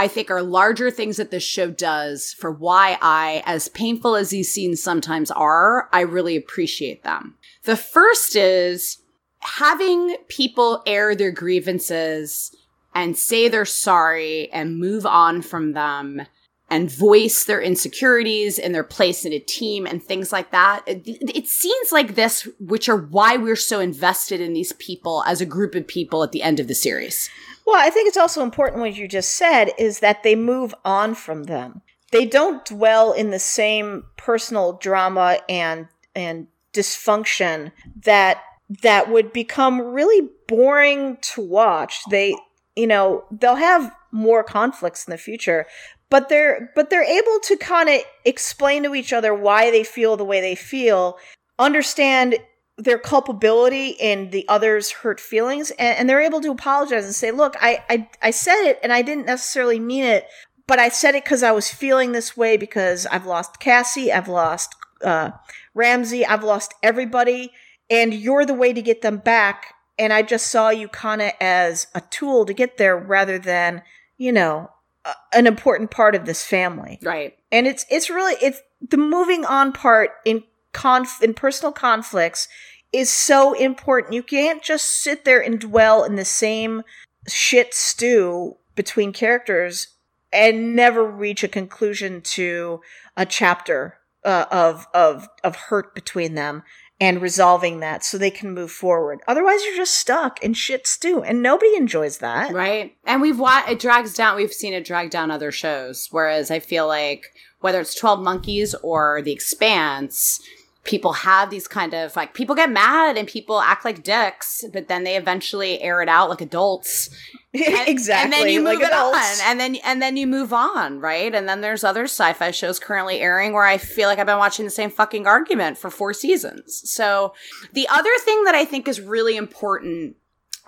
I think are larger things that this show does for why I, as painful as these scenes sometimes are, I really appreciate them. The first is having people air their grievances and say they're sorry and move on from them and voice their insecurities and their place in a team and things like that. It, it, scenes like this, which are why we're so invested in these people as a group of people at the end of the series. Well, I think it's also important what you just said is that they move on from them. They don't dwell in the same personal drama and and dysfunction that that would become really boring to watch. They you know, they'll have more conflicts in the future, but they're but they're able to kind of explain to each other why they feel the way they feel, understand their culpability and the other's hurt feelings and, and, they're able to apologize and say look I, I i said it and i didn't necessarily mean it but i said it because i was feeling this way because i've lost cassie i've lost uh, ramse i've lost everybody and you're the way to get them back and i just saw you kind of as a tool to get there rather than you know a, an important part of this family. Right. And it's it's really it's the moving on part in conf in personal conflicts is so important. You can't just sit there and dwell in the same shit stew between characters and never reach a conclusion to a chapter uh, of of of hurt between them and resolving that so they can move forward. Otherwise, you're just stuck in shit stew, and nobody enjoys that. Right. And we've it drags down. We've seen it drag down other shows. Whereas I feel like whether it's Twelve Monkeys or The Expanse, people have these kind of like people get mad and people act like dicks, but then they eventually air it out like adults. And, exactly. And then you move like it adults. on, and then and then you move on, right? And then there's other sci-fi shows currently airing where I feel like I've been watching the same fucking argument for four seasons. So the other thing that I think is really important,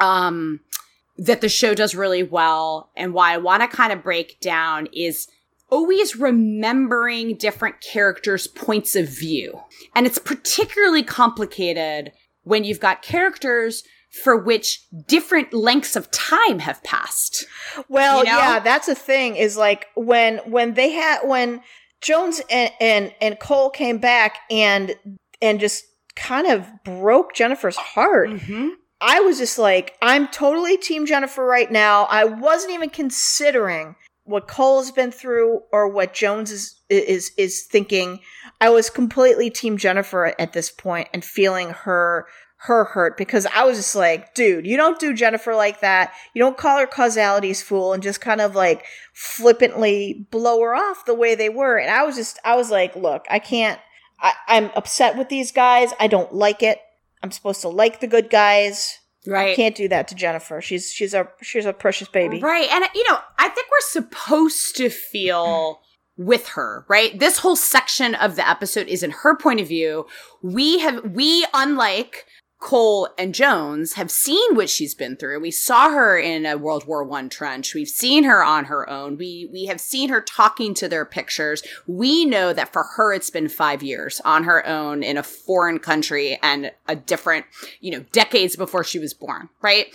um, that the show does really well, and why I want to kind of break down is always remembering different characters' points of view. And it's particularly complicated when you've got characters for which different lengths of time have passed. Well, You know? yeah, that's a thing. Is like when when they had when Jones and, and and Cole came back and and just kind of broke Jennifer's heart. Mm-hmm. I was just like, I'm totally Team Jennifer right now. I wasn't even considering what Cole's been through or what Jones is is is thinking. I was completely Team Jennifer at this point and feeling her her hurt because I was just like, dude, you don't do Jennifer like that. You don't call her causality's fool and just kind of like flippantly blow her off the way they were. And I was just, I was like, look, I can't. I, I'm upset with these guys. I don't like it. I'm supposed to like the good guys. Right. You can't do that to Jennifer. She's she's a she's a precious baby. Right. And, you know, I think we're supposed to feel with her, right? This whole section of the episode is in her point of view. We have, we, unlike Cole and Jones, have seen what she's been through. We saw her in a World War One trench. We've seen her on her own. We, we have seen her talking to their pictures. We know that for her, it's been five years on her own in a foreign country and a different, you know, decades before she was born, right?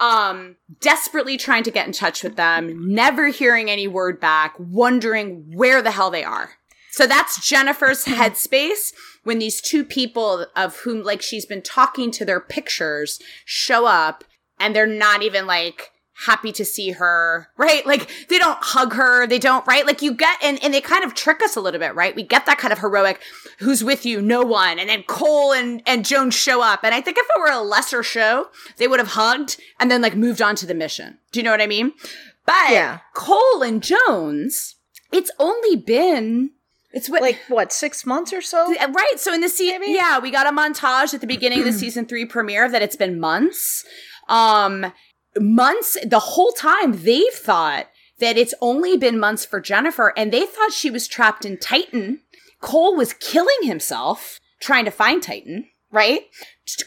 um, desperately trying to get in touch with them, never hearing any word back, wondering where the hell they are. So that's Jennifer's mm-hmm. headspace when these two people of whom like she's been talking to their pictures show up and they're not even like happy to see her, right? Like they don't hug her, they don't, right? Like you get and, and they kind of trick us a little bit, right? We get that kind of heroic, who's with you? No one. And then Cole and, and Jones show up. And I think if it were a lesser show, they would have hugged and then like moved on to the mission. Do you know what I mean? But Yeah. Cole and Jones, it's only been it's what Like what, six months or so? Right. So in the season, yeah, we got a montage at the beginning of the season three premiere that it's been months. Um, months, the whole time they've thought that it's only been months for Jennifer and they thought she was trapped in Titan. Cole was killing himself trying to find Titan, right?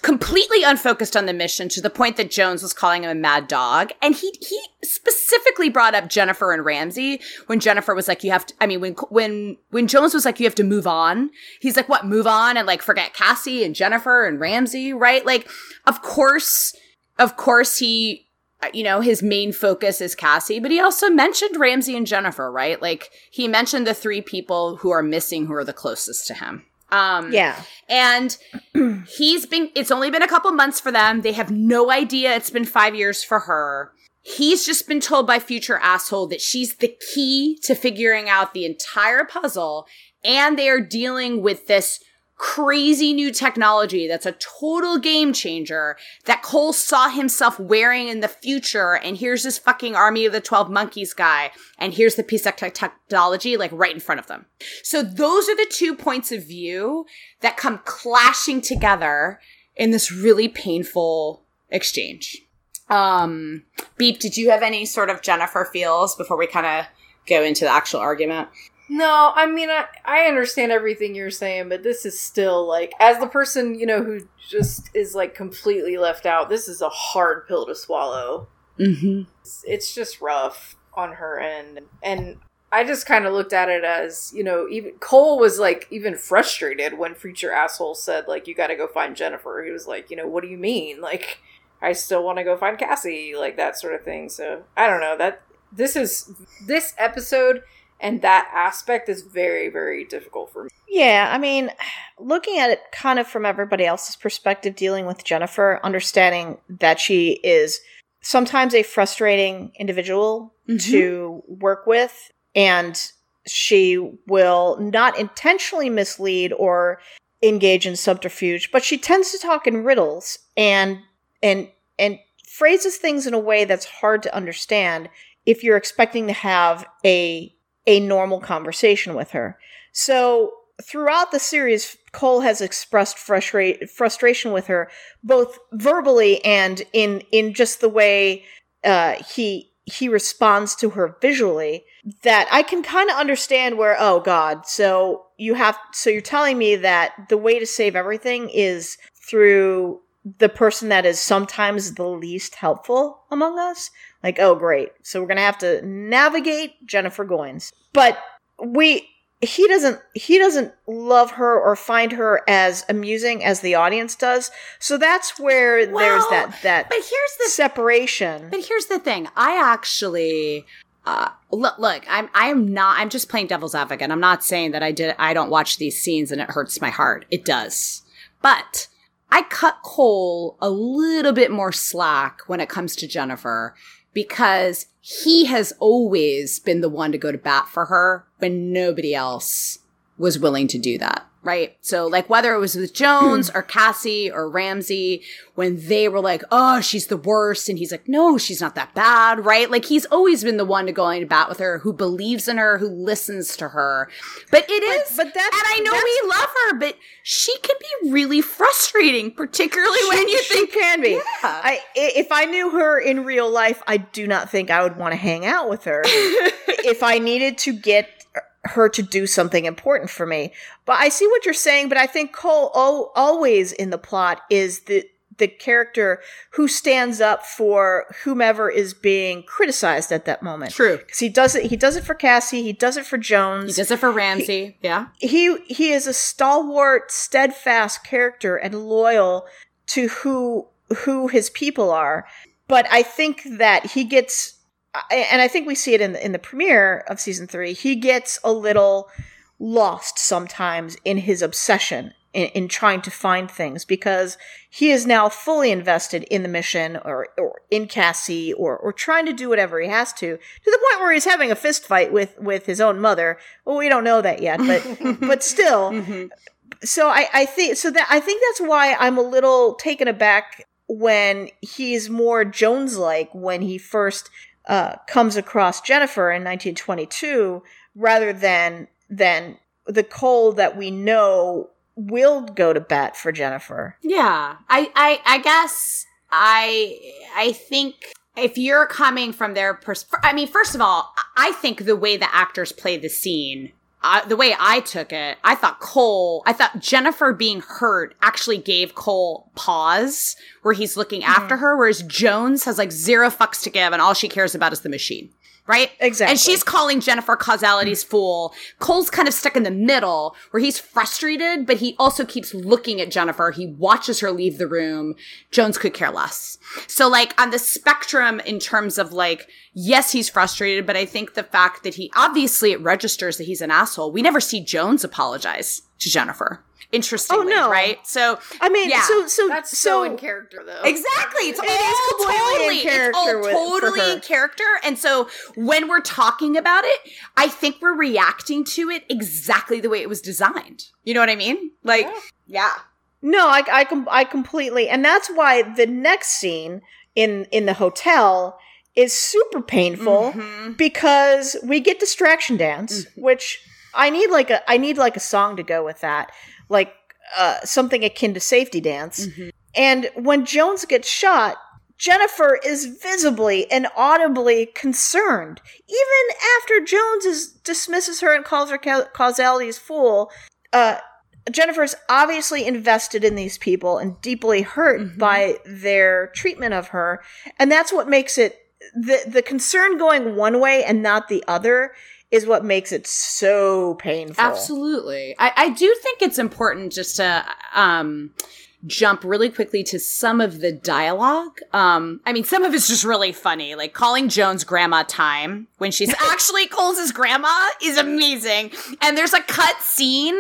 Completely unfocused on the mission to the point that Jones was calling him a mad dog. And he, he specifically brought up Jennifer and Ramse when Jennifer was like, you have to, I mean, when, when, when Jones was like, you have to move on. He's like, what, move on and like forget Cassie and Jennifer and Ramse, right? Like, of course, of course he, you know, his main focus is Cassie, but he also mentioned Ramse and Jennifer, right? Like he mentioned the three people who are missing who are the closest to him. Um, Yeah. and he's been, it's only been a couple months for them. They have no idea it's been five years for her. He's just been told by future asshole that she's the key to figuring out the entire puzzle. And they are dealing with this crazy new technology that's a total game changer that Cole saw himself wearing in the future. And here's this fucking army of the 12 monkeys guy. And here's the piece of tech- technology like right in front of them. So those are the two points of view that come clashing together in this really painful exchange. Um, Beep, did you have any sort of Jennifer feels before we kind of go into the actual argument? No, I mean I, I understand everything you're saying, but this is still like as the person, you know, who just is like completely left out, this is a hard pill to swallow. Mm-hmm. It's, it's just rough on her end. And I just kind of looked at it as, you know, even Cole was like even frustrated when Future Asshole said like you got to go find Jennifer. He was like, you know, what do you mean? Like I still want to go find Cassie, like that sort of thing. So, I don't know. That this is this episode and that aspect is very very difficult for me. Yeah, I mean, looking at it kind of from everybody else's perspective, dealing with Jennifer, understanding that she is sometimes a frustrating individual Mhm. to work with, and she will not intentionally mislead or engage in subterfuge, but she tends to talk in riddles and and and phrases things in a way that's hard to understand if you're expecting to have a a normal conversation with her. So throughout the series, Cole has expressed frustra- frustration with her, both verbally and in in just the way uh, he he responds to her visually. That I can kind of understand where oh god, so you have so you're telling me that the way to save everything is through the person that is sometimes the least helpful among us. Like, oh great. So we're gonna have to navigate Jennifer Goines. But we he doesn't he doesn't love her or find her as amusing as the audience does. So that's where well, there's that that but here's the separation. But here's the thing. I actually uh, look look i'm i'm not i'm just playing devil's advocate. I'm not saying that i did i don't watch these scenes and it hurts my heart. It does. But i cut cole a little bit more slack when it comes to jennifer because he has always been the one to go to bat for her when nobody else was willing to do that right? So like whether it was with Jones or Cassie or Ramse, when they were like, oh, she's the worst. And he's like, no, she's not that bad, right? Like he's always been the one to go into bat with her, who believes in her, who listens to her. But it is, but, but that's, and I know we love her, but she can be really frustrating, particularly she, when you think can be. Yeah. I, if I knew her in real life, I do not think I would want to hang out with her. if I needed to get her to do something important for me. But I see what you're saying, but I think Cole o- always in the plot is the the character who stands up for whomever is being criticized at that moment. True. Cuz he does it he does it for Cassie, he does it for Jones. He does it for Ramse. He, yeah. He he is a stalwart, steadfast character and loyal to who who his people are. But I think that he gets and I think we see it in the, in the premiere of season three. He gets a little lost sometimes in his obsession in, in, trying to find things because he is now fully invested in the mission or, or in Cassie or, or trying to do whatever he has to to the point where he's having a fist fight with, with his own mother. Well, we don't know that yet, but, but still. Mm-hmm. So I, I think, so that, I think that's why I'm a little taken aback when he's more Jones like when he first uh, comes across Jennifer in 1922 rather than than the Cole that we know will go to bat for Jennifer. Yeah, I, I, I guess I, I think if you're coming from their perspective, I mean, first of all, I think the way the actors play the scene I, the way I took it, I thought Cole, I thought Jennifer being hurt actually gave Cole pause where he's looking mm-hmm. after her, whereas Jones has like zero fucks to give and all she cares about is the machine right? Exactly. And she's calling Jennifer causality's fool. Cole's kind of stuck in the middle where he's frustrated, but he also keeps looking at Jennifer. He watches her leave the room. Jones could care less. So like on the spectrum in terms of like, yes, he's frustrated, but I think the fact that he obviously it registers that he's an asshole. We never see Jones apologize to Jennifer interestingly, oh, no. right? So I mean, yeah. so so that's so, so in character though. Exactly, it's it all totally in character. It's all totally in character, and so when we're talking about it, I think we're reacting to it exactly the way it was designed. You know what I mean? Like, yeah. yeah. No, I I, com- I completely, and that's why the next scene in in the hotel is super painful mm-hmm. because we get distraction dance, mm-hmm. which I need like a I need like a song to go with that like uh, something akin to safety dance. Mm-hmm. And when Jones gets shot, Jennifer is visibly and audibly concerned. Even after Jones is, dismisses her and calls her ca- causality fool, uh, Jennifer is obviously invested in these people and deeply hurt mm-hmm. by their treatment of her. And that's what makes it the the concern going one way and not the other is what makes it so painful. Absolutely. I, I do think it's important just to um, jump really quickly to some of the dialogue. Um, I mean, some of it's just really funny, like calling Jones grandma time when she's actually Cole's grandma is amazing. And there's a cut scene.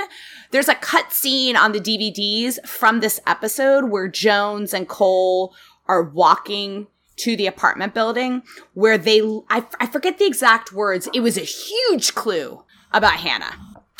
There's a cut scene on the DVDs from this episode where Jones and Cole are walking to the apartment building where they, I, I forget the exact words. It was a huge clue about Hannah.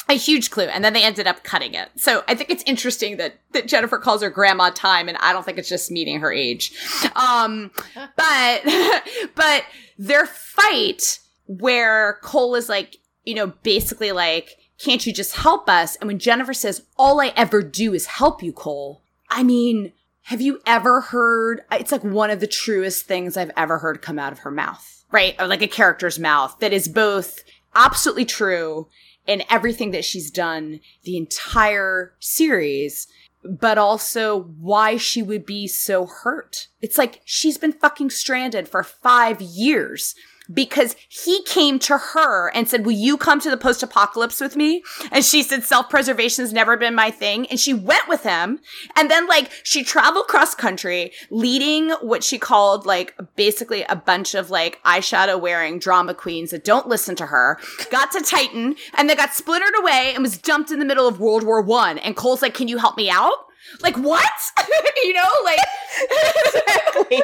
A huge clue. And then they ended up cutting it. So I think it's interesting that, that Jennifer calls her grandma time, and I don't think it's just meeting her age. Um, but, but their fight where Cole is like, you know, basically like, can't you just help us? And when Jennifer says, all I ever do is help you, Cole, I mean, have you ever heard? It's like one of the truest things I've ever heard come out of her mouth, right? Or like a character's mouth that is both absolutely true in everything that she's done the entire series, but also why she would be so hurt. It's like she's been fucking stranded for five years because he came to her and said, will you come to the post apocalypse with me? And she said, self preservation has never been my thing. And she went with him. And then like she traveled cross country leading what she called like basically a bunch of like eyeshadow wearing drama queens that don't listen to her, got to Titan and then got splintered away and was dumped in the middle of World War One. And Cole's like, can you help me out? Like what? you know, like exactly.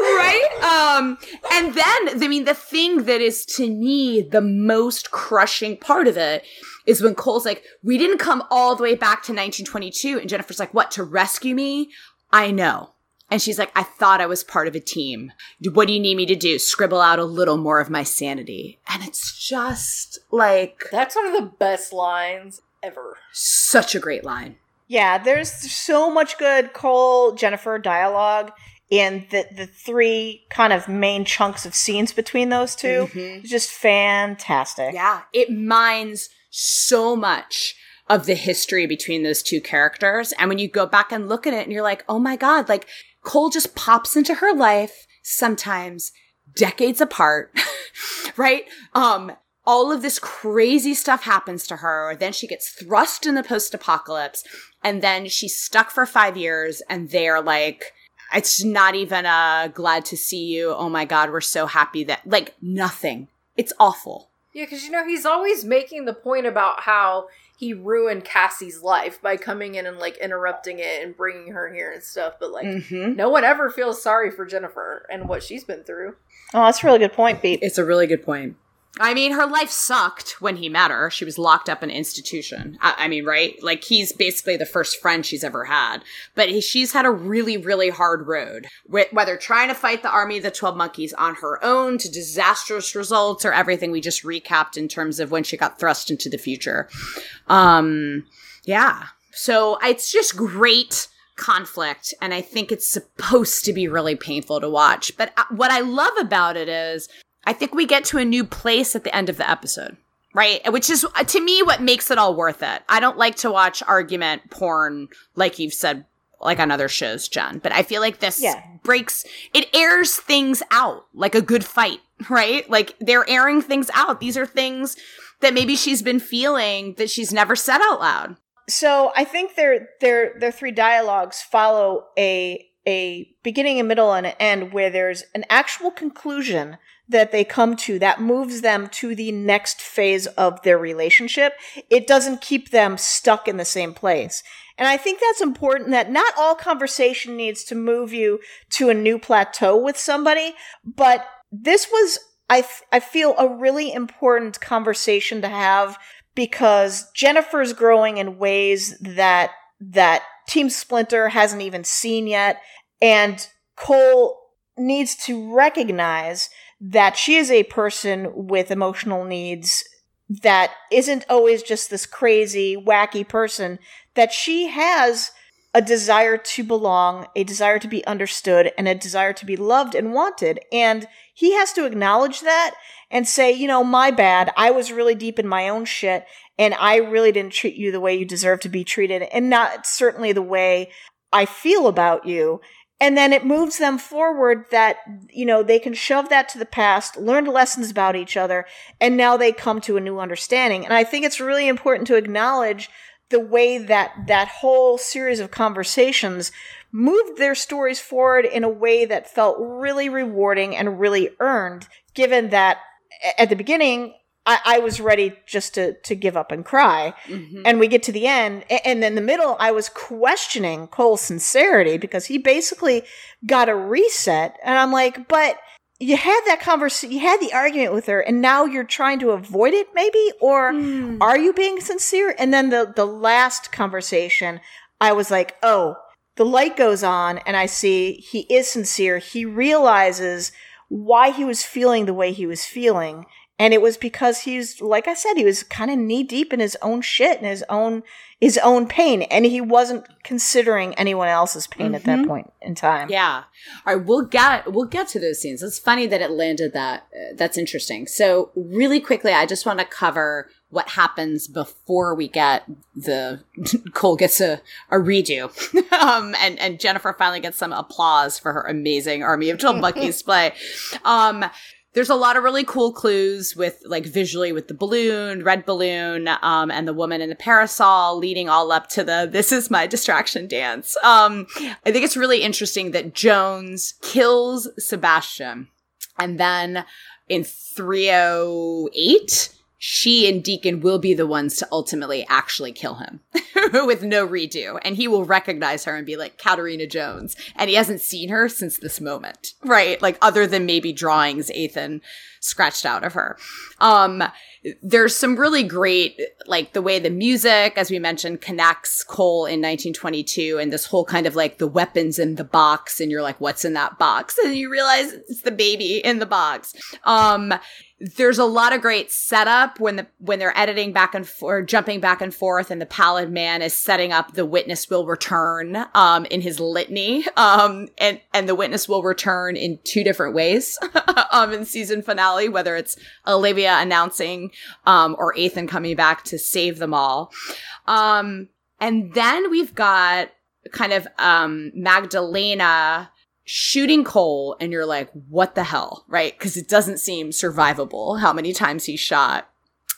right? Um and then I mean the thing that is to me the most crushing part of it is when Cole's like, "We didn't come all the way back to 1922." And Jennifer's like, "What? To rescue me?" I know. And she's like, I thought I was part of a team. What do you need me to do? Scribble out a little more of my sanity. And it's just like. That's one of the best lines ever. Such a great line. Yeah, there's so much good Cole Jennifer dialogue in the the three kind of main chunks of scenes between those 2 Mhm. It's just fantastic. Yeah, it mines so much of the history between those two characters. And when you go back and look at it and you're like, oh my God, like Cole just pops into her life sometimes decades apart, right? Um, all of this crazy stuff happens to her. Then she gets thrust in the post apocalypse and then she's stuck for five years and they're like, it's not even a glad to see you. Oh my God, we're so happy that like nothing. It's awful. Yeah, because you know he's always making the point about how he ruined Cassie's life by coming in and like interrupting it and bringing her here and stuff. But like, Mm-hmm. no one ever feels sorry for Jennifer and what she's been through. Oh, that's a really good point, Pete. It's a really good point. I mean, her life sucked when he met her. She was locked up in an institution. I, I mean, right? Like, he's basically the first friend she's ever had. But he, she's had a really, really hard road. Wh- Whether trying to fight the army of the 12 monkeys on her own to disastrous results or everything we just recapped in terms of when she got thrust into the future. Um, yeah. So it's just great conflict. And I think it's supposed to be really painful to watch. But uh, what I love about it is I think we get to a new place at the end of the episode, right? Which is, to me, what makes it all worth it. I don't like to watch argument porn, like you've said, like on other shows, Jen, but I feel like this Yeah. breaks, it airs things out like a good fight, right? Like they're airing things out. These are things that maybe she's been feeling that she's never said out loud. So I think their their their three dialogues follow a a beginning, a middle, and an end where there's an actual conclusion that they come to that moves them to the next phase of their relationship. It doesn't keep them stuck in the same place. And I think that's important that not all conversation needs to move you to a new plateau with somebody, but this was, I, I feel, a really important conversation to have because Jennifer's growing in ways that, that Team Splinter hasn't even seen yet. And Cole needs to recognize that she is a person with emotional needs that isn't always just this crazy, wacky person, that she has a desire to belong, a desire to be understood, and a desire to be loved and wanted. And he has to acknowledge that and say, you know, my bad. I was really deep in my own shit, and I really didn't treat you the way you deserve to be treated, and not certainly the way I feel about you. And then it moves them forward that, you know, they can shove that to the past, learn lessons about each other, and now they come to a new understanding. And I think it's really important to acknowledge the way that that whole series of conversations moved their stories forward in a way that felt really rewarding and really earned, given that at the beginning, I, I was ready just to, to give up and cry. And we get to the end, and in the middle, I was questioning Cole's sincerity because he basically got a reset. And I'm like, but you had that conversation, you had the argument with her, and now you're trying to avoid it, maybe, or Hmm. are you being sincere? And then the the last conversation, I was like, oh, the light goes on, and I see he is sincere. He realizes why he was feeling the way he was feeling. And it was because he's, like I said, he was kind of knee deep in his own shit and his own, his own pain. And he wasn't considering anyone else's pain at that point in time. Yeah. All right, we'll get we'll get to those scenes. It's funny that it landed that. Uh, that's interesting. So, really quickly, I just want to cover what happens before we get the Cole gets a, a redo, um, and and Jennifer finally gets some applause for her amazing Army of Twelve Monkeys play. Um, there's a lot of really cool clues with like visually with the balloon, red balloon, um, and the woman in the parasol leading all up to the this is my distraction dance. Um, I think it's really interesting that Jones kills Sebastian and then in 308 she and Deacon will be the ones to ultimately actually kill him with no redo. And he will recognize her and be like, Katarina Jones. And he hasn't seen her since this moment, right? Like, other than maybe drawings Ethan scratched out of her. Um, there's some really great, like the way the music, as we mentioned, connects Cole in 1922 and this whole kind of like the weapons in the box. And you're like, what's in that box? And you realize it's the baby in the box. Um, there's a lot of great setup when the when they're editing back and forth jumping back and forth and the pallid man is setting up the witness will return um in his litany um and and the witness will return in two different ways um in season finale whether it's olivia announcing um or ethan coming back to save them all um and then we've got kind of um magdalena shooting Cole and you're like, what the hell? Right? Because it doesn't seem survivable how many times he's shot.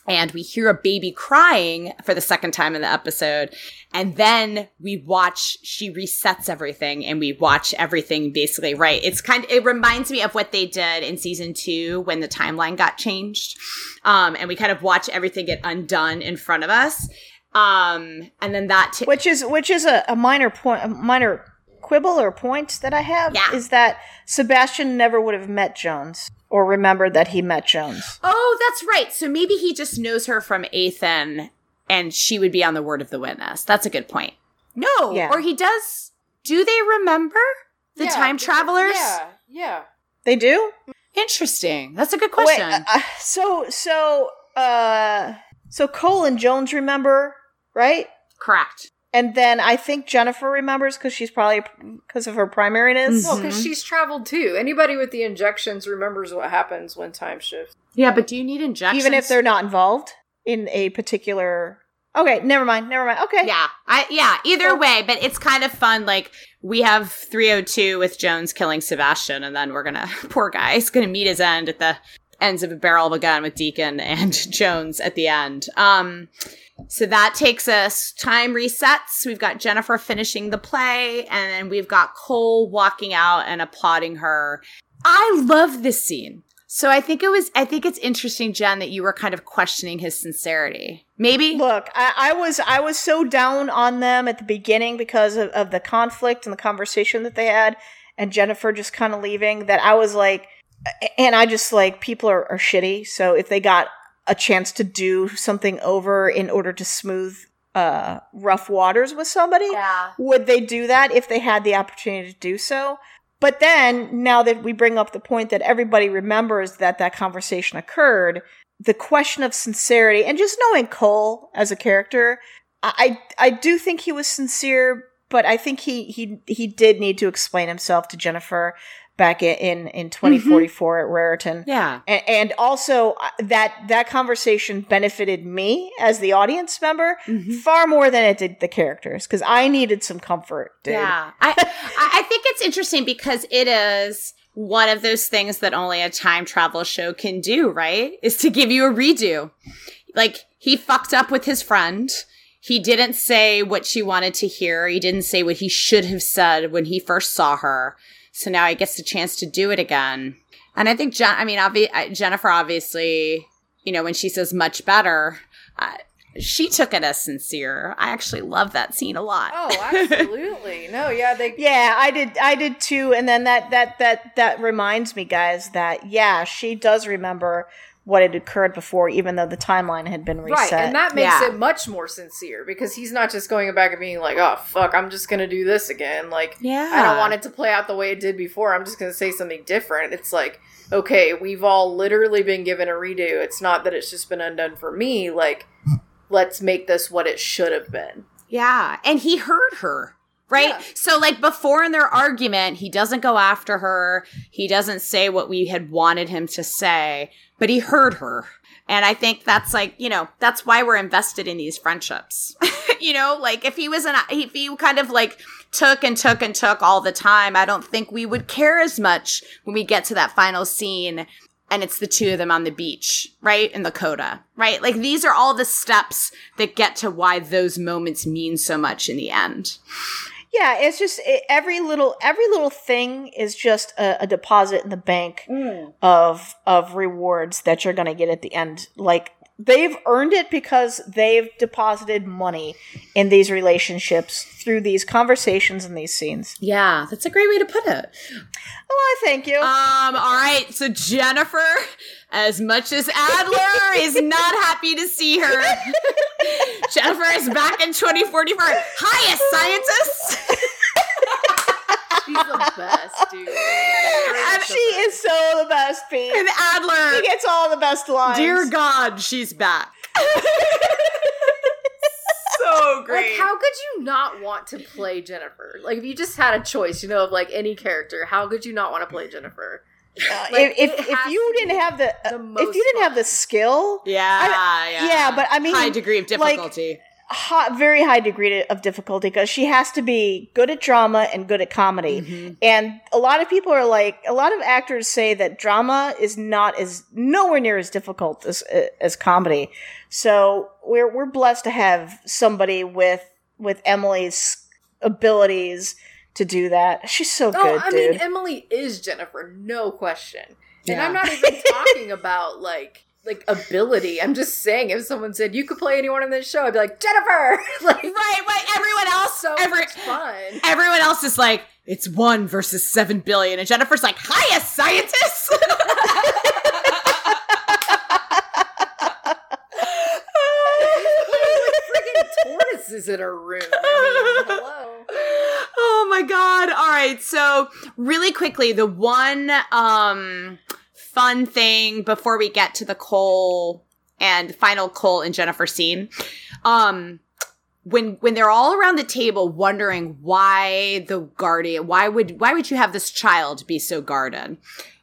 And we hear a baby crying for the second time in the episode. And then we watch, she resets everything and we watch everything basically right. It's kind of, it reminds me of what they did in season two when the timeline got changed. Um, and we kind of watch everything get undone in front of us. Um, and then that, t- which is which is a, a minor point, a minor quibble or point that I have Yeah. is that Sebastian never would have met Jones or remembered that he met Jones. Oh, that's right. So maybe he just knows her from Ethan and she would be on the word of the witness. That's a good point. No, Yeah. or he does. Do they remember the Yeah, time travelers? Yeah, yeah. They do. Interesting. That's a good question. Wait, uh, so so uh so Cole and Jones remember, right? Correct. And then I think Jennifer remembers because she's probably because of her primariness. Well, because she's traveled too. Anybody with the injections remembers what happens when time shifts. Yeah, but do you need injections? even if they're not involved in a particular. Okay, never mind. Never mind. Okay. Yeah, I yeah. Either way, but it's kind of fun. Like we have 302 with Jones killing Sebastian, and then we're gonna poor guy. He's gonna meet his end at the ends of a barrel of a gun with Deacon and Jones at the end. Um, so that takes us time resets. We've got Jennifer finishing the play, and then we've got Cole walking out and applauding her. I love this scene. So I think it was I think it's interesting, Jen, that you were kind of questioning his sincerity. Maybe Look, I, I was I was so down on them at the beginning because of, of the conflict and the conversation that they had, and Jennifer just kind of leaving. That I was like, and I just like people are, are shitty. So if they got a chance to do something over in order to smooth uh, rough waters with somebody, Yeah. would they do that if they had the opportunity to do so? But then, now that we bring up the point that everybody remembers that that conversation occurred, the question of sincerity and just knowing Cole as a character, I I do think he was sincere, but I think he he he did need to explain himself to Jennifer back in in, in 2044 at Raritan. Yeah. And, and also uh, that that conversation benefited me as the audience member far more than it did the characters because I needed some comfort. Dude. Yeah. I I think it's interesting because it is one of those things that only a time travel show can do, right? Is to give you a redo. Like he fucked up with his friend. He didn't say what she wanted to hear. He didn't say what he should have said when he first saw her. So now he gets the chance to do it again. And I think, Jen- I mean, obvi- I- Jennifer obviously, you know, when she says much better, uh, she took it as sincere. I actually love that scene a lot. Oh, absolutely. no, yeah, they Yeah, I did I did too and then that that that that reminds me guys that yeah, she does remember what had occurred before even though the timeline had been reset. Right, and that makes Yeah. it much more sincere because he's not just going back and being like, "Oh fuck, I'm just gonna do this again." Like, Yeah. I don't want it to play out the way it did before. I'm just gonna say something different. It's like, okay, we've all literally been given a redo. It's not that it's just been undone for me. Like, let's make this what it should have been. Yeah, and he heard her. Right? Yeah. So like before in their argument, he doesn't go after her. He doesn't say what we had wanted him to say, but he heard her. And I think that's like, you know, that's why we're invested in these friendships. you know, like if he was an if he kind of like took and took and took all the time, I don't think we would care as much when we get to that final scene and it's the two of them on the beach, right? In the coda, right? Like these are all the steps that get to why those moments mean so much in the end. Yeah, it's just it, every little every little thing is just a, a deposit in the bank mm. of of rewards that you're going to get at the end. Like they've earned it because they've deposited money in these relationships through these conversations and these scenes. Yeah, that's a great way to put it. Oh, I thank you. Um, all right, so Jennifer, as much as Adler is not happy to see her, Jennifer is back in 2044. Hiya, scientists! She's the best, dude. and she is so the best, Pete. And Adler, She gets all the best lines. dear God, she's back. so great. Like, how could you not want to play Jennifer? Like, if you just had a choice, you know, of like any character, how could you not want to play Jennifer? Uh, Like, if if, if you didn't have the, the uh, most if you didn't have the skill, yeah, yeah, yeah, but I mean, high degree of like, difficulty. Hot, very high degree of difficulty because she has to be good at drama and good at comedy. Mm-hmm. And a lot of people are like, a lot of actors say that drama is not as nowhere near as difficult as as comedy. So we're we're blessed to have somebody with with Emily's abilities to do that. She's so good, oh, I dude. mean, Emily is Jennifer, no question. And I'm not even talking about like like ability. I'm just saying, if someone said you could play anyone in this show, I'd be like Jennifer. like, Right, right. Everyone else, so every, fun. everyone else is like, it's one versus seven billion, and Jennifer's like, hiya, scientists. Freaking tortoises in her room. I mean, hello. oh my god all right so really quickly the one um fun thing before we get to the cole and final cole and jennifer scene um when when they're all around the table wondering why the guardian why would why would you have this child be so guarded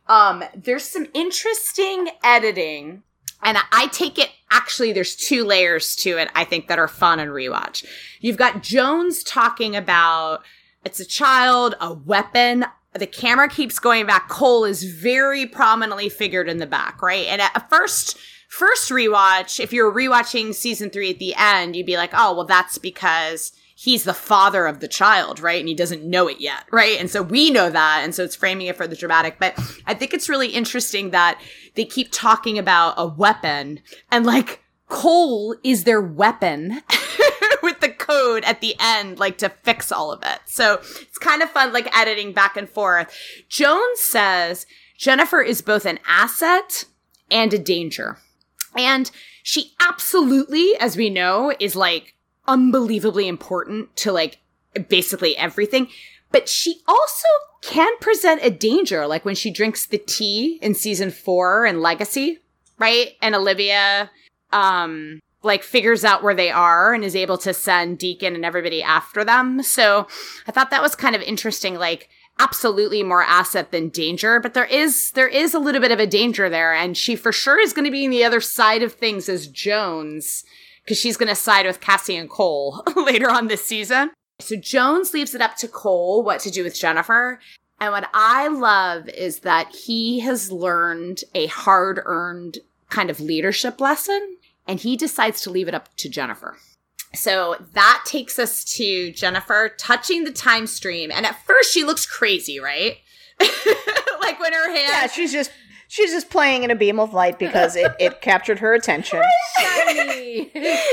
um there's some interesting editing and I take it actually there's two layers to it I think that are fun and rewatch. You've got Jones talking about it's a child, a weapon. The camera keeps going back. Cole is very prominently figured in the back, right? And at first first rewatch, if you're rewatching season 3 at the end, you'd be like, "Oh, well that's because he's the father of the child, right? And he doesn't know it yet, right? And so we know that. And so it's framing it for the dramatic. But I think it's really interesting that they keep talking about a weapon and like Cole is their weapon code at the end, like to fix all of it. So it's kind of fun, like editing back and forth. Jones says Jennifer is both an asset and a danger. And she absolutely, as we know, is like unbelievably important to like basically everything. But she also can present a danger, like when she drinks the tea in season four and Legacy, right? And Olivia, um, like figures out where they are and is able to send Deacon and everybody after them. So I thought that was kind of interesting, like absolutely more asset than danger, but there is there is a little bit of a danger there, and she for sure is going to be in the other side of things as Jones because she's going to side with Cassie and Cole later on this season. So Jones leaves it up to Cole what to do with Jennifer. And what I love is that he has learned a hard earned kind of leadership lesson and he decides to leave it up to Jennifer. So that takes us to Jennifer touching the time stream. And at first she looks crazy, right? like when her hand yeah, she's just She's just playing in a beam of light because it, it captured her attention.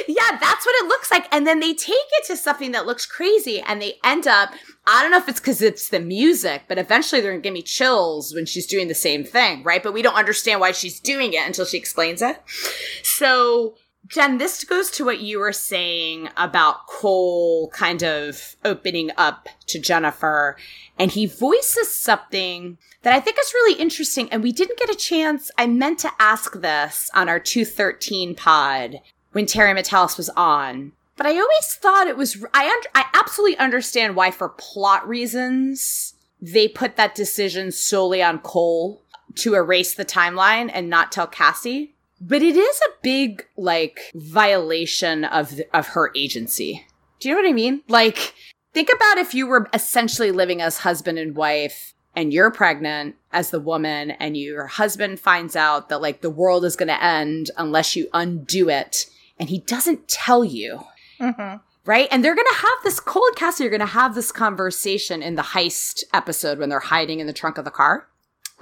Yeah, that's what it looks like. And then they take it to something that looks crazy and they end up, I don't know if it's because it's the music, but eventually they're going to give me chills when she's doing the same thing, right? But we don't understand why she's doing it until she explains it. So, Jen, this goes to what you were saying about Cole kind of opening up to Jennifer. And he voices something that I think is really interesting. And we didn't get a chance. I meant to ask this on our 213 pod when Terry Matalas was on. But I always thought it was, I, un- I absolutely understand why, for plot reasons, they put that decision solely on Cole to erase the timeline and not tell Cassie. But it is a big, like, violation of, the, of her agency. Do you know what I mean? Like, think about if you were essentially living as husband and wife and you're pregnant as the woman and your husband finds out that like the world is going to end unless you undo it and he doesn't tell you Mm-hmm. right and they're going to have this cole and You're going to have this conversation in the heist episode when they're hiding in the trunk of the car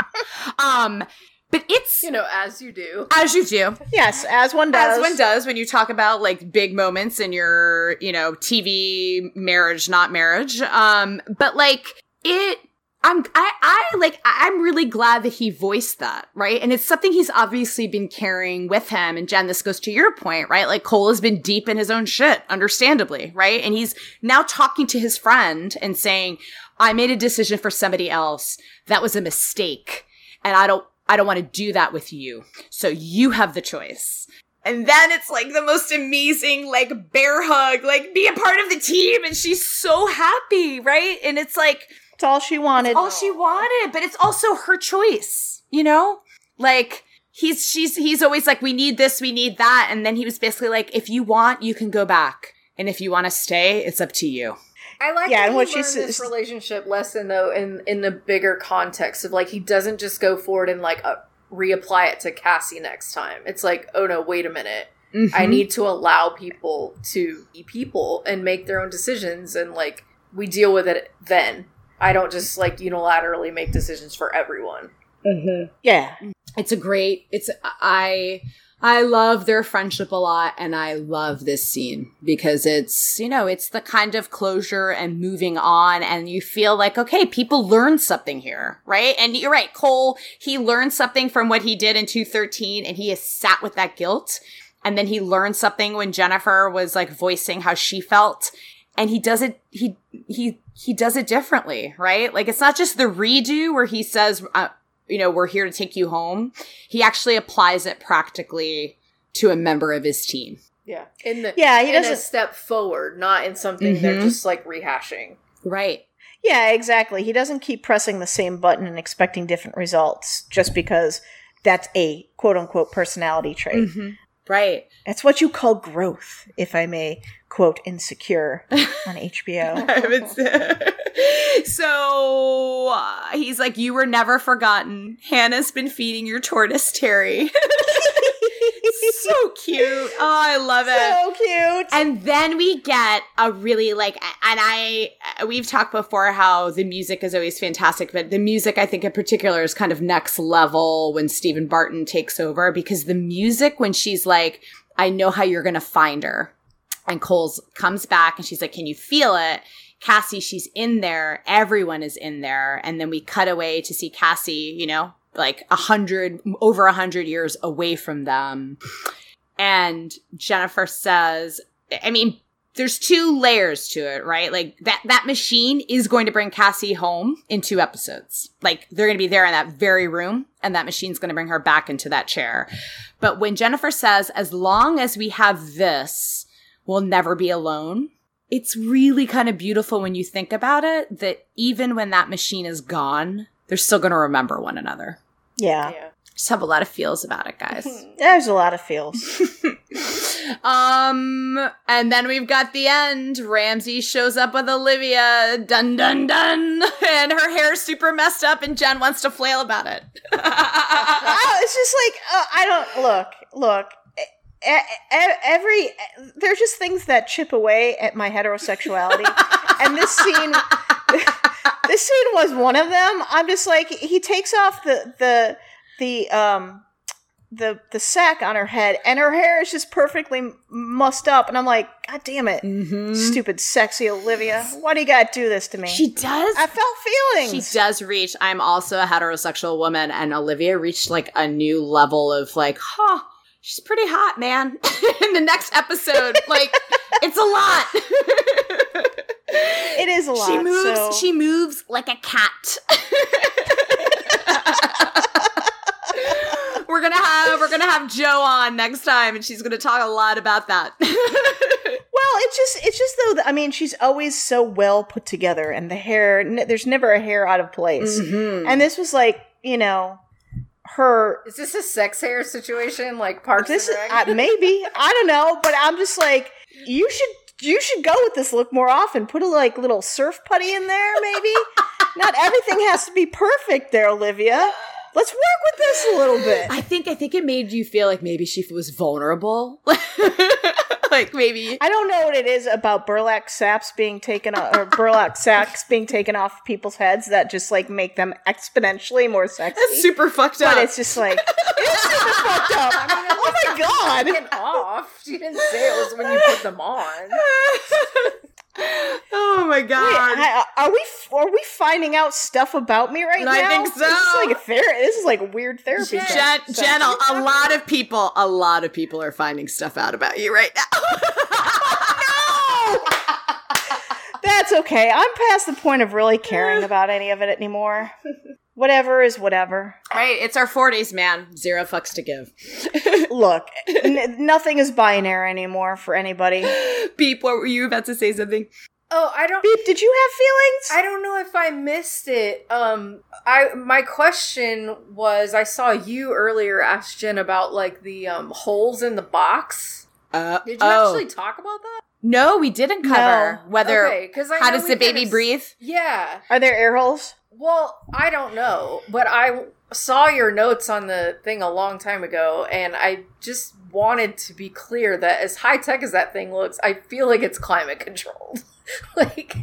um but it's you know, as you do. as you do. Yes, as one does. as one does when you talk about like big moments in your you know tv marriage not marriage. Um but like it i'm i i like i'm really glad that he voiced that right? And it's something he's obviously been carrying with him. And jen this goes to your point right? Like cole has been deep in his own shit understandably right? And he's now talking to his friend and saying i made a decision for somebody else. That was a mistake. And i don't I don't want to do that with you. So you have the choice. And then it's like the most amazing, like bear hug, like be a part of the team. And she's so happy, right? And it's like It's all she wanted. all she wanted, but it's also her choice, you know? Like he's, she's, he's always like, we need this, we need that. And then he was basically like, if you want, you can go back. And if you want to stay, it's up to you. I like Yeah, yeah, and what what she learned this says- relationship lesson though in in the bigger context of like he doesn't just go forward and like uh, reapply it to Cassie next time. It's like, oh no, wait a minute. I Mhm. need to allow people to be people and make their own decisions and like we deal with it then. I don't just like unilaterally make decisions for everyone. yeah. it's a great it's i i love their friendship a lot and i love this scene because it's you know it's the kind of closure and moving on and you feel like okay people learned something here right? And you're right cole he learned something from what he did in 213 and he has sat with that guilt. And then he learned something when jennifer was like voicing how she felt and he does it he he he does it differently right? Like it's not just the redo where he says uh, you know we're here to take you home he actually applies it practically to a member of his team Yeah. In the Yeah, he in a doesn't- step forward, not in something they're Mhm. just like rehashing. right Yeah, exactly. He doesn't keep pressing the same button and expecting different results just because that's a quote unquote personality trait. Right. That's what you call growth, if I may quote Insecure on HBO. so uh, he's like you were never forgotten. Hannah's been feeding your tortoise terry so cute oh i love it so cute. And then we get a really like, and I, we've talked before how the music is always fantastic, but the music I think in particular is kind of next level when Stephen Barton takes over because the music when she's like, I know how you're going to find her. And Cole's comes back and she's like, can you feel it? Cassie, she's in there. Everyone is in there. And then we cut away to see Cassie, you know, like a hundred, over a hundred years away from them. And Jennifer says, I mean, there's two layers to it, right? Like that, that machine is going to bring Cassie home in two episodes. Like they're going to be there in that very room and that machine's going to bring her back into that chair. But when Jennifer says, as long as we have this, we'll never be alone. It's really kind of beautiful when you think about it that even when that machine is gone, they're still going to remember one another. Yeah. Yeah. Just have a lot of feels about it, guys. There's a lot of feels. um, and then we've got the end. Ramse shows up with Olivia. Dun dun dun. And her hair's super messed up, and Jen wants to flail about it. oh, it's just like uh, I don't look, look. Every there's just things that chip away at my heterosexuality, and this scene, this scene was one of them. I'm just like he takes off the the the um the the sack on her head, and her hair is just perfectly mussed up, and I'm like, God damn it, Mm-hmm. stupid, sexy Olivia, why do you gotta do this to me? She does. I felt feelings. She does reach. I'm also a heterosexual woman, and Olivia reached like a new level of like, huh, she's pretty hot, man. In the next episode, like, it's a lot. It is a lot. She moves. so- She moves like a cat. we're gonna have we're gonna have Joe on next time, and she's gonna talk a lot about that. Well, it's just it's just though. that- I mean, she's always so well put together, and the hair. N- there's never a hair out of place. Mhm. And this was like, you know, her. Is this a sex hair situation like Parks This and is Rec? uh, maybe I don't know, but I'm just like, you should you should go with this look more often. Put a like little surf putty in there, maybe. Not everything has to be perfect, there, Olivia. Let's work with this a little bit. I think I think it made you feel like maybe she was vulnerable. like maybe I don't know what it is about burlap saps being taken off, or burlap sacks being taken off people's heads that just like make them exponentially more sexy. that's super fucked up. but it's just like it's super fucked up. I mean, oh my god! Taken off. She didn't say it was when you put them on. Oh my Wait, god. I, are we are we finding out stuff about me right now? I think so. This is like a ther- This is like weird therapy. Jen-. Jen, So- Jen, a, a lot of people, a lot of people are finding stuff out about you right now. No, that's okay. I'm past the point of really caring about any of it anymore. Whatever is whatever. right, it's our 40s, man. Zero fucks to give. Look, n- nothing is binary anymore for anybody. Beep, what were you about to say something? Oh, I don't. Beep, did you have feelings? I don't know if I missed it. Um, I my question was I saw you earlier ask Jen about like the um holes in the box. Uh, Did you oh. actually talk about that? No, we didn't cover No. whether. okay, because How does the baby breathe? Yeah. Are there air holes? Well, I don't know, but I saw your notes on the thing a long time ago, and I just wanted to be clear that as high tech as that thing looks, I feel like it's climate controlled. like,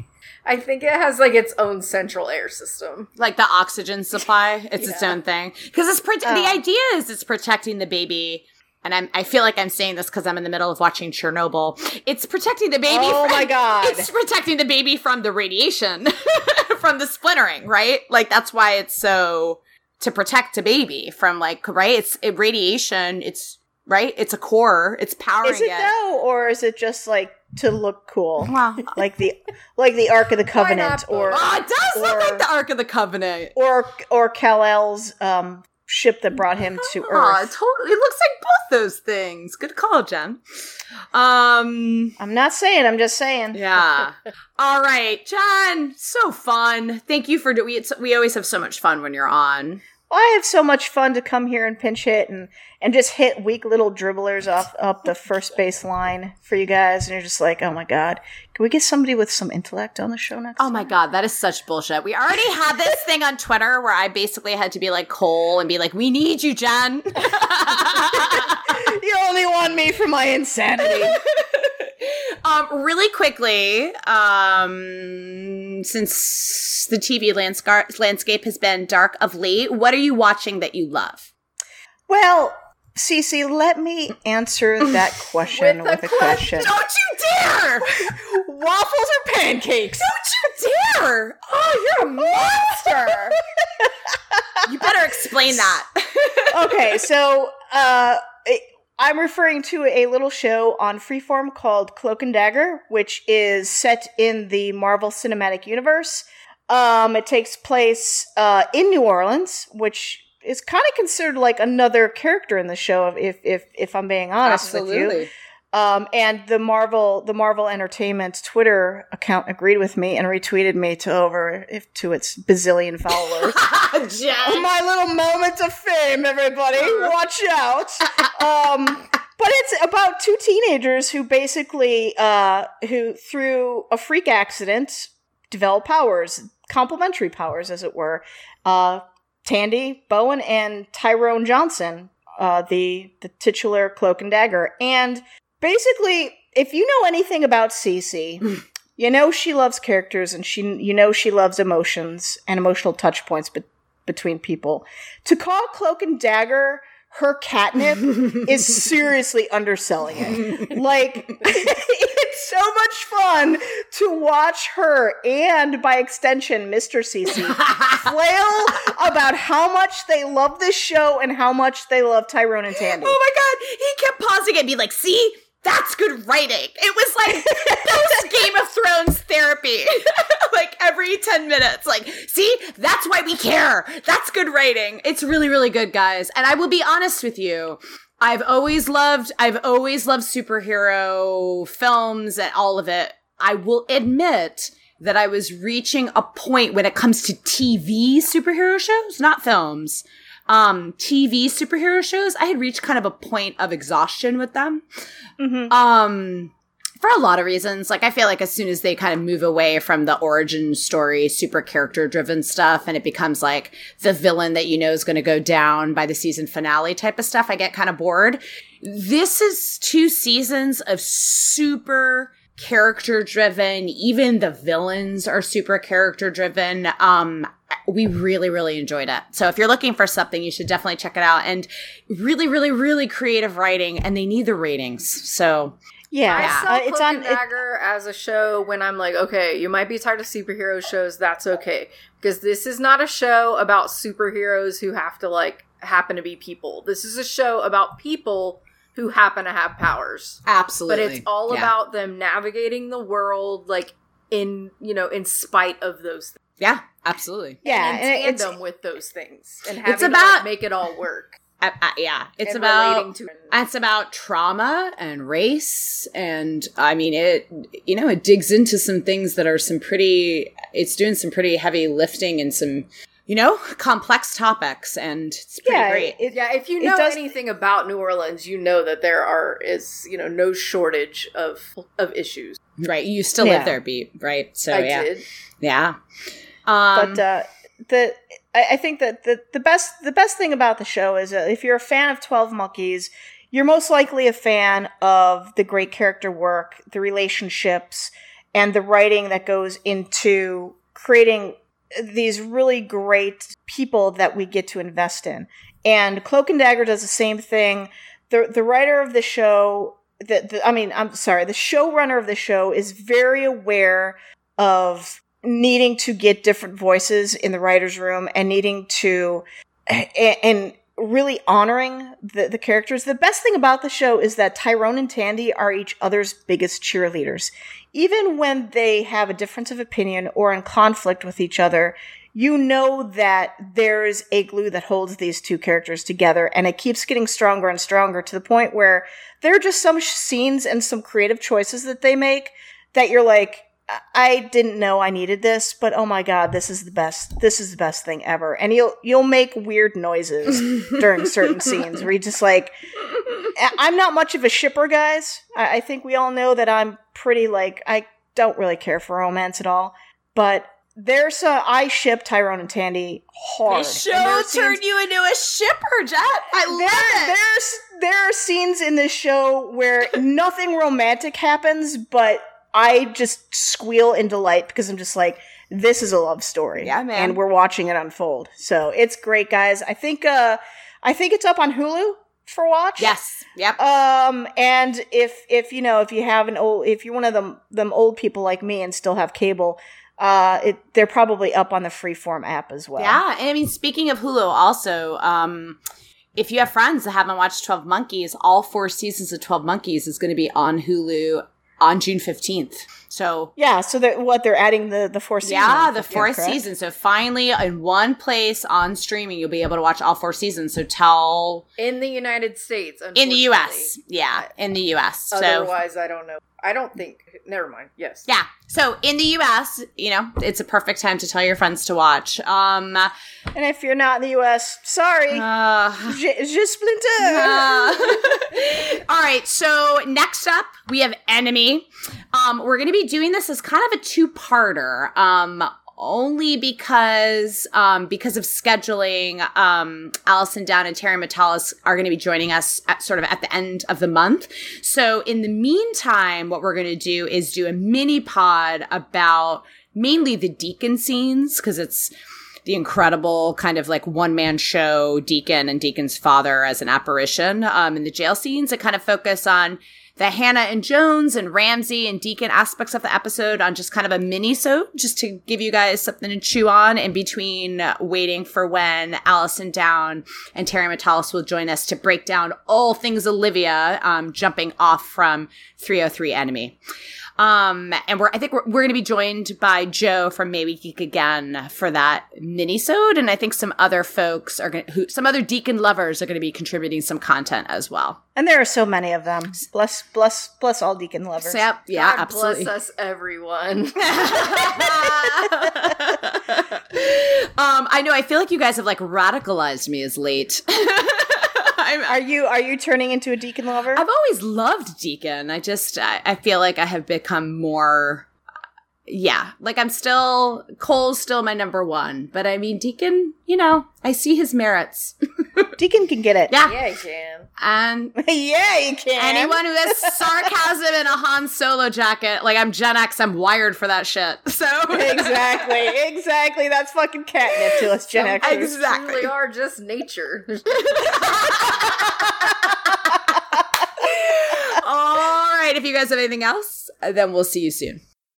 I think it has like its own central air system. Like the oxygen supply, it's its own thing. Because it's the Oh. idea is it's protecting the baby. And I'm, I feel like I'm saying this because I'm in the middle of watching Chernobyl. It's protecting the baby. Oh from- my God. It's protecting the baby from the radiation, from the splintering, right? Like that's why it's so to protect a baby from like right. It's it, radiation. It's right. It's a core. It's powering Is it though, or is it just like to look cool, Well, like the like the Ark of the Covenant, or oh, it does look like the Ark of the Covenant. or or Kal El's um, ship that brought him to Aw, Earth? totally. It looks like both those things. Good call, Jen. Um. I'm not saying. I'm just saying. Yeah. All right, John. So fun. Thank you for do- we. It's, we always have so much fun when you're on. I have so much fun to come here and pinch hit and and just hit weak little dribblers off up the first base line for you guys, and you're just like, oh my god, can we get somebody with some intellect on the show next? Oh my god, that is such bullshit. We already had this thing on Twitter where I basically had to be like Cole and be like, "We need you, Jen." you only want me for my insanity. Um, really quickly, um, since the TV landsca- landscape has been dark of late, what are you watching that you love? well, Cece, let me answer that question With a with, a question. Don't you dare! Waffles or pancakes? Don't you dare! Oh, you're a monster! you better explain that. okay, so uh, I'm referring to a little show on Freeform called Cloak and Dagger, which is set in the Marvel Cinematic Universe. Um, it takes place uh, in New Orleans, which is kind of considered like another character in the show, if if if I'm being honest with you. Um, and the Marvel the Marvel Entertainment Twitter account agreed with me and retweeted me to over if to its bazillion followers. My little moment of fame, everybody. Watch out. Um, but it's about two teenagers who basically, uh, who through a freak accident develop powers, complementary powers, as it were. Uh, Tandy Bowen and Tyrone Johnson, uh, the the titular Cloak and Dagger, and basically, if you know anything about Cece. You know she loves characters and she you know she loves emotions and emotional touch points, but between people. To call Cloak and Dagger her catnip is seriously underselling it. Like, it's so much fun to watch her and by extension, Mr. Cece flail about how much they love this show and how much they love Tyrone and Tandy. Oh my god, he kept pausing and be like, see? That's good writing. It was like post Game of Thrones therapy. like every 10 minutes. Like, see, that's why we care. That's good writing. It's really, really good, guys. And I will be honest with you. I've always loved, I've always loved superhero films and all of it. I will admit that I was reaching a point when it comes to TV superhero shows, not films. Um, TV superhero shows, I had reached kind of a point of exhaustion with them. Mhm. Um, for a lot of reasons. Like, I feel like as soon as they kind of move away from the origin story, super character driven stuff, and it becomes like the villain that you know is going to go down by the season finale type of stuff, I get kind of bored. This is two seasons of super character driven. Even the villains are super character driven. Um, we really, really enjoyed it. So if you're looking for something, you should definitely check it out. And really, really, really creative writing, and they need the ratings. So Yeah, I saw uh, it's Cloak on. and it- Dagger as a show when I'm like, okay, you might be tired of superhero shows. That's okay because this is not a show about superheroes who have to like happen to be people. This is a show about people who happen to have powers. absolutely, But it's all Yeah. about them navigating the world, like in you know, in spite of those things. yeah, absolutely. yeah, and and in it's tandem with those things, and having It's to, like, about- make it all work. Uh, uh, yeah, it's about to it's about trauma and race and i mean it you know it digs into some things that are some pretty it's doing some pretty heavy lifting and some you know complex topics and it's pretty yeah, great it- yeah, if you know does- anything about New Orleans, you know that there are is you know no shortage of of issues. right you still Yeah. live there beat right so I yeah did. yeah um but uh, the I, I think that the, the best the best thing about the show is that if you're a fan of Twelve Monkeys, you're most likely a fan of the great character work, the relationships, and the writing that goes into creating these really great people that we get to invest in. And Cloak and Dagger does the same thing. The the writer of the show, the, the I mean, I'm sorry, the showrunner of the show is very aware of needing to get different voices in the writers' room and needing to and really honoring the, the characters. The best thing about the show is that Tyrone and Tandy are each other's biggest cheerleaders. Even when they have a difference of opinion or in conflict with each other, you know that there's a glue that holds these two characters together and it keeps getting stronger and stronger to the point where there are just some scenes and some creative choices that they make that you're like I- didn't know I needed this, but oh my god, this is the best. This is the best thing ever. And you'll you'll make weird noises during certain scenes where you just like I'm not much of a shipper, guys. I, I think we all know that I'm pretty like I don't really care for romance at all. But there's a I ship Tyrone and Tandy hard. there show turned you into a shipper jet i love there, it there's there are scenes in this show where nothing romantic happens, but I just squeal in delight because I'm just like, this is a love story. Yeah, man. And we're watching it unfold. So it's great, guys. I think uh I think it's up on Hulu for watch. yes yep Um, and if if you know if you have an old if you're one of them them old people like me and still have cable, uh, it they're probably up on the Freeform app as well. Yeah, and I mean, speaking of Hulu, also, um, if you have friends that haven't watched Twelve Monkeys, all four seasons of Twelve Monkeys is going to be on Hulu on June fifteenth. So. Yeah, so they're what they're adding the the four seasons. Yeah, the yeah, fourth correct? season. So finally, in one place on streaming, you'll be able to watch all four seasons. So tell In the United States, in the. U.S. Yeah, in the U.S. So Otherwise, I don't know. I don't think. Never mind. Yes. Yeah. So in the US, you know, it's a perfect time to tell your friends to watch. Um And if you're not in the U.S., sorry, uh, Je, je splinter. uh, All right, so next up we have Enemy. Um we're going to be doing this as kind of a two-parter. Um only because um because of scheduling um Alisen Down and Terry Matalas are going to be joining us at sort of at the end of the month. So in the meantime what we're going to do is do a mini pod about mainly the deacon scenes because it's the incredible kind of like one man show Deacon and Deacon's father as an apparition um, in the jail scenes and kind of focus on the Hannah and Jones and Ramse and Deacon aspects of the episode on just kind of a mini so just to give you guys something to chew on in between waiting for when Alisen Down and Terry Matalas will join us to break down all things Olivia um, jumping off from 303 Enemy. Um, and we're, I think we're, we're going to be joined by Joe from Maybe Geek again for that mini-sode. And I think some other folks are going to, some other Deacon lovers are going to be contributing some content as well. And there are so many of them. Bless, bless, bless all Deacon lovers. So, yep, yeah, God absolutely. Bless us, everyone. um, I know. I feel like you guys have like radicalized me as late. I'm, are you are you turning into a Deacon lover? I've always loved Deacon. I just I, I feel like I have become more. Yeah, like I'm still Cole's still my number one, but I mean Deacon. You know, I see his merits. Deacon can get it. Yeah, yeah, he can. And yeah, you can. Anyone who has sarcasm in a Han Solo jacket, like I'm Gen X, I'm wired for that shit. So exactly, exactly. That's fucking catnip to us Gen X. Exactly, we are just nature. All right. If you guys have anything else, then we'll see you soon.